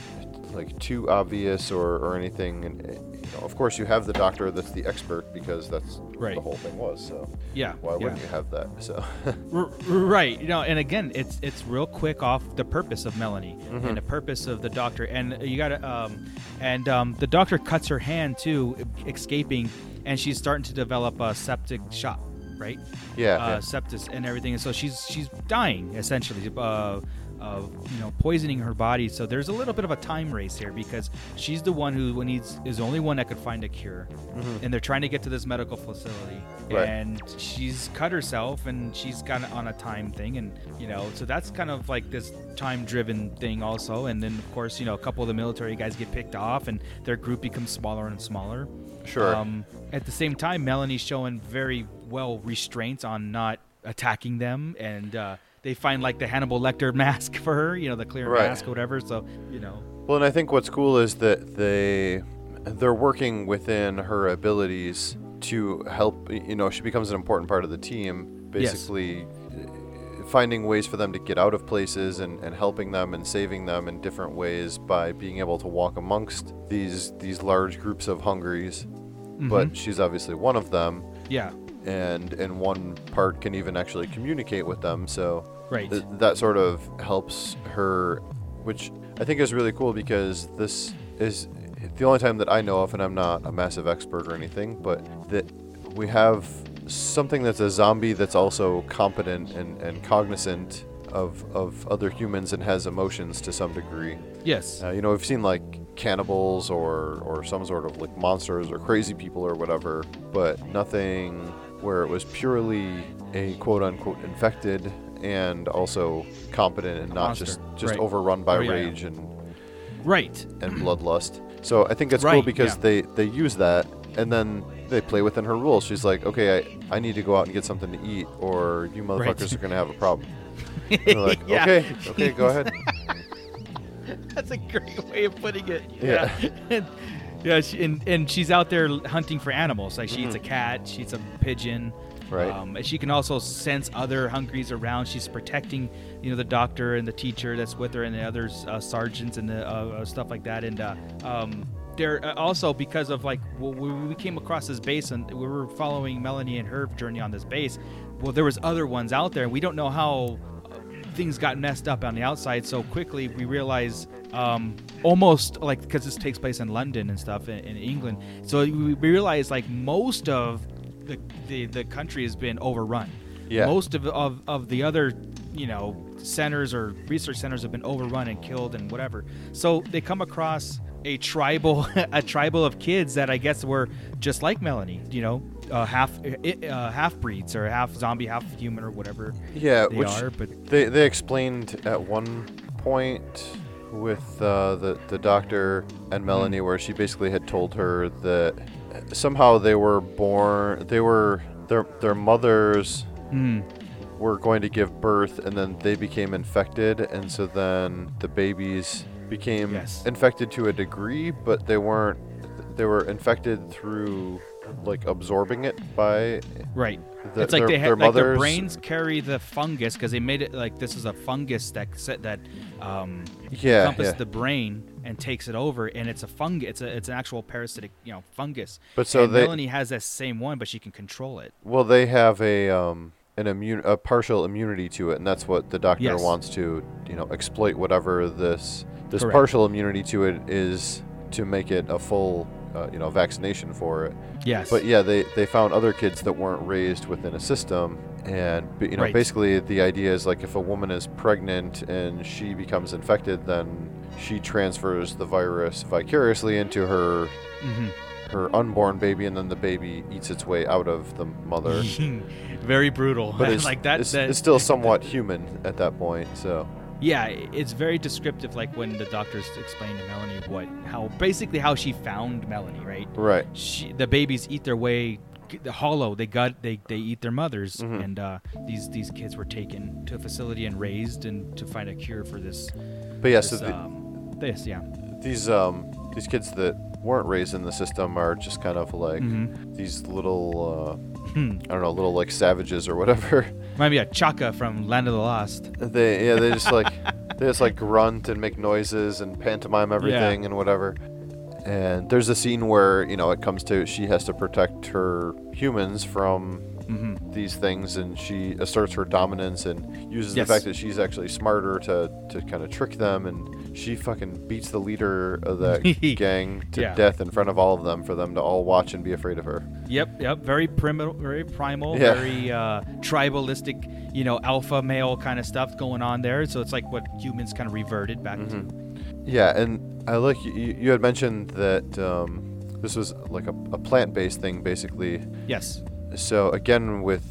Speaker 3: like too obvious or, or anything and uh, you know of course you have the doctor that's the expert because that's
Speaker 2: Right.
Speaker 3: the whole thing was so
Speaker 2: Yeah.
Speaker 3: why wouldn't you have that so
Speaker 2: R- right. You know, and again, it's it's real quick off the purpose of Melanie
Speaker 3: Mm-hmm.
Speaker 2: and the purpose of the doctor, and you got to um, and um, the doctor cuts her hand too, escaping, and she's starting to develop a septic shock, right?
Speaker 3: Yeah,
Speaker 2: Uh,
Speaker 3: yeah.
Speaker 2: sepsis and everything, and so she's she's dying essentially. Uh, of you know poisoning her body, so there's a little bit of a time race here because she's the one who needs is the only one that could find a cure, and they're trying to get to this medical facility,
Speaker 3: Mm-hmm. Right.
Speaker 2: and she's cut herself and she's kind of on a time thing and you know so that's kind of like this time driven thing also and then of course you know a couple of the military guys get picked off and their group becomes smaller and smaller
Speaker 3: Sure.
Speaker 2: um, at the same time melanie's showing very well restraints on not attacking them and uh, they find like the hannibal lecter mask for her you know the clear
Speaker 3: Right.
Speaker 2: mask or whatever so you know
Speaker 3: Well, and I think what's cool is that they they're working within her abilities to help. You know, she becomes an important part of the team. Basically, uh, finding ways for them to get out of places and, and helping them and saving them in different ways by being able to walk amongst these these large groups of hungries.
Speaker 2: Mm-hmm.
Speaker 3: But she's obviously one of them,
Speaker 2: yeah
Speaker 3: and and one part can even actually communicate with them. So
Speaker 2: Right.
Speaker 3: th- that sort of helps her, which I think is really cool because this is the only time that I know of, and I'm not a massive expert or anything, but that we have something that's a zombie that's also competent and, and cognizant of, of other humans and has emotions to some degree.
Speaker 2: yes
Speaker 3: Uh, you know, we've seen like cannibals or or some sort of like monsters or crazy people or whatever, but nothing where it was purely a quote unquote infected and also competent and not
Speaker 2: Monster,
Speaker 3: just just
Speaker 2: right.
Speaker 3: overrun by
Speaker 2: Oh, yeah, yeah.
Speaker 3: rage and
Speaker 2: right
Speaker 3: and bloodlust. So I think it's cool because
Speaker 2: yeah.
Speaker 3: they they use that and then they play within her rules. She's like, okay, I, I need to go out and get something to eat, or you motherfuckers
Speaker 2: Right.
Speaker 3: are gonna have a problem. And they're like,
Speaker 2: Yeah.
Speaker 3: okay, okay, go ahead.
Speaker 2: That's a great way of putting it.
Speaker 3: Yeah.
Speaker 2: Yeah. yeah. She, and, and she's out there hunting for animals. Like she eats
Speaker 3: Mm-hmm.
Speaker 2: a cat, she eats a pigeon.
Speaker 3: Right.
Speaker 2: Um, and she can also sense other hungries around. She's protecting, you know, the doctor and the teacher that's with her and the others, uh, sergeants and the uh, uh, stuff like that. And uh, um, they're uh, also because of like well, we, we came across this base and we were following Melanie and her journey on this base. Well, there was other ones out there, and we don't know how things got messed up on the outside so quickly. We realize um, almost like because this takes place in london and stuff in, in england. So we we realize like most of the, the the country has been overrun.
Speaker 3: Yeah.
Speaker 2: most of, of of the other you know centers or research centers have been overrun and killed and whatever. So they come across a tribal a tribal of kids that i guess were just like melanie you know uh, half uh, half breeds or half zombie half human or whatever
Speaker 3: Yeah,
Speaker 2: they
Speaker 3: which
Speaker 2: are but
Speaker 3: they they explained at one point with uh, the the doctor and Melanie, where she basically had told her that somehow they were born, they were their their mothers
Speaker 2: Hmm.
Speaker 3: were going to give birth, and then they became infected, and so then the babies became
Speaker 2: Yes.
Speaker 3: infected to a degree, but they weren't. They were infected through like absorbing it by
Speaker 2: Right.
Speaker 3: the-
Speaker 2: it's like
Speaker 3: their-
Speaker 2: they
Speaker 3: their
Speaker 2: had like their brains carry the fungus because they made it like this is a fungus that set that um,
Speaker 3: Yeah,
Speaker 2: encompasses
Speaker 3: yeah.
Speaker 2: the brain and takes it over, and it's a fungus. It's a it's an actual parasitic you know fungus.
Speaker 3: But so
Speaker 2: and
Speaker 3: they-
Speaker 2: Melanie has that same one, but she can control it.
Speaker 3: Well, they have a um an immune a partial immunity to it, and that's what the doctor
Speaker 2: Yes.
Speaker 3: wants to you know exploit whatever this this
Speaker 2: Correct.
Speaker 3: partial immunity to it is to make it a full uh, you know vaccination for it.
Speaker 2: Yes.
Speaker 3: But yeah, they they found other kids that weren't raised within a system, and you know
Speaker 2: Right.
Speaker 3: basically the idea is like if a woman is pregnant and she becomes infected, then she transfers the virus vicariously into her
Speaker 2: Mhm.
Speaker 3: her unborn baby, and then the baby eats its way out of the mother.
Speaker 2: very brutal.
Speaker 3: But it's,
Speaker 2: like that.
Speaker 3: it's,
Speaker 2: that
Speaker 3: it's still somewhat human at that point. So
Speaker 2: Yeah, it's very descriptive. Like when the doctors explain to Melanie what, how basically how she found Melanie, right?
Speaker 3: right,
Speaker 2: She, the babies eat their way the hollow. They got they they eat their mothers,
Speaker 3: Mm-hmm.
Speaker 2: and uh, these these kids were taken to a facility and raised and to find a cure for this.
Speaker 3: but yeah,
Speaker 2: this,
Speaker 3: so the,
Speaker 2: um, this yeah.
Speaker 3: these um these kids that weren't raised in the system are just kind of like
Speaker 2: Mm-hmm.
Speaker 3: these little
Speaker 2: Hmm.
Speaker 3: I don't know, little like savages or whatever.
Speaker 2: Might be a Chaka from Land of the Lost.
Speaker 3: they yeah they just like they just like grunt and make noises and pantomime everything and whatever. And there's a scene where you know it comes to she has to protect her humans from
Speaker 2: Mm-hmm.
Speaker 3: these things, and she asserts her dominance and uses
Speaker 2: Yes.
Speaker 3: the fact that she's actually smarter to to kind of trick them, and she fucking beats the leader of that gang to
Speaker 2: Yeah.
Speaker 3: death in front of all of them for them to all watch and be afraid of her.
Speaker 2: Yep, yep. Very primal, very primal,
Speaker 3: Yeah.
Speaker 2: very uh, tribalistic. You know, alpha male kind of stuff going on there. So it's like what humans kind of reverted back to.
Speaker 3: Yeah, and I like you, you had mentioned that um, this was like a, a plant-based thing, basically.
Speaker 2: Yes.
Speaker 3: So again, with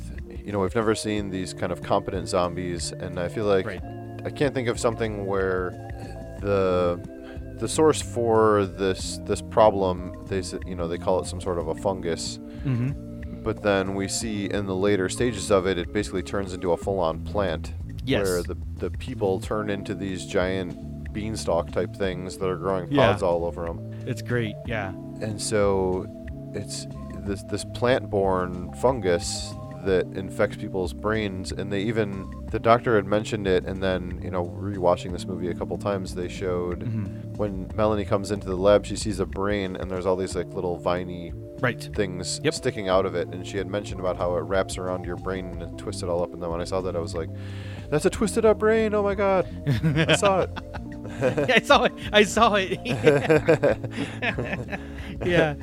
Speaker 3: you know, we've never seen these kind of competent zombies, and I feel like
Speaker 2: Right.
Speaker 3: I can't think of something where the the source for this this problem they you know they call it some sort of a fungus.
Speaker 2: Mm-hmm.
Speaker 3: But then we see in the later stages of it, it basically turns into a full-on plant.
Speaker 2: Yes.
Speaker 3: Where the the people turn into these giant beanstalk type things that are growing
Speaker 2: Yeah.
Speaker 3: pods all over them.
Speaker 2: It's great. Yeah.
Speaker 3: And so it's this this plant-borne fungus that infects people's brains and they even the doctor had mentioned it and then you know rewatching this movie a couple times they showed
Speaker 2: Mm-hmm.
Speaker 3: when Melanie comes into the lab she sees a brain and there's all these like little viney
Speaker 2: Right.
Speaker 3: things
Speaker 2: Yep.
Speaker 3: sticking out of it and she had mentioned about how it wraps around your brain and twists it all up and then when I saw that I was like that's a twisted up brain oh my god I saw it
Speaker 2: I saw it. I saw it. yeah.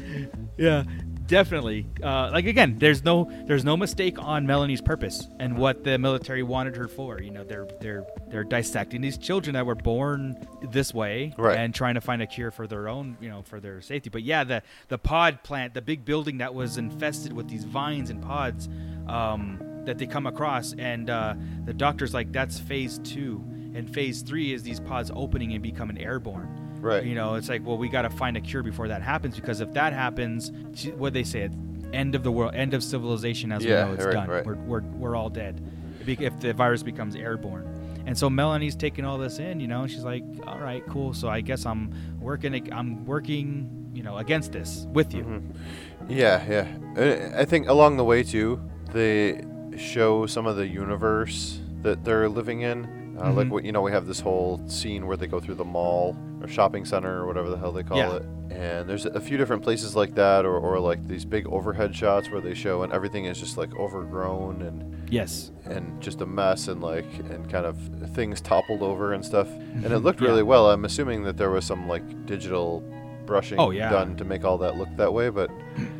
Speaker 2: Yeah. Definitely. Uh, like again, there's no there's no mistake on Melanie's purpose and what the military wanted her for. You know, they're they're they're dissecting these children that were born this way
Speaker 3: Right.
Speaker 2: and trying to find a cure for their own, you know, for their safety. But yeah, the the pod plant, the big building that was infested with these vines and pods um, that they come across, and uh, the doctor's like, that's phase two, and phase three is these pods opening and becoming airborne.
Speaker 3: Right.
Speaker 2: You know, it's like, well, we got to find a cure before that happens because if that happens, what they say, end of the world, end of civilization as
Speaker 3: Yeah,
Speaker 2: we know it's
Speaker 3: right,
Speaker 2: done.
Speaker 3: right.
Speaker 2: We're, we're, we're all dead if the virus becomes airborne. And so Melanie's taking all this in, you know, she's like, all right, cool. So I guess I'm working, I'm working, you know, against this with you.
Speaker 3: Mm-hmm. Yeah, yeah. I think along the way too, they show some of the universe that they're living in. Uh, Like
Speaker 2: Mhm.
Speaker 3: what you know, we have this whole scene where they go through the mall or shopping center or whatever the hell they call
Speaker 2: Yeah.
Speaker 3: it. And there's a few different places like that, or, or like these big overhead shots where they show and everything is just like overgrown and
Speaker 2: Yes.
Speaker 3: and just a mess and like and kind of things toppled over and stuff. And it looked
Speaker 2: Yeah.
Speaker 3: really well. I'm assuming that there was some like digital brushing
Speaker 2: Oh, yeah.
Speaker 3: done to make all that look that way, but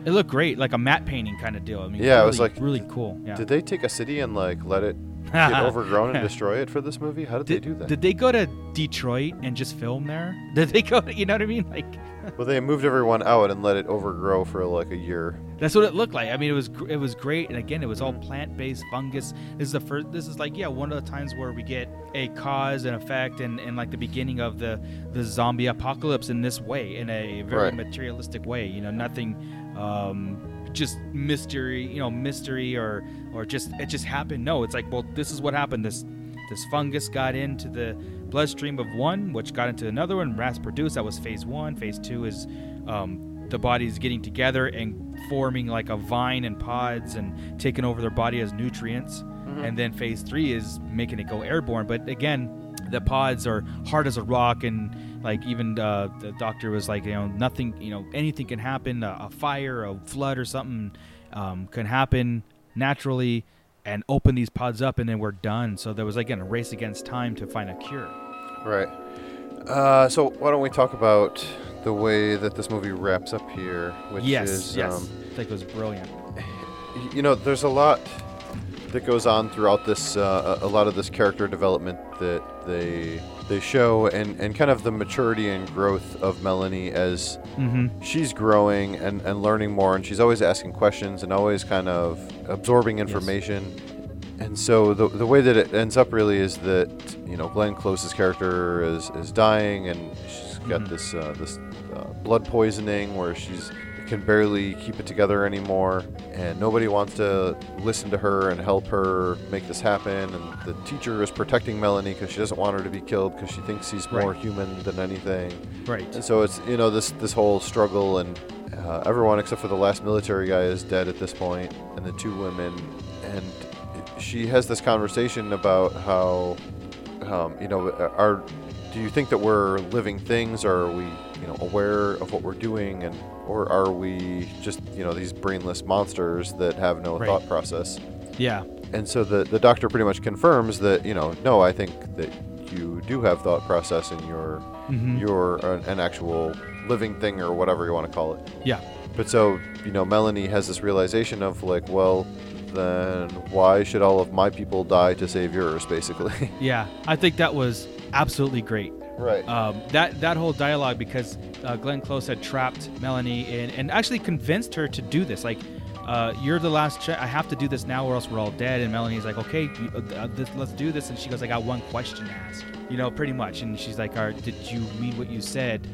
Speaker 2: It looked great, like a matte painting kind of deal. I mean,
Speaker 3: Yeah, it was like-
Speaker 2: really cool. Yeah.
Speaker 3: Did they take a city and like let it get overgrown and destroy it for this movie? How did,
Speaker 2: Did,
Speaker 3: they do that?
Speaker 2: did they go to Detroit and just film there? Did they go? To, you know what I mean? Like,
Speaker 3: Well, they moved everyone out and let it overgrow for like a year.
Speaker 2: That's what it looked like. I mean, it was it was great, and again, it was all plant-based fungus. This is the first. This is like yeah, one of the times where we get a cause and effect, and, and like the beginning of the the zombie apocalypse in this way, in a very
Speaker 3: Right.
Speaker 2: materialistic way. You know, nothing, um, just mystery. You know, mystery or or just it just happened. No, it's like well, this is what happened. This this fungus got into the bloodstream of one, which got into another one, mass produced. That was phase one. Phase two is um, the bodies getting together and forming like a vine and pods and taking over their body as nutrients. And then phase three is making it go airborne. But again, the pods are hard as a rock and like even uh, the doctor was like you know nothing you know anything can happen. A, a fire a flood or something um, can happen naturally and open these pods up and then we're done. So there was again a race against time to find a cure.
Speaker 3: Right. Uh, so why don't we talk about the way that this movie wraps up here, which
Speaker 2: yes
Speaker 3: is,
Speaker 2: yes.
Speaker 3: um,
Speaker 2: i think it was brilliant.
Speaker 3: you know, there's a lot that goes on throughout this, uh, a lot of this character development that they they show, and, and kind of the maturity and growth of Melanie as
Speaker 2: mm-hmm.
Speaker 3: she's growing and, and learning more, and she's always asking questions and always kind of absorbing information. And so the, the way that it ends up really is that you know Glenn Close's character is, is dying and she's got
Speaker 2: Mhm.
Speaker 3: this uh, this uh, blood poisoning where she's can barely keep it together anymore and nobody wants to listen to her and help her make this happen. And the teacher is protecting Melanie because she doesn't want her to be killed because she thinks he's more
Speaker 2: Right.
Speaker 3: human than anything.
Speaker 2: Right.
Speaker 3: And so it's you know this this whole struggle and uh, everyone except for the last military guy is dead at this point and the two women. And she has this conversation about how um, you know are do you think that we're living things or are we you know aware of what we're doing? And or are we just you know these brainless monsters that have no
Speaker 2: Right.
Speaker 3: thought process
Speaker 2: yeah
Speaker 3: and so the the doctor pretty much confirms that you know no I think that you do have thought process and you're
Speaker 2: Mhm.
Speaker 3: you're an, an actual living thing or whatever you want to call it.
Speaker 2: yeah
Speaker 3: But so you know Melanie has this realization of like well then why should all of my people die to save yours basically.
Speaker 2: yeah i think that was absolutely great
Speaker 3: right.
Speaker 2: um, that that whole dialogue because uh, Glenn Close had trapped Melanie in, and actually convinced her to do this. Like, uh, you're the last. Ch- I have to do this now, or else we're all dead. And Melanie's like, okay, you- uh, this, let's do this. And she goes, I got one question to ask. You know, pretty much. And she's like, all right, did you mean what you said?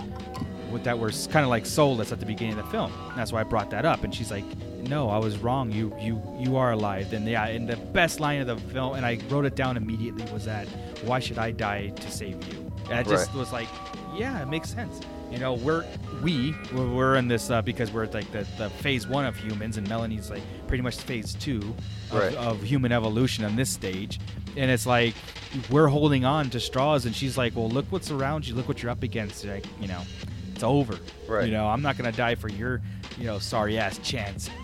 Speaker 2: With that, were kind of like soulless at the beginning of the film. That's why I brought that up. And she's like, no, I was wrong. You you you are alive. And yeah, and the best line of the film, and I wrote it down immediately, was that, why should I die to save you? And I just
Speaker 3: Right.
Speaker 2: was like, yeah, it makes sense. You know, we're we we're- we're in this uh, because we're like the, the phase one of humans, and Melanie's like pretty much phase two of,
Speaker 3: Right.
Speaker 2: of human evolution on this stage. And it's like we're holding on to straws, and she's like, "Well, look what's around you. Look what you're up against. Like, you know, it's over.
Speaker 3: Right.
Speaker 2: You know, I'm not gonna die for your, you know, sorry ass chance.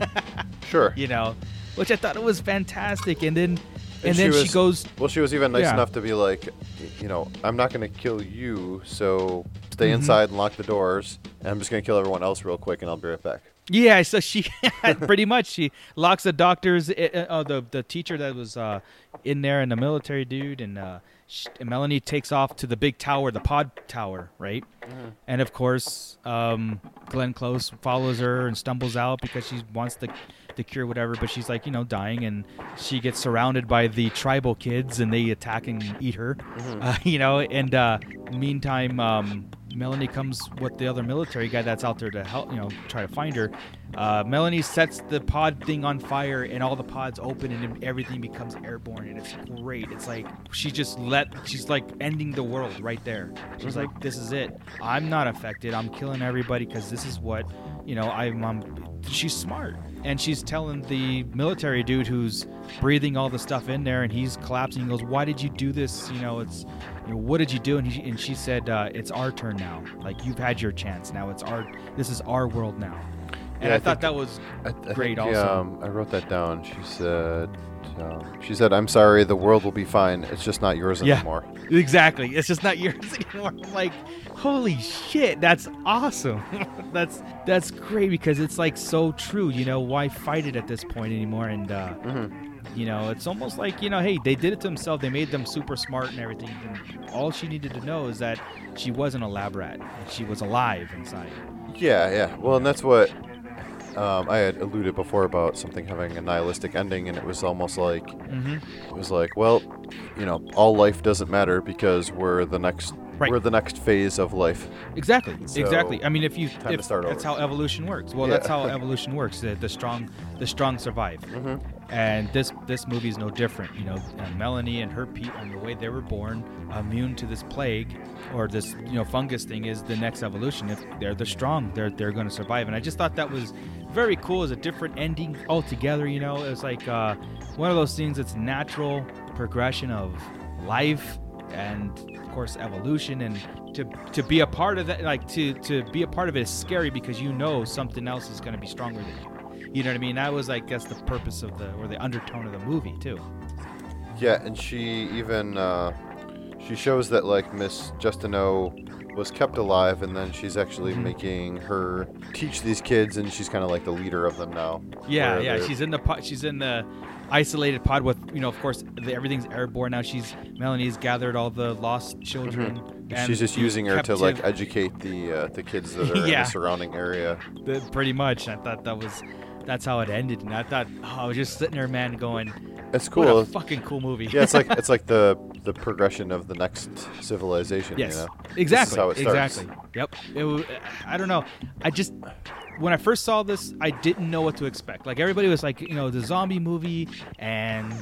Speaker 3: Sure.
Speaker 2: you know, which I thought it was fantastic. And then, and,
Speaker 3: And she
Speaker 2: then she
Speaker 3: was-
Speaker 2: goes,
Speaker 3: Well, she was even nice
Speaker 2: Yeah.
Speaker 3: enough to be like, you know, I'm not going to kill you, so stay
Speaker 2: Mhm.
Speaker 3: inside and lock the doors. And I'm just going to kill everyone else real quick, and I'll be right back.
Speaker 2: Yeah, so she pretty much she locks the doctors, uh, the the teacher that was uh, in there, and the military dude, and, uh, sh- and Melanie takes off to the big tower, the pod tower, right? And of course, um, Glenn Close follows her and stumbles out because she wants the the cure, whatever. But she's like, you know, dying, and she gets surrounded by the tribal kids, and they attack and eat her, uh, you know. And uh, meantime, um, Melanie comes with the other military guy that's out there to help, you know, try to find her. Uh, Melanie sets the pod thing on fire, and all the pods open, and everything becomes airborne, and it's great. It's like she just let, she's like ending the world right there. She's
Speaker 3: Mhm.
Speaker 2: like, this is it. I'm not affected. I'm killing everybody because this is what, you know, I'm. I'm she's smart, and she's telling the military dude who's breathing all the stuff in there, and he's collapsing. He goes, "Why did you do this? You know, it's, you know, what did you do?" And, he, and she said, uh, "It's our turn now. Like you've had your chance. Now it's our. This is our world now." And
Speaker 3: Yeah,
Speaker 2: I,
Speaker 3: I
Speaker 2: thought
Speaker 3: think-
Speaker 2: that was
Speaker 3: I, I
Speaker 2: great.
Speaker 3: think,
Speaker 2: also,
Speaker 3: Um, I wrote that down. She said, um, she said, I'm sorry, the world will be fine. It's just not yours
Speaker 2: Yeah.
Speaker 3: anymore.
Speaker 2: Exactly. It's just not yours anymore. I'm like, holy shit, that's awesome. that's that's great because it's like so true. You know, why fight it at this point anymore? And uh, You know, it's almost like you know, hey, they did it to themselves. They made them super smart and everything. And all she needed to know is that she wasn't a lab rat. She was alive inside.
Speaker 3: Yeah, yeah. Well, and that's what um, I had alluded before about something having a nihilistic ending, and it was almost like it was like, well, you know, all life doesn't matter because we're the next
Speaker 2: Right.
Speaker 3: we're the next phase of life.
Speaker 2: Exactly.
Speaker 3: So,
Speaker 2: exactly. I mean, if you if that's
Speaker 3: over.
Speaker 2: how evolution works. Well,
Speaker 3: Yeah.
Speaker 2: that's how evolution works. The, the strong the strong survive.
Speaker 3: Mm-hmm.
Speaker 2: And this this movie is no different. You know, uh, Melanie and her people and the way they were born, immune to this plague or this you know fungus thing is the next evolution. If they're the strong, they're they're going to survive. And I just thought that was very cool. It's a different ending altogether. You know, it's like uh, one of those things that's natural progression of life and of course evolution and to to be a part of that like to to be a part of it is scary because you know something else is going to be stronger than you you know what i mean that was like guess the purpose of the or the undertone of the movie too
Speaker 3: Yeah, and she even uh, she shows that like Miss Justineau was kept alive, and then she's actually
Speaker 2: Mm-hmm.
Speaker 3: making her teach these kids, and she's kind of like the leader of them now.
Speaker 2: yeah yeah she's in the pod, she's in the isolated pod with you know of course the, everything's airborne now she's melanie's gathered all the lost children
Speaker 3: Mm-hmm. She's just using her to like educate the uh, the kids that are in the surrounding area.
Speaker 2: the, pretty much i thought that was that's how it ended and i thought oh, i was just sitting there man going
Speaker 3: It's
Speaker 2: what
Speaker 3: cool.
Speaker 2: a fucking cool movie
Speaker 3: yeah, it's like it's like the the progression of the next civilization.
Speaker 2: Yes,
Speaker 3: you know?
Speaker 2: Exactly,
Speaker 3: how it starts.
Speaker 2: exactly. Yep. It, I don't know. I just when I first saw this, I didn't know what to expect. Like everybody was like, you know, the zombie movie, and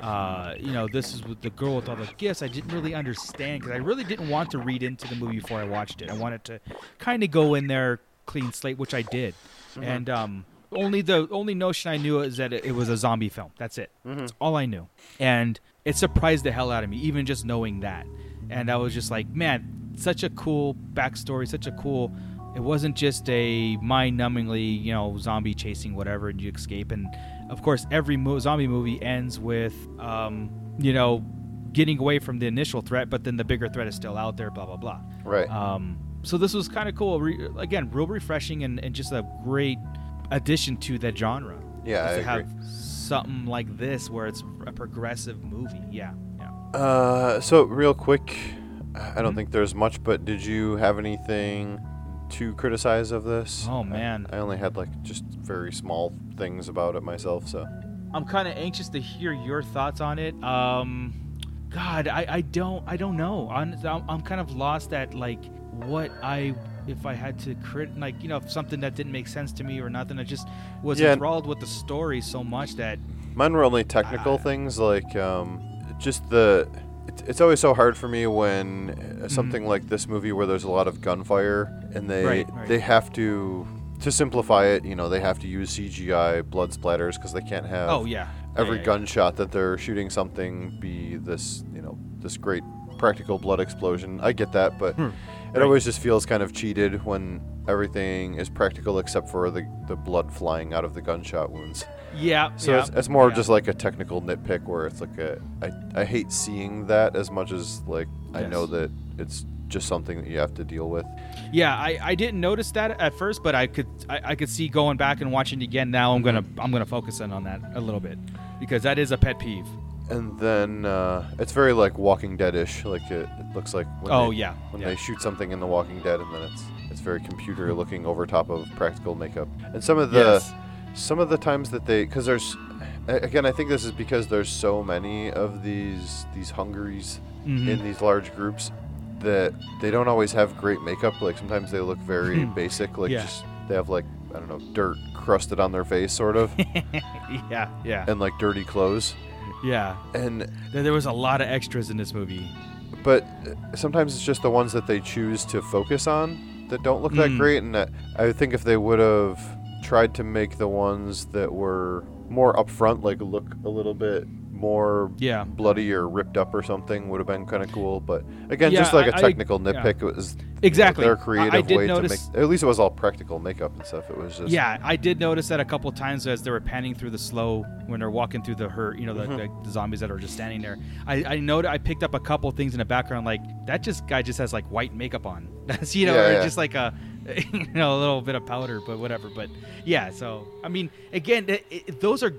Speaker 2: uh, you know, this is with the girl with all the gifts. I didn't really understand because I really didn't want to read into the movie before I watched it. I wanted to kind of go in there clean slate, which I did,
Speaker 3: Mm-hmm.
Speaker 2: and um. Only the only notion I knew is that it, it was a zombie film. That's it.
Speaker 3: Mm-hmm.
Speaker 2: That's all I knew, and it surprised the hell out of me, even just knowing that. And I was just like, man, such a cool backstory, such a cool. It wasn't just a mind-numbingly, you know, zombie chasing whatever, and you escape. And of course, every mo- zombie movie ends with, um, you know, getting away from the initial threat, but then the bigger threat is still out there. Blah blah blah.
Speaker 3: Right.
Speaker 2: Um, so this was kind of cool. Re- again, real refreshing and, and just a great addition to that genre.
Speaker 3: Yeah, I
Speaker 2: to have something like this where it's a progressive movie. Yeah, yeah.
Speaker 3: Uh, so real quick, I
Speaker 2: Mm-hmm.
Speaker 3: don't think there's much, but did you have anything to criticize of this?
Speaker 2: Oh, man.
Speaker 3: I, only had like just very small things about it myself. So
Speaker 2: I'm kind of anxious to hear your thoughts on it. Um, God, I, I don't I don't know. I'm I'm kind of lost at like what I if I had to crit like you know if something that didn't make sense to me or nothing. I just was
Speaker 3: Yeah.
Speaker 2: enthralled with the story so much that
Speaker 3: mine were only technical things like um, just the. It's, it's always so hard for me when uh, something like this movie where there's a lot of gunfire and they
Speaker 2: Mm-hmm. Right, right.
Speaker 3: they have to to simplify it. You know, they have to use CGI blood splatters because they can't have.
Speaker 2: oh yeah
Speaker 3: every
Speaker 2: Yeah, yeah,
Speaker 3: gunshot that they're shooting something be this you know this great practical blood explosion i get that but
Speaker 2: Hmm.
Speaker 3: It always just feels kind of cheated when everything is practical except for the, the blood flying out of the gunshot wounds
Speaker 2: yeah.
Speaker 3: so
Speaker 2: yeah,
Speaker 3: it's, it's more
Speaker 2: yeah.
Speaker 3: just like a technical nitpick where it's like a I, I hate seeing that as much as like i know that it's just something that you have to deal with
Speaker 2: Yeah, I, I didn't notice that at first, but I could I, I could see going back and watching it again. Now I'm gonna I'm gonna focus in on that a little bit because that is a pet peeve.
Speaker 3: And then uh, it's very like Walking Dead-ish. Like it, it looks like when
Speaker 2: Oh,
Speaker 3: they,
Speaker 2: yeah,
Speaker 3: when
Speaker 2: yeah.
Speaker 3: they shoot something in The Walking Dead, and then it's it's very computer looking over top of practical makeup. And some of the
Speaker 2: Yes.
Speaker 3: some of the times that they because there's again I think this is because there's so many of these these hungaries
Speaker 2: Mhm.
Speaker 3: in these large groups that they don't always have great makeup. Like sometimes they look very basic. Like
Speaker 2: Hmm. Yeah.
Speaker 3: just they have like I don't know dirt crusted on their face sort of,
Speaker 2: yeah, yeah,
Speaker 3: and like dirty clothes.
Speaker 2: Yeah.
Speaker 3: And
Speaker 2: There, was a lot of extras in this movie.
Speaker 3: but uh, sometimes it's just the ones that they choose to focus on that don't look that
Speaker 2: Mm.
Speaker 3: great. And uh, I think if they would have tried to make the ones that were more upfront, like look a little bit more
Speaker 2: Yeah.
Speaker 3: bloody or ripped up or something, would have been kind of cool. But again,
Speaker 2: Yeah,
Speaker 3: just like a
Speaker 2: I- I-
Speaker 3: technical
Speaker 2: yeah.
Speaker 3: nitpick, it was
Speaker 2: Exactly.
Speaker 3: their creative
Speaker 2: did
Speaker 3: way
Speaker 2: notice-
Speaker 3: to make. At least it was all practical makeup and stuff. It was just
Speaker 2: Yeah, I did notice that a couple times as they were panning through the slow when they're walking through the hurt, you know, the,
Speaker 3: Mm-hmm.
Speaker 2: the, zombies that are just standing there. I I noted I picked up a couple things in the background like that just guy just has like white makeup on. That's you know,
Speaker 3: yeah.
Speaker 2: just like a you know a little bit of powder, but whatever. But yeah, so I mean, again, it, it, those are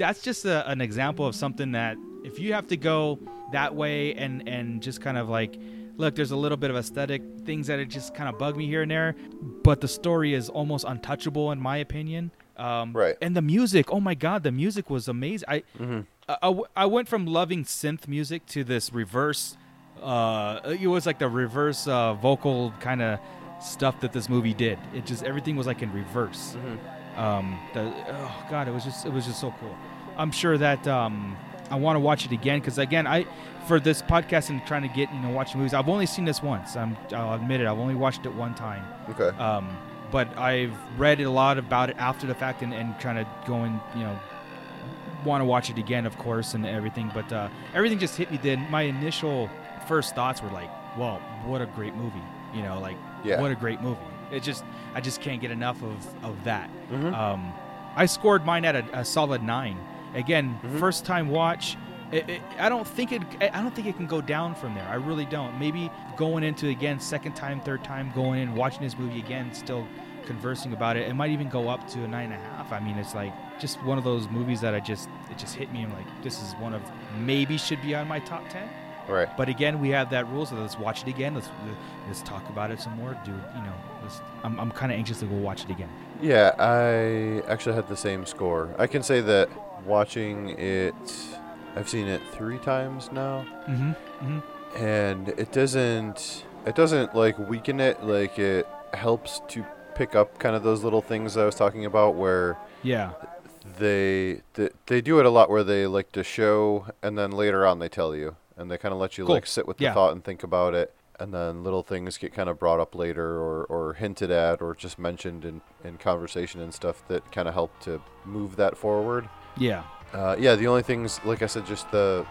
Speaker 2: that's just a, an example of something that if you have to go that way and and just kind of like look there's a little bit of aesthetic things that it just kind of bug me here and there but the story is almost untouchable in my opinion. Um,
Speaker 3: Right.
Speaker 2: and the music oh my god the music was amazing. I
Speaker 3: Mm-hmm.
Speaker 2: I, I I went from loving synth music to this reverse uh it was like the reverse uh vocal kind of stuff that this movie did. It just everything was like in reverse. Um the oh god it was just it was just so cool i'm sure that um i want to watch it again because again i for this podcast and trying to get you know watching movies i've only seen this once i'm i'll admit it i've only watched it one time
Speaker 3: Okay.
Speaker 2: um but i've read a lot about it after the fact and, and trying to go and you know want to watch it again of course and everything but uh everything just hit me then my initial first thoughts were like well what a great movie you know like
Speaker 3: Yeah.
Speaker 2: what a great movie it just i just can't get enough of of that
Speaker 3: Mhm.
Speaker 2: um i scored mine at a, a solid nine again
Speaker 3: Mm-hmm.
Speaker 2: first time watch it, it, I don't think it. I don't think it can go down from there. I really don't. Maybe going into again, second time, third time, going in, watching this movie again, still conversing about it. It might even go up to a nine and a half. I mean, it's like just one of those movies that I just it just hit me. I'm like, this is one of maybe should be on my top ten.
Speaker 3: right.
Speaker 2: But again, we have that rule, so let's watch it again. Let's let's talk about it some more, dude. You know, let's, I'm I'm kind of anxious to go watch it again.
Speaker 3: Yeah, I actually had the same score. I can say that watching it, I've seen it three times now,
Speaker 2: Mm-hmm. Mm-hmm.
Speaker 3: and it doesn't, it doesn't like weaken it. Like it helps to pick up kind of those little things I was talking about where
Speaker 2: Yeah.
Speaker 3: they they, they do it a lot where they like to show and then later on they tell you and they kind of let you
Speaker 2: Cool.
Speaker 3: like sit with the
Speaker 2: Yeah.
Speaker 3: thought and think about it and then little things get kind of brought up later or, or hinted at or just mentioned in, in conversation and stuff that kind of help to move that forward
Speaker 2: Yeah.
Speaker 3: uh, yeah the only things like i said just the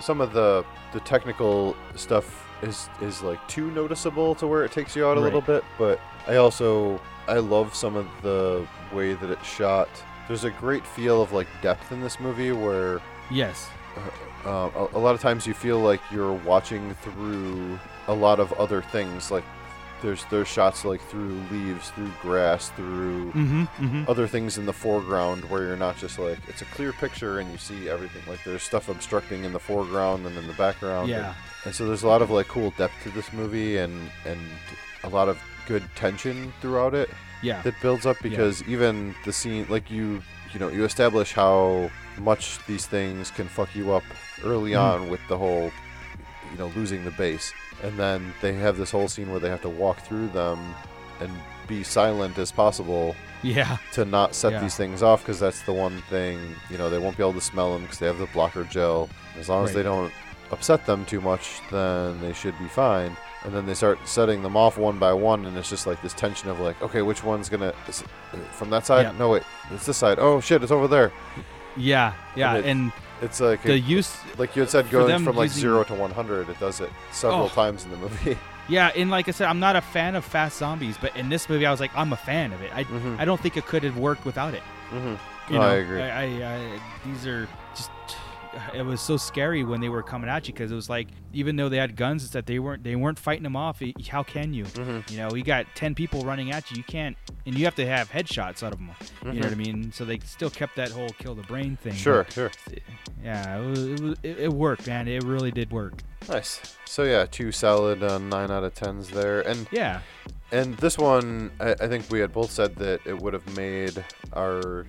Speaker 3: some of the the technical stuff is is like too noticeable to where it takes you out a
Speaker 2: Right.
Speaker 3: little bit but i also i love some of the way that it's shot there's a great feel of like depth in this movie where
Speaker 2: Yes.
Speaker 3: uh, a, a lot of times you feel like you're watching through a lot of other things like there's there's shots like through leaves through grass through
Speaker 2: Mm-hmm. Mm-hmm.
Speaker 3: other things in the foreground where you're not just like it's a clear picture and you see everything like there's stuff obstructing in the foreground and in the background
Speaker 2: Yeah.
Speaker 3: and, and so there's a lot of like cool depth to this movie and and a lot of good tension throughout it
Speaker 2: Yeah.
Speaker 3: that builds up because even the scene like you you know you establish how much these things can fuck you up early
Speaker 2: Mhm.
Speaker 3: on with the whole you know losing the base and then they have this whole scene where they have to walk through them and be silent as possible
Speaker 2: Yeah.
Speaker 3: to not set
Speaker 2: Yeah.
Speaker 3: these things off because that's the one thing you know they won't be able to smell them because they have the blocker gel as long as they don't upset them too much then they should be fine and then they start setting them off one by one and it's just like this tension of like okay which one's gonna uh, from that side
Speaker 2: Yeah.
Speaker 3: no wait it's this side oh shit it's over there
Speaker 2: Yeah. Yeah.
Speaker 3: it-
Speaker 2: And
Speaker 3: it's like
Speaker 2: the
Speaker 3: a-
Speaker 2: use
Speaker 3: like you had said going from like zero to 100 it does it several
Speaker 2: Oh.
Speaker 3: times in the movie
Speaker 2: Yeah, and like I said, I'm not a fan of fast zombies, but in this movie, I was like, I'm a fan of it. I,
Speaker 3: Mhm.
Speaker 2: I don't think it could have worked without it.
Speaker 3: mm-hmm.
Speaker 2: You
Speaker 3: No,
Speaker 2: know,
Speaker 3: I agree.
Speaker 2: I, I, I, these are. It was so scary when they were coming at you because it was like, even though they had guns, it's that they weren't they weren't fighting them off. How can you?
Speaker 3: Mhm.
Speaker 2: You know, you got ten people running at you. You can't, and you have to have headshots out of them. You know what I mean? So they still kept that whole kill the brain thing. but
Speaker 3: sure sure
Speaker 2: Yeah, it, was, it, was, it, worked, man. It really did work.
Speaker 3: nice so yeah two solid uh, 9 out of 10s there and
Speaker 2: Yeah.
Speaker 3: And this one, I, I think we had both said that it would have made our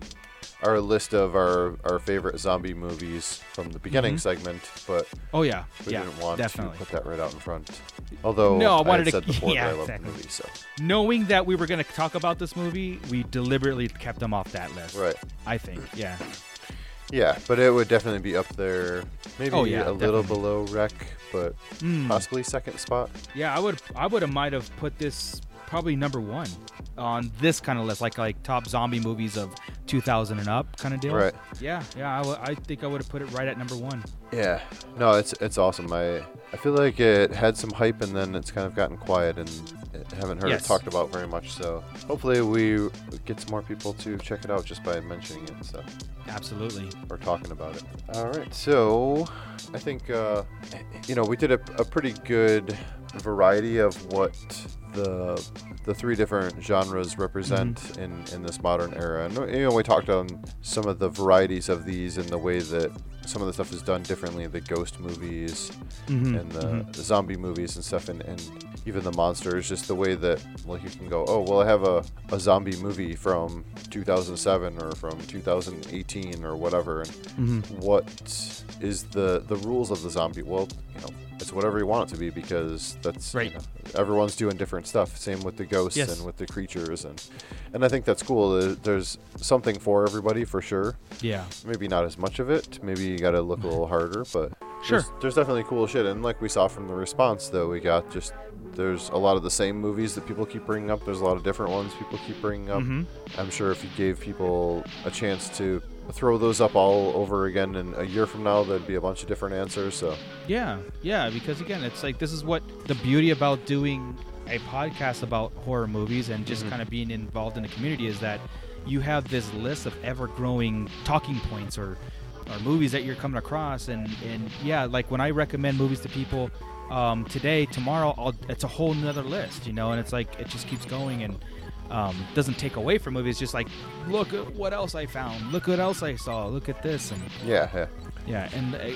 Speaker 3: our list of our, our favorite zombie movies from the beginning
Speaker 2: Mhm.
Speaker 3: segment, but
Speaker 2: Oh yeah.
Speaker 3: we
Speaker 2: yeah.
Speaker 3: didn't want
Speaker 2: definitely.
Speaker 3: to put that right out in front. Although
Speaker 2: No, I wanted to-
Speaker 3: said before
Speaker 2: yeah,
Speaker 3: that I love
Speaker 2: exactly.
Speaker 3: the movie, so
Speaker 2: knowing that we were going to talk about this movie, we deliberately kept them off that list.
Speaker 3: right,
Speaker 2: I think. Yeah.
Speaker 3: yeah, but it would definitely be up there, maybe
Speaker 2: Oh, yeah,
Speaker 3: a little below Rec, but
Speaker 2: Mm.
Speaker 3: possibly second spot.
Speaker 2: Yeah, I would. I would have might have put this probably number one on this kind of list, like like top zombie movies of 2000 and up kind of deal.
Speaker 3: Right.
Speaker 2: Yeah. Yeah. I, w- I think I would have put it right at number one.
Speaker 3: Yeah, no, it's it's awesome. I I feel like it had some hype and then it's kind of gotten quiet and haven't heard
Speaker 2: Yes.
Speaker 3: it talked about very much. So hopefully we get some more people to check it out just by mentioning it. So.
Speaker 2: Absolutely.
Speaker 3: or talking about it. All right, so I think uh, you know we did a, a pretty good variety of what the the three different genres represent
Speaker 2: Mm-hmm.
Speaker 3: in in this modern era. And you know, we talked on some of the varieties of these and the way that some of the stuff is done differently. The ghost movies
Speaker 2: Mm-hmm.
Speaker 3: and the, the zombie movies and stuff, and, and even the monsters. Just the way that like you can go, oh well, I have a, a zombie movie from 2007 or from 2018 or whatever, and
Speaker 2: Mm-hmm.
Speaker 3: what is the the rules of the zombie? Well, you know, it's whatever you want it to be because that's you know, everyone's doing different stuff. Same with the ghosts
Speaker 2: Yes.
Speaker 3: and with the creatures, and and I think that's cool. There's something for everybody for sure.
Speaker 2: Yeah.
Speaker 3: Maybe not as much of it. Maybe you got to look a little harder, but
Speaker 2: Sure.
Speaker 3: there's, there's definitely cool shit. And like we saw from the response, though, we got just there's a lot of the same movies that people keep bringing up. There's a lot of different ones people keep bringing up.
Speaker 2: Mm-hmm.
Speaker 3: I'm sure if you gave people a chance to throw those up all over again in a year from now, there'd be a bunch of different answers. So
Speaker 2: Yeah, yeah, because again, it's like this is what the beauty about doing a podcast about horror movies and just kind of being involved in the community is that you have this list of ever-growing talking points or or movies that you're coming across and and yeah, like when I recommend movies to people um, today, tomorrow, I'll, it's a whole nother list, you know, and it's like it just keeps going and um, doesn't take away from movies. Just like look at what else I found, look what else I saw, look at this and
Speaker 3: yeah, yeah.
Speaker 2: yeah, and uh,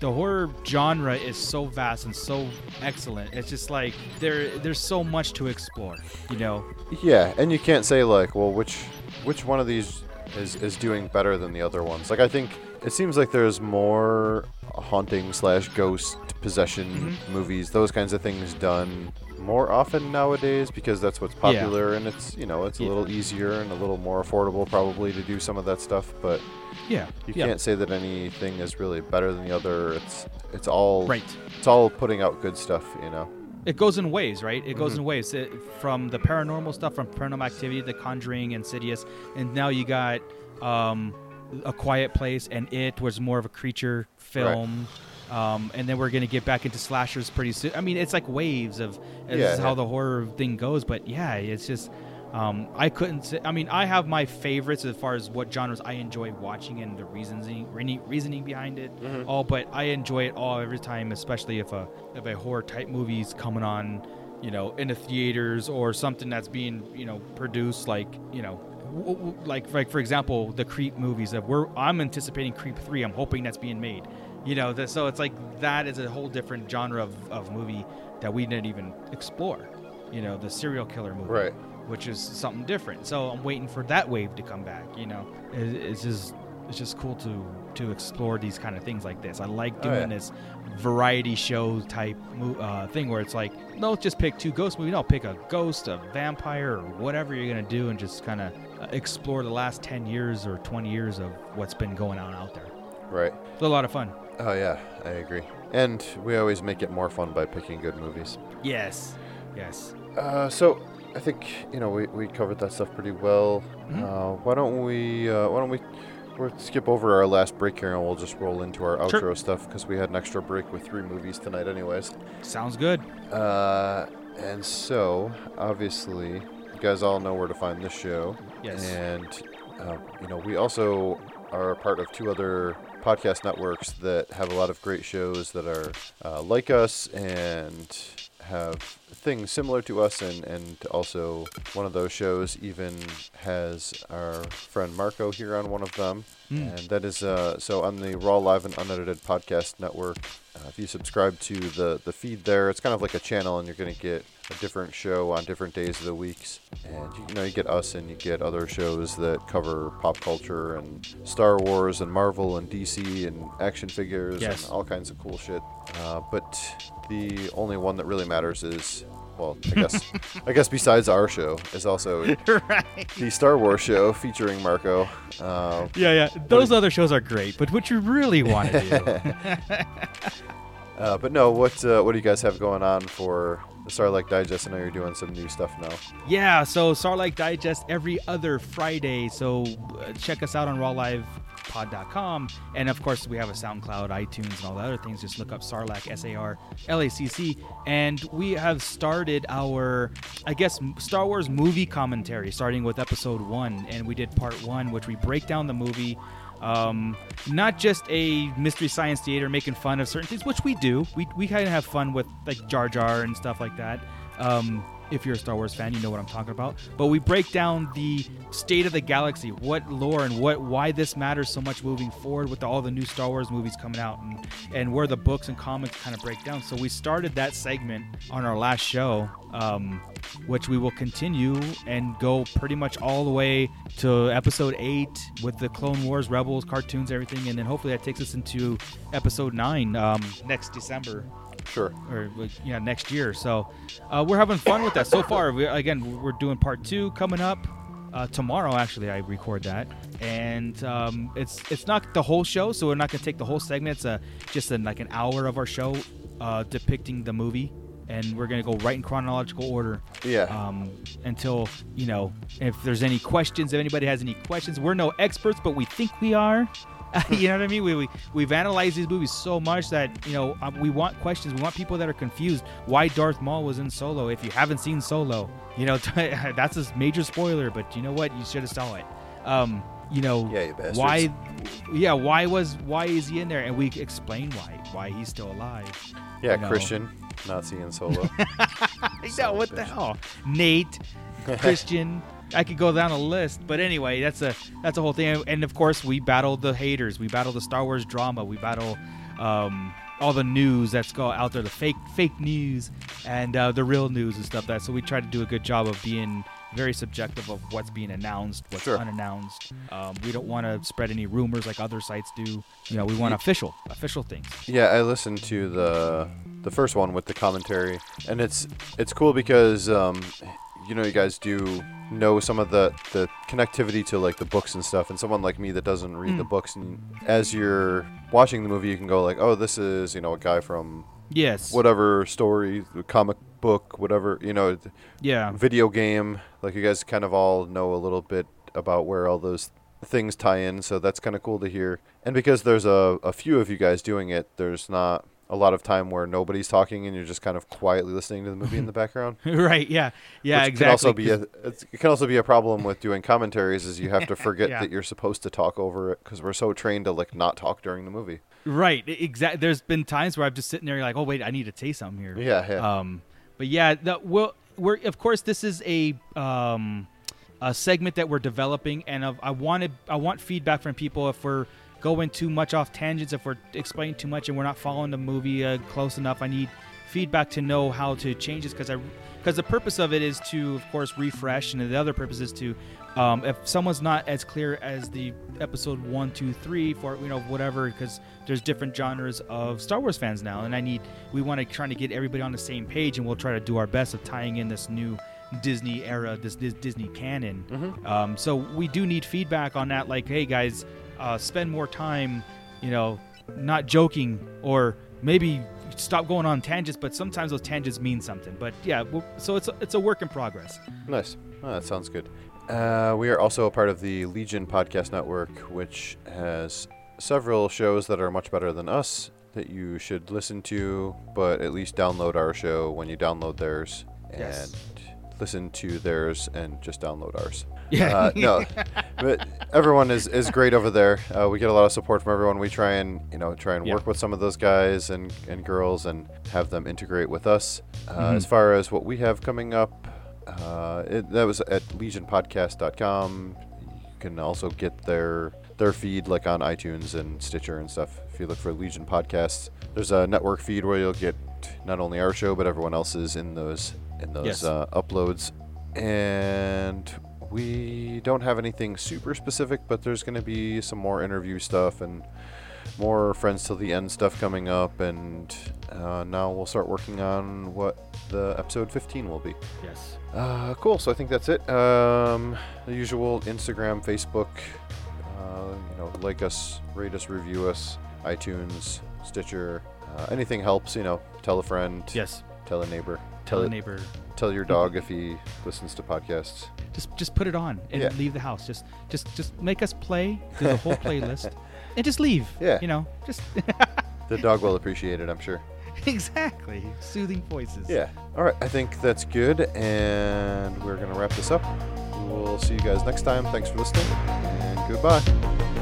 Speaker 2: the horror genre is so vast and so excellent. It's just like there there's so much to explore, you know.
Speaker 3: Yeah, and you can't say like, well, which which one of these is is doing better than the other ones. Like I think it seems like there's more haunting slash ghost possession
Speaker 2: Mm-hmm.
Speaker 3: movies, those kinds of things done more often nowadays because that's what's popular and it's you know it's a
Speaker 2: Yeah.
Speaker 3: little easier and a little more affordable probably to do some of that stuff. But
Speaker 2: Yeah.
Speaker 3: you
Speaker 2: yeah.
Speaker 3: can't say that anything is really better than the other. It's it's all
Speaker 2: Right.
Speaker 3: It's all putting out good stuff, you know.
Speaker 2: It goes in waves, right? It
Speaker 3: Mm-hmm.
Speaker 2: goes in waves. It, from the paranormal stuff, from Paranormal Activity, The Conjuring, Insidious, and now you got um, A Quiet Place, and It was more of a creature film. Um, and then we're gonna get back into slashers pretty soon. I mean, it's like waves of this
Speaker 3: Yeah,
Speaker 2: is how
Speaker 3: yeah.
Speaker 2: the horror thing goes. But yeah, it's just um, I couldn't. Say, I mean, I have my favorites as far as what genres I enjoy watching and the reasoning reasoning- reasoning behind it. All, but I enjoy it all every time, especially if a if a horror type movie's coming on, you know, in the theaters or something that's being you know produced like you know. Like, like for example, the Creep movies. That we're, I'm anticipating Creep three. I'm hoping that's being made. You know, that, so it's like that is a whole different genre of, of movie that we didn't even explore. You know, the serial killer movie
Speaker 3: Right.
Speaker 2: which is something different. So I'm waiting for that wave to come back. You know, it, it's just it's just cool to to explore these kind of things like this. I like
Speaker 3: Oh,
Speaker 2: doing
Speaker 3: yeah.
Speaker 2: this variety show type uh, thing where it's like, no, just pick two ghost movies. No, pick a ghost, a vampire, or whatever you're gonna do, and just kind of explore the last ten years or twenty years of what's been going on out there.
Speaker 3: Right.
Speaker 2: It's a lot of fun.
Speaker 3: Oh yeah, I agree. And we always make it more fun by picking good movies.
Speaker 2: Yes, yes.
Speaker 3: Uh, so I think you know we, we covered that stuff pretty well.
Speaker 2: Mm-hmm.
Speaker 3: Uh, why don't we uh, why don't we we'll skip over our last break here and we'll just roll into our outro
Speaker 2: Sure.
Speaker 3: stuff because we had an extra break with three movies tonight, anyways.
Speaker 2: Sounds good.
Speaker 3: Uh, and so obviously you guys all know where to find this show.
Speaker 2: Yes.
Speaker 3: And uh, you know we also are a part of two other podcast networks that have a lot of great shows that are uh, like us and have things similar to us and, and also one of those shows even has our friend Marco here on one of them. And that is uh, so on the raw live and unedited podcast network uh, if you subscribe to the the feed there it's kind of like a channel and you're going to get a different show on different days of the weeks and you, know you get us and you get other shows that cover pop culture and star wars and marvel and dc and action figures
Speaker 2: Yes.
Speaker 3: and all kinds of cool shit uh, but the only one that really matters is well i guess i guess besides our show is also
Speaker 2: right.
Speaker 3: the star wars show featuring marco uh,
Speaker 2: Yeah, yeah. Those other shows are great, but what you really want to do.
Speaker 3: uh, but no what uh, what do you guys have going on for the Sarlacc digest i know you're doing some new stuff now
Speaker 2: Yeah, so Sarlacc Digest every other Friday. So uh, check us out on rawlivepod.com. And of course, we have a SoundCloud, iTunes, and all the other things. Just look up Sarlacc, S A R L A C C. And we have started our, I guess, Star Wars movie commentary, starting with episode one. And we did part one, which we break down the movie. Um, not just a mystery science theater making fun of certain things, which we do. We we kind of have fun with like Jar Jar and stuff like that. Um, if you're a Star Wars fan, you know what I'm talking about. But we break down the state of the galaxy, what lore and what why this matters so much moving forward with all the new Star Wars movies coming out, and and where the books and comics kind of break down. So we started that segment on our last show, um, which we will continue and go pretty much all the way to episode eight with the Clone Wars, Rebels, cartoons, everything, and then hopefully that takes us into episode nine um, next December
Speaker 3: Sure.
Speaker 2: or like, yeah next year. So uh, we're having fun with that so far. We, again we're doing part two coming up uh, tomorrow actually i record that. And um, it's it's not the whole show so we're not going to take the whole segment. It's a, just an, like an hour of our show uh, depicting the movie. And we're going to go right in chronological order.
Speaker 3: Yeah.
Speaker 2: um, until you know if there's any questions if anybody has any questions. We're no experts but we think we are you know what I mean? We, we we've analyzed these movies so much that you know um, we want questions. We want people that are confused why Darth Maul was in Solo. If you haven't seen Solo, you know that's a major spoiler. But you know what? You should have saw it. Um, you know
Speaker 3: Yeah, you
Speaker 2: why? Yeah, why was why is he in there? And we explain why why he's still alive.
Speaker 3: yeah,
Speaker 2: you know.
Speaker 3: Christian, Nazi and Solo.
Speaker 2: Yeah, what the hell? Nate, Christian. I could go down a list, but anyway, that's a that's a whole thing. And of course, we battle the haters. We battle the Star Wars drama. We battle um, all the news that's go out there, the fake fake news and uh, the real news and stuff. That so we try to do a good job of being very subjective of what's being announced, what's
Speaker 3: Sure.
Speaker 2: unannounced. Um, we don't want to spread any rumors like other sites do. You know, we want official official things.
Speaker 3: Yeah, I listened to the the first one with the commentary, and it's it's cool because um, you know you guys do know some of the the connectivity to like the books and stuff, and someone like me that doesn't read the hmm. books, and as you're watching the movie, you can go like, oh, this is you know a guy from
Speaker 2: Yes.
Speaker 3: whatever story, the comic book, whatever you know,
Speaker 2: Yeah.
Speaker 3: video game. Like you guys kind of all know a little bit about where all those things tie in, so that's kind of cool to hear. And because there's a, a few of you guys doing it, there's not a lot of time where nobody's talking and you're just kind of quietly listening to the movie in the background.
Speaker 2: right. Yeah. Yeah.
Speaker 3: which
Speaker 2: exactly.
Speaker 3: Can also be a, it can also be a problem with doing commentaries is you have to forget
Speaker 2: Yeah.
Speaker 3: that you're supposed to talk over it because we're so trained to like not talk during the movie.
Speaker 2: Right. Exactly. There's been times where I've just sitting there like, oh wait, I need to say something here.
Speaker 3: Yeah, yeah.
Speaker 2: Um, but yeah, the, well, we're of course this is a um, a segment that we're developing, and of, I wanted I want feedback from people if we're going too much off tangents, if we're explaining too much, and we're not following the movie uh, close enough. I need feedback to know how to change this because I because the purpose of it is to of course refresh, and the other purpose is to um, if someone's not as clear as the episode one, two, three, for you know whatever, because there's different genres of Star Wars fans now, and I need we want to try to get everybody on the same page, and we'll try to do our best of tying in this new Disney era, this, this Disney canon. Um, so we do need feedback on that. Like, hey guys, uh, spend more time, you know, not joking, or maybe stop going on tangents. But sometimes those tangents mean something. But yeah, we'll, so it's a, it's a work in progress.
Speaker 3: Nice. Oh, that sounds good. Uh, we are also a part of the Legion Podcast Network, which has several shows that are much better than us that you should listen to, but at least download our show when you download theirs
Speaker 2: Yes.
Speaker 3: and listen to theirs and just download ours.
Speaker 2: Yeah.
Speaker 3: Uh, no, but everyone is, is great over there. Uh, we get a lot of support from everyone. We try and you know try and
Speaker 2: Yeah.
Speaker 3: work with some of those guys and, and girls and have them integrate with us. Uh,
Speaker 2: Mm-hmm.
Speaker 3: As far as what we have coming up, uh, it, that was at legionpodcast.com. You can also get their their feed like on iTunes and Stitcher and stuff. If you look for Legion Podcasts, there's a network feed where you'll get not only our show but everyone else's in those in those
Speaker 2: Yes.
Speaker 3: uh, uploads. And we don't have anything super specific, but there's going to be some more interview stuff and more friends till the end stuff coming up and uh, now we'll start working on what the episode 15 will be
Speaker 2: yes.
Speaker 3: uh, cool so i think that's it um, the usual instagram facebook uh, you know like us rate us review us itunes stitcher uh, anything helps you know tell a friend
Speaker 2: Yes.
Speaker 3: Tell a neighbor
Speaker 2: Tell a neighbor.
Speaker 3: tell your dog if he listens to podcasts
Speaker 2: Just just put it on and
Speaker 3: Yeah.
Speaker 2: leave the house. Just just just make us play do the whole playlist and just leave.
Speaker 3: Yeah.
Speaker 2: You know, just
Speaker 3: the dog will appreciate it i'm sure
Speaker 2: exactly soothing voices.
Speaker 3: Yeah. All right. I think that's good. And we're going to wrap this up. We'll see you guys next time. Thanks for listening. And goodbye.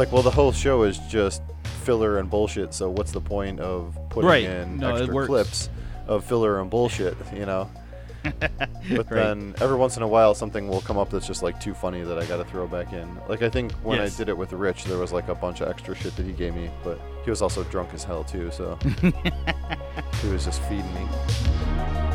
Speaker 3: Like, well, the whole show is just filler and bullshit. So what's the point of putting
Speaker 2: Right.
Speaker 3: in
Speaker 2: No,
Speaker 3: extra clips of filler and bullshit? You know. But then every once in a while, something will come up that's just like too funny that I got to throw back in. Like I think when
Speaker 2: Yes.
Speaker 3: I did it with Rich, there was like a bunch of extra shit that he gave me, but he was also drunk as hell too, so he was just feeding me.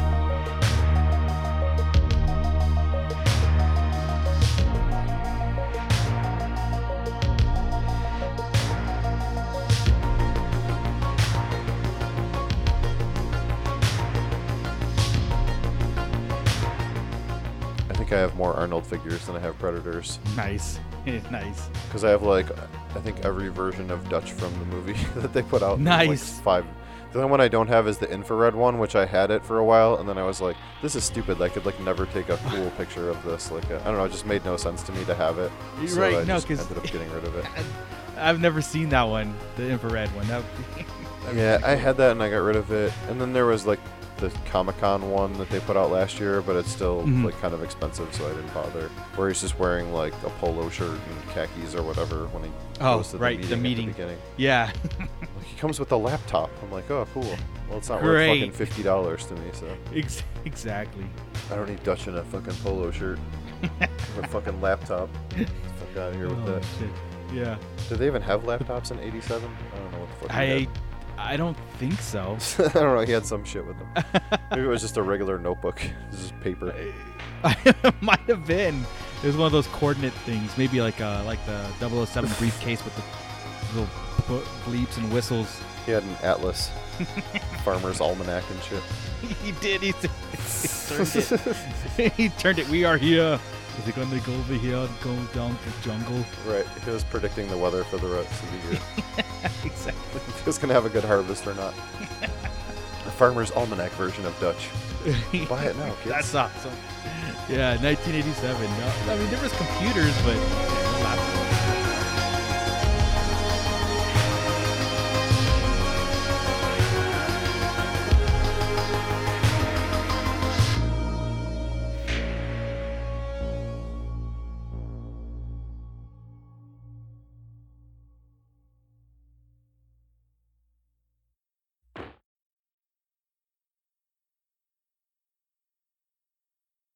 Speaker 3: I have more Arnold figures than I have Predators.
Speaker 2: Nice, nice.
Speaker 3: Because I have like, I think every version of Dutch from the movie that they put out. There's, like,
Speaker 2: Nice.
Speaker 3: five. The only one I don't have is the infrared one, which I had it for a while, and then I was like, this is stupid. I could like never take a cool picture of this. Like, uh, I don't know, it just made no sense to me to have it.
Speaker 2: You're
Speaker 3: so
Speaker 2: right,
Speaker 3: I
Speaker 2: no,
Speaker 3: just
Speaker 2: 'cause-
Speaker 3: ended up getting rid of it.
Speaker 2: I've never seen that one, the infrared one. That,
Speaker 3: yeah, I had that and I got rid of it. And then there was like the Comic Con one that they put out last year, but it's still
Speaker 2: Mhm.
Speaker 3: like kind of expensive, so I didn't bother. Where he's just wearing like a polo shirt and khakis or whatever when he
Speaker 2: Oh,
Speaker 3: goes to
Speaker 2: right,
Speaker 3: the
Speaker 2: the
Speaker 3: meeting,
Speaker 2: meeting.
Speaker 3: at the beginning.
Speaker 2: yeah.
Speaker 3: Like, he comes with a laptop. I'm like, oh, cool. Well, it's not worth fucking fifty dollars to me, so
Speaker 2: Ex- exactly.
Speaker 3: I don't need Dutch in a fucking polo shirt or a fucking laptop. Get fuck out of here with
Speaker 2: Oh,
Speaker 3: that.
Speaker 2: shit. Yeah.
Speaker 3: Did they even have laptops in '87? I don't know what the fuck.
Speaker 2: I
Speaker 3: had.
Speaker 2: I don't think so.
Speaker 3: I don't know. He had some shit with him. Maybe it was just a regular notebook. This is paper.
Speaker 2: it might have been. It was one of those coordinate things. Maybe like uh like the 007 briefcase with the little bleeps and whistles.
Speaker 3: He had an atlas, farmer's almanac and shit.
Speaker 2: he did. He, he turned it. he turned it. We are here. Is it going to go over here and go down the jungle?
Speaker 3: Right. He was predicting the weather for the rest of the year.
Speaker 2: exactly.
Speaker 3: if he was gonna have a good harvest or not. the farmer's almanac version of Dutch. Buy it now, kids.
Speaker 2: That's awesome. Yeah, 1987. No, I mean, there was computers, but